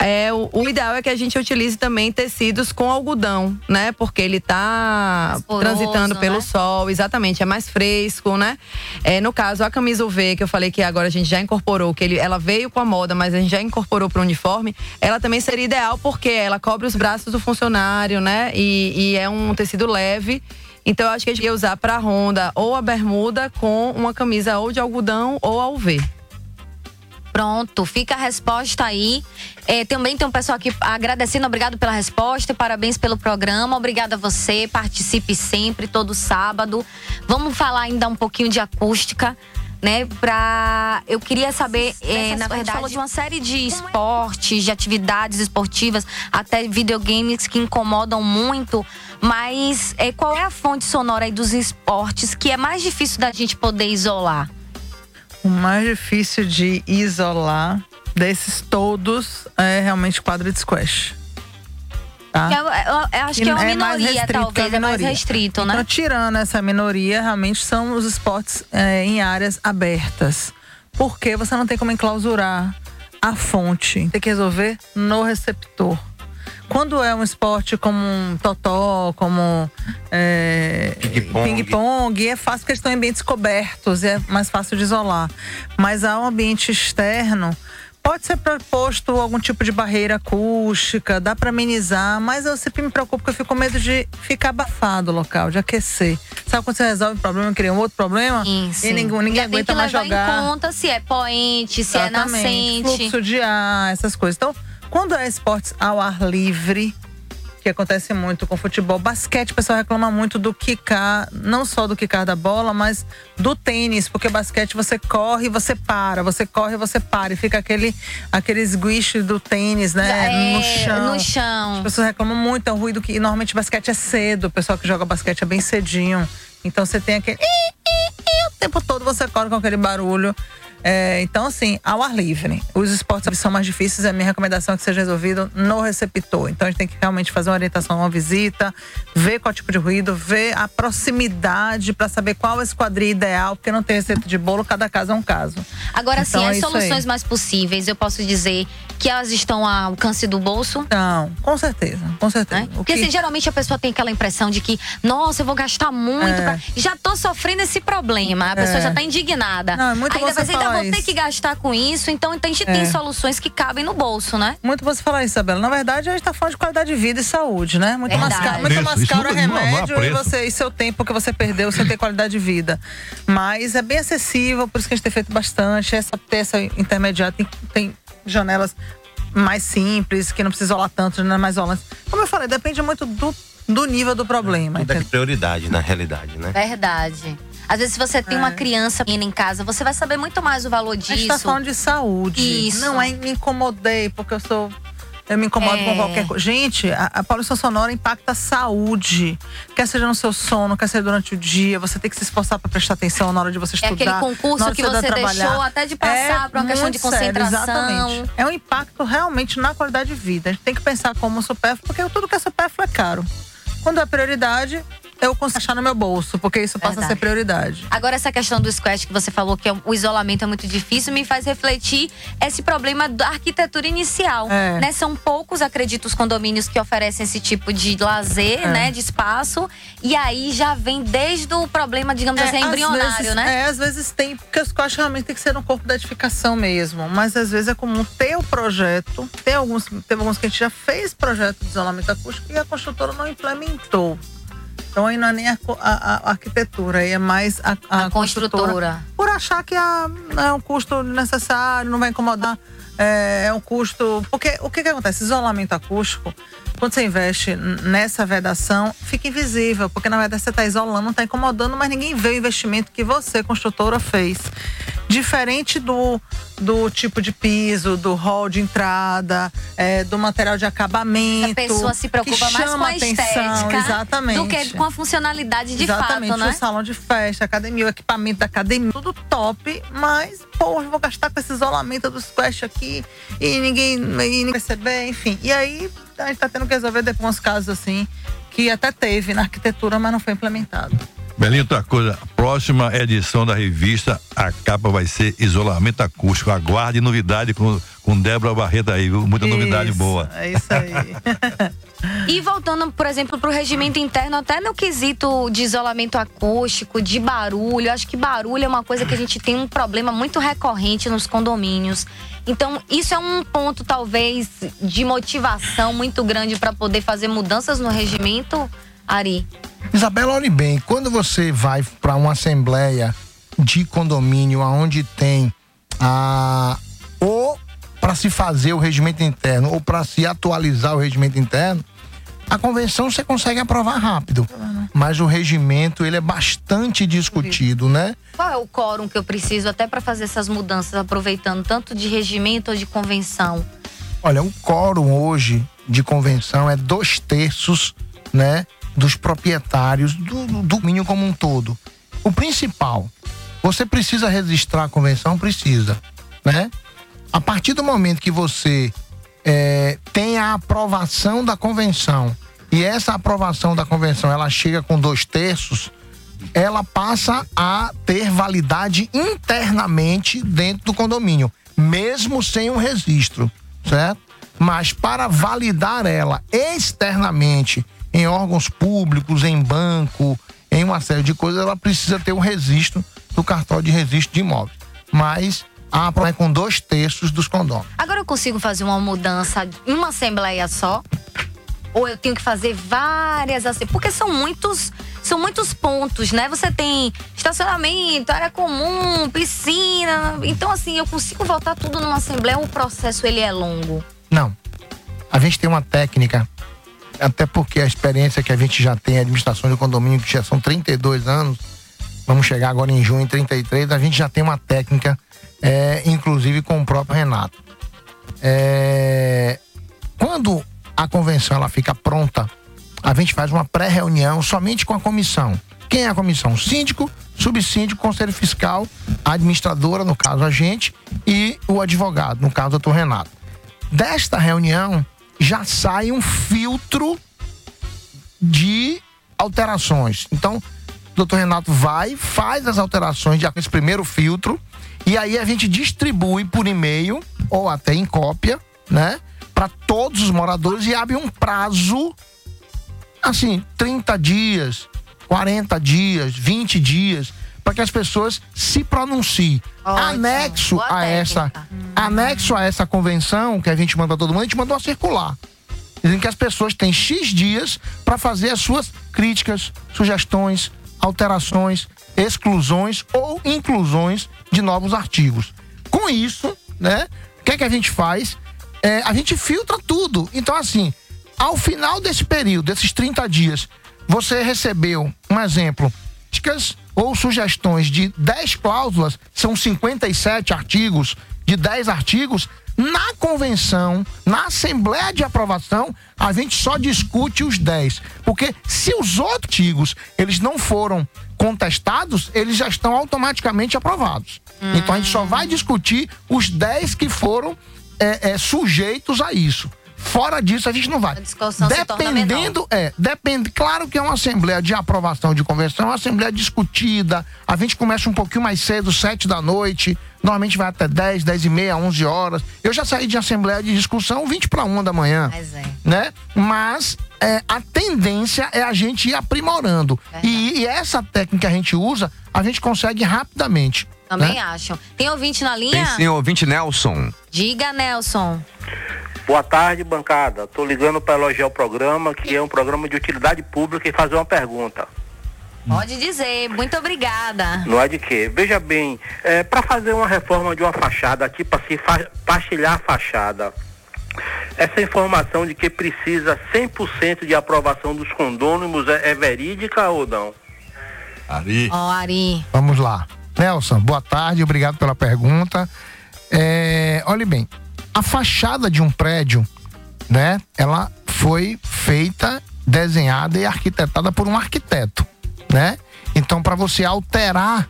É, o, o ideal é que a gente utilize também tecidos com algodão, né? Porque ele tá poroso, transitando pelo né? sol, exatamente, é mais fresco, né? É, no caso, a camisa UV, que eu falei que agora a gente já incorporou, que ele, ela veio com a moda, mas a gente já incorporou para o uniforme, ela também seria ideal porque ela cobre os braços do funcionário, né? E, e é um tecido leve. Então, eu acho que a gente ia usar para Honda ou a bermuda com uma camisa ou de algodão ou a UV. Pronto, fica a resposta aí. É, também tem um pessoal aqui agradecendo, obrigado pela resposta, parabéns pelo programa, obrigada a você, participe sempre, todo sábado. Vamos falar ainda um pouquinho de acústica, né? Pra. Eu queria saber, é, na verdade, falou de uma série de esportes, de atividades esportivas, até videogames que incomodam muito. Mas é, qual é a fonte sonora aí dos esportes que é mais difícil da gente poder isolar? O mais difícil de isolar desses todos é realmente quadro de squash. Tá? Eu, eu- eu acho que é uma mais minoria, restrito que talvez, é mais restrito, né? Então, tirando essa minoria, realmente são os esportes é, em áreas abertas. Porque você não tem como enclausurar a fonte. Tem que resolver no receptor. Quando é um esporte como um totó, como é, Ping-pong. ping-pong, é fácil porque eles estão em ambientes cobertos, é mais fácil de isolar. Mas ao ambiente externo, pode ser proposto algum tipo de barreira acústica, dá para amenizar, mas eu sempre me preocupo porque eu fico com medo de ficar abafado o local, de aquecer. Sabe quando você resolve um problema e cria um outro problema? Isso. E ninguém, ninguém Já tem aguenta que mais levar jogar. em conta se é poente, se é Exatamente, nascente. Fluxo de ar, essas coisas. Então, quando é esportes ao ar livre, que acontece muito com futebol, basquete, o pessoal reclama muito do quicar, não só do quicar da bola, mas do tênis, porque basquete você corre e você para, você corre e você para, e fica aquele, aquele esguiche do tênis, né? É, no chão. no chão. As pessoas reclamam muito, é um ruído que e normalmente basquete é cedo, o pessoal que joga basquete é bem cedinho. Então você tem aquele. O tempo todo você corre com aquele barulho. É, então, assim, ao ar livre. Os esportes são mais difíceis, a minha recomendação é que seja resolvido no receptor. Então, a gente tem que realmente fazer uma orientação, uma visita, ver qual tipo de ruído, ver a proximidade para saber qual é a esquadria ideal, porque não tem receita de bolo, cada caso é um caso. Agora, Então, sim, é as aí. soluções mais possíveis, eu posso dizer que elas estão ao alcance do bolso? Não, com certeza, com certeza. Porque assim, geralmente a pessoa tem aquela impressão de que, nossa, eu vou gastar muito. É. pra- Já tô sofrendo esse problema. A pessoa É. já tá indignada. Não, é muito ainda você falar vou ter que gastar com isso. Então a gente tem É. soluções que cabem no bolso, né? Muito você falar isso, Isabela. Na verdade, a gente tá falando de qualidade de vida e saúde, né? Muito mais Verdade. caro, muito mais caro é não- não remédio e, você, e seu tempo que você perdeu sem ter qualidade de vida. Mas é bem acessível, por isso que a gente tem feito bastante. Essa, essa intermediária tem, tem janelas mais simples, que não precisa isolar tanto, janelas mais isolantes. Como eu falei, depende muito do, do nível do problema. Tudo é prioridade, na realidade, né? Verdade. Às vezes, se você tem uma criança em casa, você vai saber muito mais o valor disso. A gente tá falando de saúde. Isso. Não é me incomodei, porque eu sou. Eu me incomodo É. com qualquer coisa. Gente, a, a poluição sonora impacta a saúde. Quer seja no seu sono, quer seja durante o dia. Você tem que se esforçar para prestar atenção na hora de você É estudar. aquele concurso que você trabalhar. deixou até de passar pra uma questão de muito sério, concentração. exatamente. É um impacto realmente na qualidade de vida. A gente tem que pensar como supérfluo, porque tudo que é supérfluo é caro. Quando é prioridade, eu consigo achar no meu bolso, porque isso passa a ser Verdade. prioridade. Agora, essa questão do squash que você falou que é- o isolamento é muito difícil, me faz refletir esse problema da arquitetura inicial. É. Né? São poucos, acredito, os condomínios que oferecem esse tipo de lazer, É. né? De espaço. E aí já vem desde o problema, digamos assim, às embrionário, vezes- né? É, às vezes tem, porque os cortes realmente tem que ser no corpo da edificação mesmo. Mas às vezes é comum ter o projeto. Tem alguns, teve alguns que a gente já fez projeto de isolamento acústico e a construtora não implementou. Então aí não é nem a, a- a arquitetura, aí é mais a, a, construtora. Por achar que é um custo necessário, não vai incomodar. É, é um custo. Porque o que, que acontece? Isolamento acústico, quando você investe nessa vedação, fica invisível, porque na verdade você está isolando, não está incomodando, mas ninguém vê o investimento que você, construtora, fez. Diferente do, do tipo de piso, do hall de entrada, é, do material de acabamento. A pessoa se preocupa mais com a estética exatamente. do que com a funcionalidade de Exatamente, fato, né? o salão de festa, academia, o equipamento da academia, tudo top, mas, pô, eu vou gastar com esse isolamento dos Quest aqui e ninguém, e ninguém perceber, enfim. E aí a gente tá tendo que resolver depois uns casos assim, que até teve na arquitetura, mas não foi implementado. Belinho, outra coisa, próxima edição da revista, a capa vai ser isolamento acústico. Aguarde novidade com, com Débora Barreto aí, viu? Muita novidade Isso, boa. É isso aí. E voltando, por exemplo, para o regimento interno, até no quesito de isolamento acústico, de barulho, acho que barulho é uma coisa que a gente tem um problema muito recorrente nos condomínios. Então, isso é um ponto, talvez, de motivação muito grande para poder fazer mudanças no regimento, Ari. Isabela, olhe bem, quando você vai para uma assembleia de condomínio onde tem a ou para se fazer o regimento interno ou para se atualizar o regimento interno, a convenção você consegue aprovar rápido, mas o regimento ele é bastante discutido, né? Qual é o quórum que eu preciso até para fazer essas mudanças, aproveitando tanto de regimento ou de convenção? Olha, o quórum hoje de convenção é dois terços, né, dos proprietários do, do domínio como um todo. O principal, você precisa registrar a convenção? Precisa, né? A partir do momento que você é, tem a aprovação da convenção e essa aprovação da convenção ela chega com dois terços, ela passa a ter validade internamente dentro do condomínio, mesmo sem um registro, certo? Mas para validar ela externamente em órgãos públicos, em banco, em uma série de coisas, ela precisa ter um registro do cartório de registro de imóveis. Mas a é com dois terços dos condôminos. Agora eu consigo fazer uma mudança em uma assembleia só? Ou eu tenho que fazer várias assim? Porque são muitos, são muitos pontos, né? Você tem estacionamento, área comum, piscina. Então, assim, eu consigo voltar tudo numa assembleia ou o processo ele é longo? Não. A gente tem uma técnica, até porque a experiência que a gente já tem em administração de condomínio, que já são 32 anos, vamos chegar agora em junho em 33, a gente já tem uma técnica, é, inclusive com o próprio Renato. É, quando a convenção ela fica pronta, a gente faz uma pré-reunião somente com a comissão. Quem é a comissão? Síndico, subsíndico, conselho fiscal a administradora, no caso a gente, e o advogado, no caso o Renato. Desta reunião já sai um filtro de alterações. Então, o doutor Renato vai, faz as alterações de esse primeiro filtro, e aí a gente distribui por e-mail, ou até em cópia, né? Para todos os moradores e abre um prazo, assim, 30 dias, 40 dias, 20 dias, para que as pessoas se pronunciem. Anexo Boa a essa, anexo a essa convenção que a gente manda todo mundo, a gente mandou uma circular. Dizem que as pessoas têm X dias para fazer as suas críticas, sugestões, alterações, exclusões ou inclusões de novos artigos. Com isso, né, o que é que a gente faz? É, a gente filtra tudo. Então, assim, ao final desse período, desses 30 dias, você recebeu, um exemplo, críticas ou sugestões de 10 cláusulas, são 57 artigos, de 10 artigos, na convenção, na assembleia de aprovação, a gente só discute os 10. Porque se os outros artigos, eles não foram contestados, eles já estão automaticamente aprovados. Então a gente só vai discutir os 10 que foram é, é, sujeitos a isso. Fora disso, a gente não vai. discussão se torna Dependendo, é, depende. Claro que é uma assembleia de aprovação de convenção, é uma assembleia discutida. A gente começa um pouquinho mais cedo, sete da noite. Normalmente vai até 10, 10 e meia, 11 horas. Eu já saí de assembleia de discussão 20 para uma da manhã. Mas é. Né? Mas é, a tendência é a gente ir aprimorando. E, e essa técnica que a gente usa, a gente consegue rapidamente. Também né? acham. Tem ouvinte na Tem linha? sim, ouvinte Nelson. Diga, Nelson. Boa tarde, bancada. Estou ligando para elogiar o programa, que é um programa de utilidade pública, e fazer uma pergunta. Pode dizer. Muito obrigada. Não é de quê? Veja bem, é, para fazer uma reforma de uma fachada, tipo assim, fa pastilhar a fachada, essa informação de que precisa 100% de aprovação dos condôminos é, é verídica ou não? Ari. Ó, Ari. Vamos lá. Nelson, boa tarde, obrigado pela pergunta. É, olhe bem, a fachada de um prédio, né? Ela foi feita, desenhada e arquitetada por um arquiteto, né? Então, para você alterar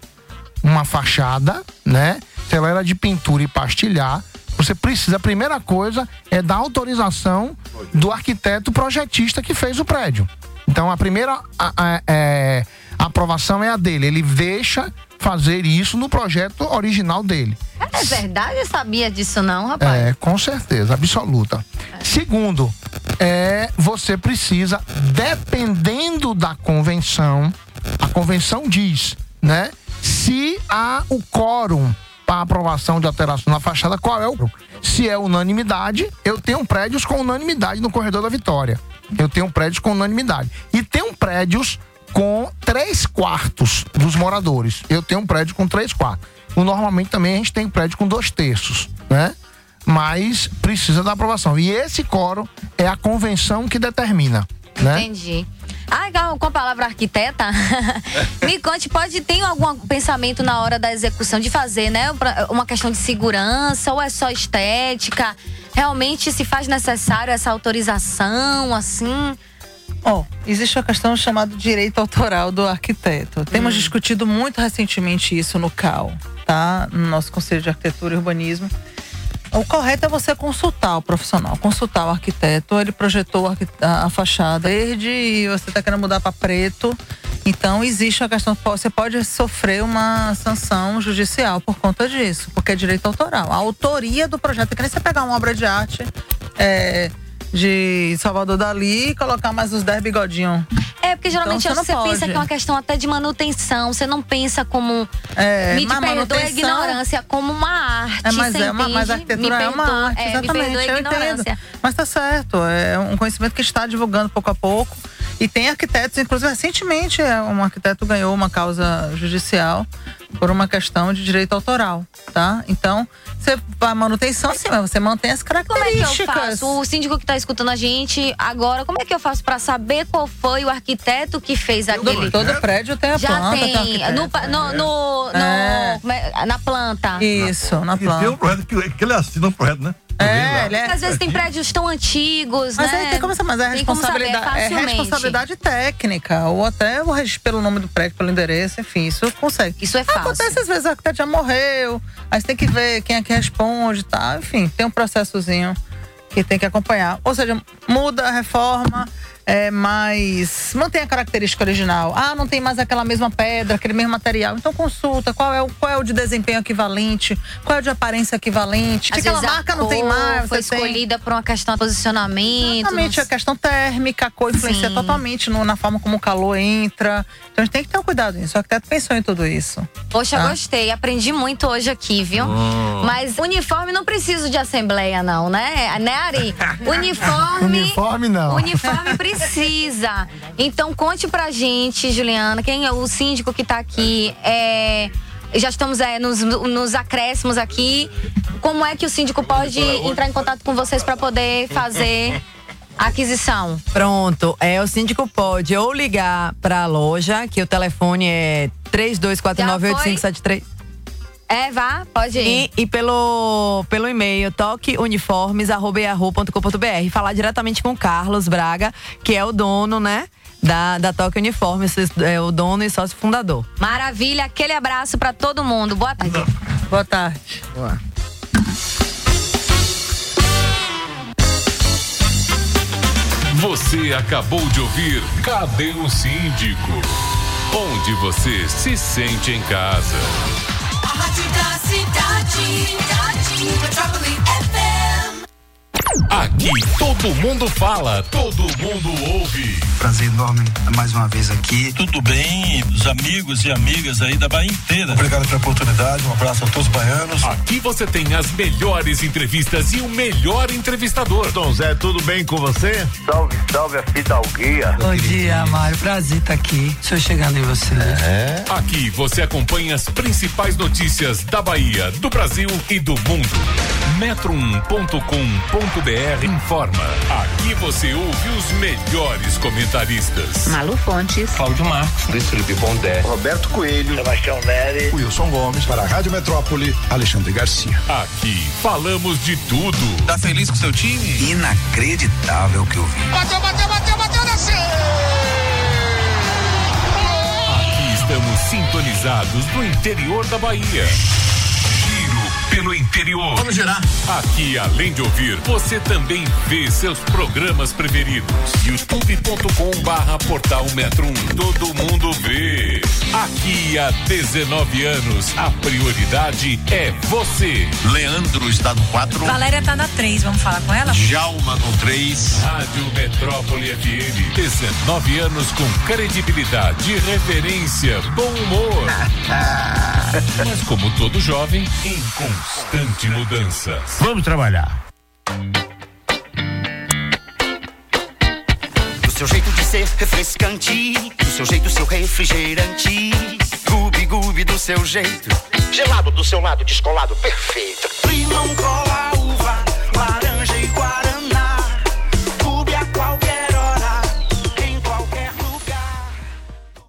uma fachada, né? Se ela era de pintura e pastilhar, você precisa, a primeira coisa é dar autorização do arquiteto projetista que fez o prédio. Então, a primeira a- a- é, aprovação é a dele. Ele deixa fazer isso no projeto original dele. É verdade? Eu sabia disso não, rapaz. É, com certeza, absoluta. Segundo, é, você precisa, dependendo da convenção, a convenção diz, né? Se há o quórum para aprovação de alteração na fachada, qual é o? Se é unanimidade, eu tenho prédios com unanimidade no corredor da Vitória. Eu tenho prédios com unanimidade. E tenho prédios com três quartos dos moradores. Eu tenho um prédio com três quartos. Normalmente também a gente tem prédio com dois terços, né? Mas precisa da aprovação. E esse quórum é a convenção que determina, né? Entendi. Ah, com a palavra arquiteta, me conte, pode ter algum pensamento na hora da execução de fazer, né? Uma questão de segurança ou é só estética? Realmente se faz necessário essa autorização, assim? Ó, existe a questão chamada direito autoral do arquiteto. Temos discutido muito recentemente isso no CAL, tá? No nosso Conselho de Arquitetura e Urbanismo. O correto é você consultar o profissional, consultar o arquiteto. Ele projetou a fachada verde e você está querendo mudar para preto. Então, existe a questão, você pode sofrer uma sanção judicial por conta disso, porque é direito autoral. A autoria do projeto é que nem você pegar uma obra de arte é, de Salvador Dali e colocar mais os 10 bigodinhos. É, porque geralmente Então, você, você pensa que é uma questão até de manutenção, você não pensa como. É, me perdoa a manutenção- ignorância, como uma arte. É, mas é uma, mas a arquitetura Me é uma perdoa- arte, é, exatamente. Me perdoa a eu entendo. Mas tá certo, é um conhecimento que está divulgando pouco a pouco. E tem arquitetos, inclusive recentemente, é, um arquiteto ganhou uma causa judicial por uma questão de direito autoral, tá? Então, você a manutenção sim, mas você mantém as Como é que eu características. faço? O síndico que está escutando a gente agora, como é que eu faço para saber qual foi o arquiteto que fez aquele. todo prédio tem a Já planta, tem. tem no, pa- no, no, no- É. como é- na planta. Isso, na E tem um projeto que, que ele assina um projeto, né? É, ele é- Às vezes tem prédios tão antigos, Mas né? aí tem como saber, mas é Tem como saber responsabilidade, é responsabilidade técnica, ou até o registro pelo nome do prédio, pelo endereço, enfim, isso consegue. Isso é fácil. Acontece às vezes, o arquiteto já morreu, aí você tem que ver quem é que responde e tal, enfim, tem um processozinho que tem que acompanhar. Ou seja, muda, reforma, é, mas mantém a característica original. Ah, não tem mais aquela mesma pedra, aquele mesmo material. Então consulta qual é o, qual é o de desempenho equivalente, qual é o de aparência equivalente, que Às aquela vezes a marca não tem mais. Foi você tem- escolhida por uma questão de posicionamento. Exatamente, a questão térmica, a cor influencia Sim. totalmente no- na forma como o calor entra. Então a gente tem que ter um cuidado nisso. O arquiteto pensou em tudo isso. Poxa, Tá? gostei. Aprendi muito hoje aqui, viu? Hum. Mas uniforme não preciso de assembleia, não, né? Né, Ari? Uniforme. Uniforme não. Uniforme precisa. Então conte pra gente, Juliana, quem é o síndico que tá aqui. É, já estamos é, nos, nos acréscimos aqui. Como é que o síndico pode entrar em contato com vocês pra poder fazer a aquisição? Pronto, é, o síndico pode ou ligar para a loja, que o telefone é 32498573. É, vá, pode ir. E, e pelo, pelo e-mail toqueuniformes.com.br. Falar diretamente com o Carlos Braga, que é o dono, né? Da, da Toque Uniformes, é o dono e sócio fundador. Maravilha, aquele abraço pra todo mundo. Boa tarde. Boa tarde. Você acabou de ouvir Cadê o Síndico? Onde você se sente em casa. A rádio da cidade. Aqui todo mundo fala, todo mundo ouve. Prazer enorme mais uma vez aqui. Tudo bem, os amigos e amigas aí da Bahia inteira. Obrigado pela oportunidade, um abraço a todos os baianos. Aqui você tem as melhores entrevistas e o melhor entrevistador. Dom Zé, tudo bem com você? Salve, salve a fidalguia. Bom dia, Mário. Prazer estar aqui. Estou chegando em você. É. Aqui você acompanha as principais notícias da Bahia, do Brasil e do mundo. Metro1.com.br informa. Aqui você ouve os melhores comentaristas. Malu Fontes. Cláudio Marcos. Luiz Felipe Pondé. Roberto Coelho. Sebastião Neri. Wilson Gomes. Para a Rádio Metrópole, Alexandre Garcia. Aqui falamos de tudo. Tá feliz com seu time? Inacreditável o que eu vi. Bateu, bateu, bateu, bateu, desceu. Aqui estamos sintonizados no interior da Bahia. Giro pelo interior. Vamos girar. Aqui, além de ouvir, você também vê seus programas preferidos. youtube.com barra portal Metro 1. Todo mundo vê. Aqui há 19 anos, a prioridade é você. Leandro está no 4. Valéria tá na 3, vamos falar com ela? Djalma no 3. Rádio Metrópole FM. 19 anos com credibilidade, reverência, bom humor. Mas como todo jovem, em constante mudança. Vamos trabalhar. Do seu jeito de ser refrescante, do seu jeito seu refrigerante. Gubi gubi do seu jeito, gelado do seu lado, descolado, perfeito. Limão, cola, uva,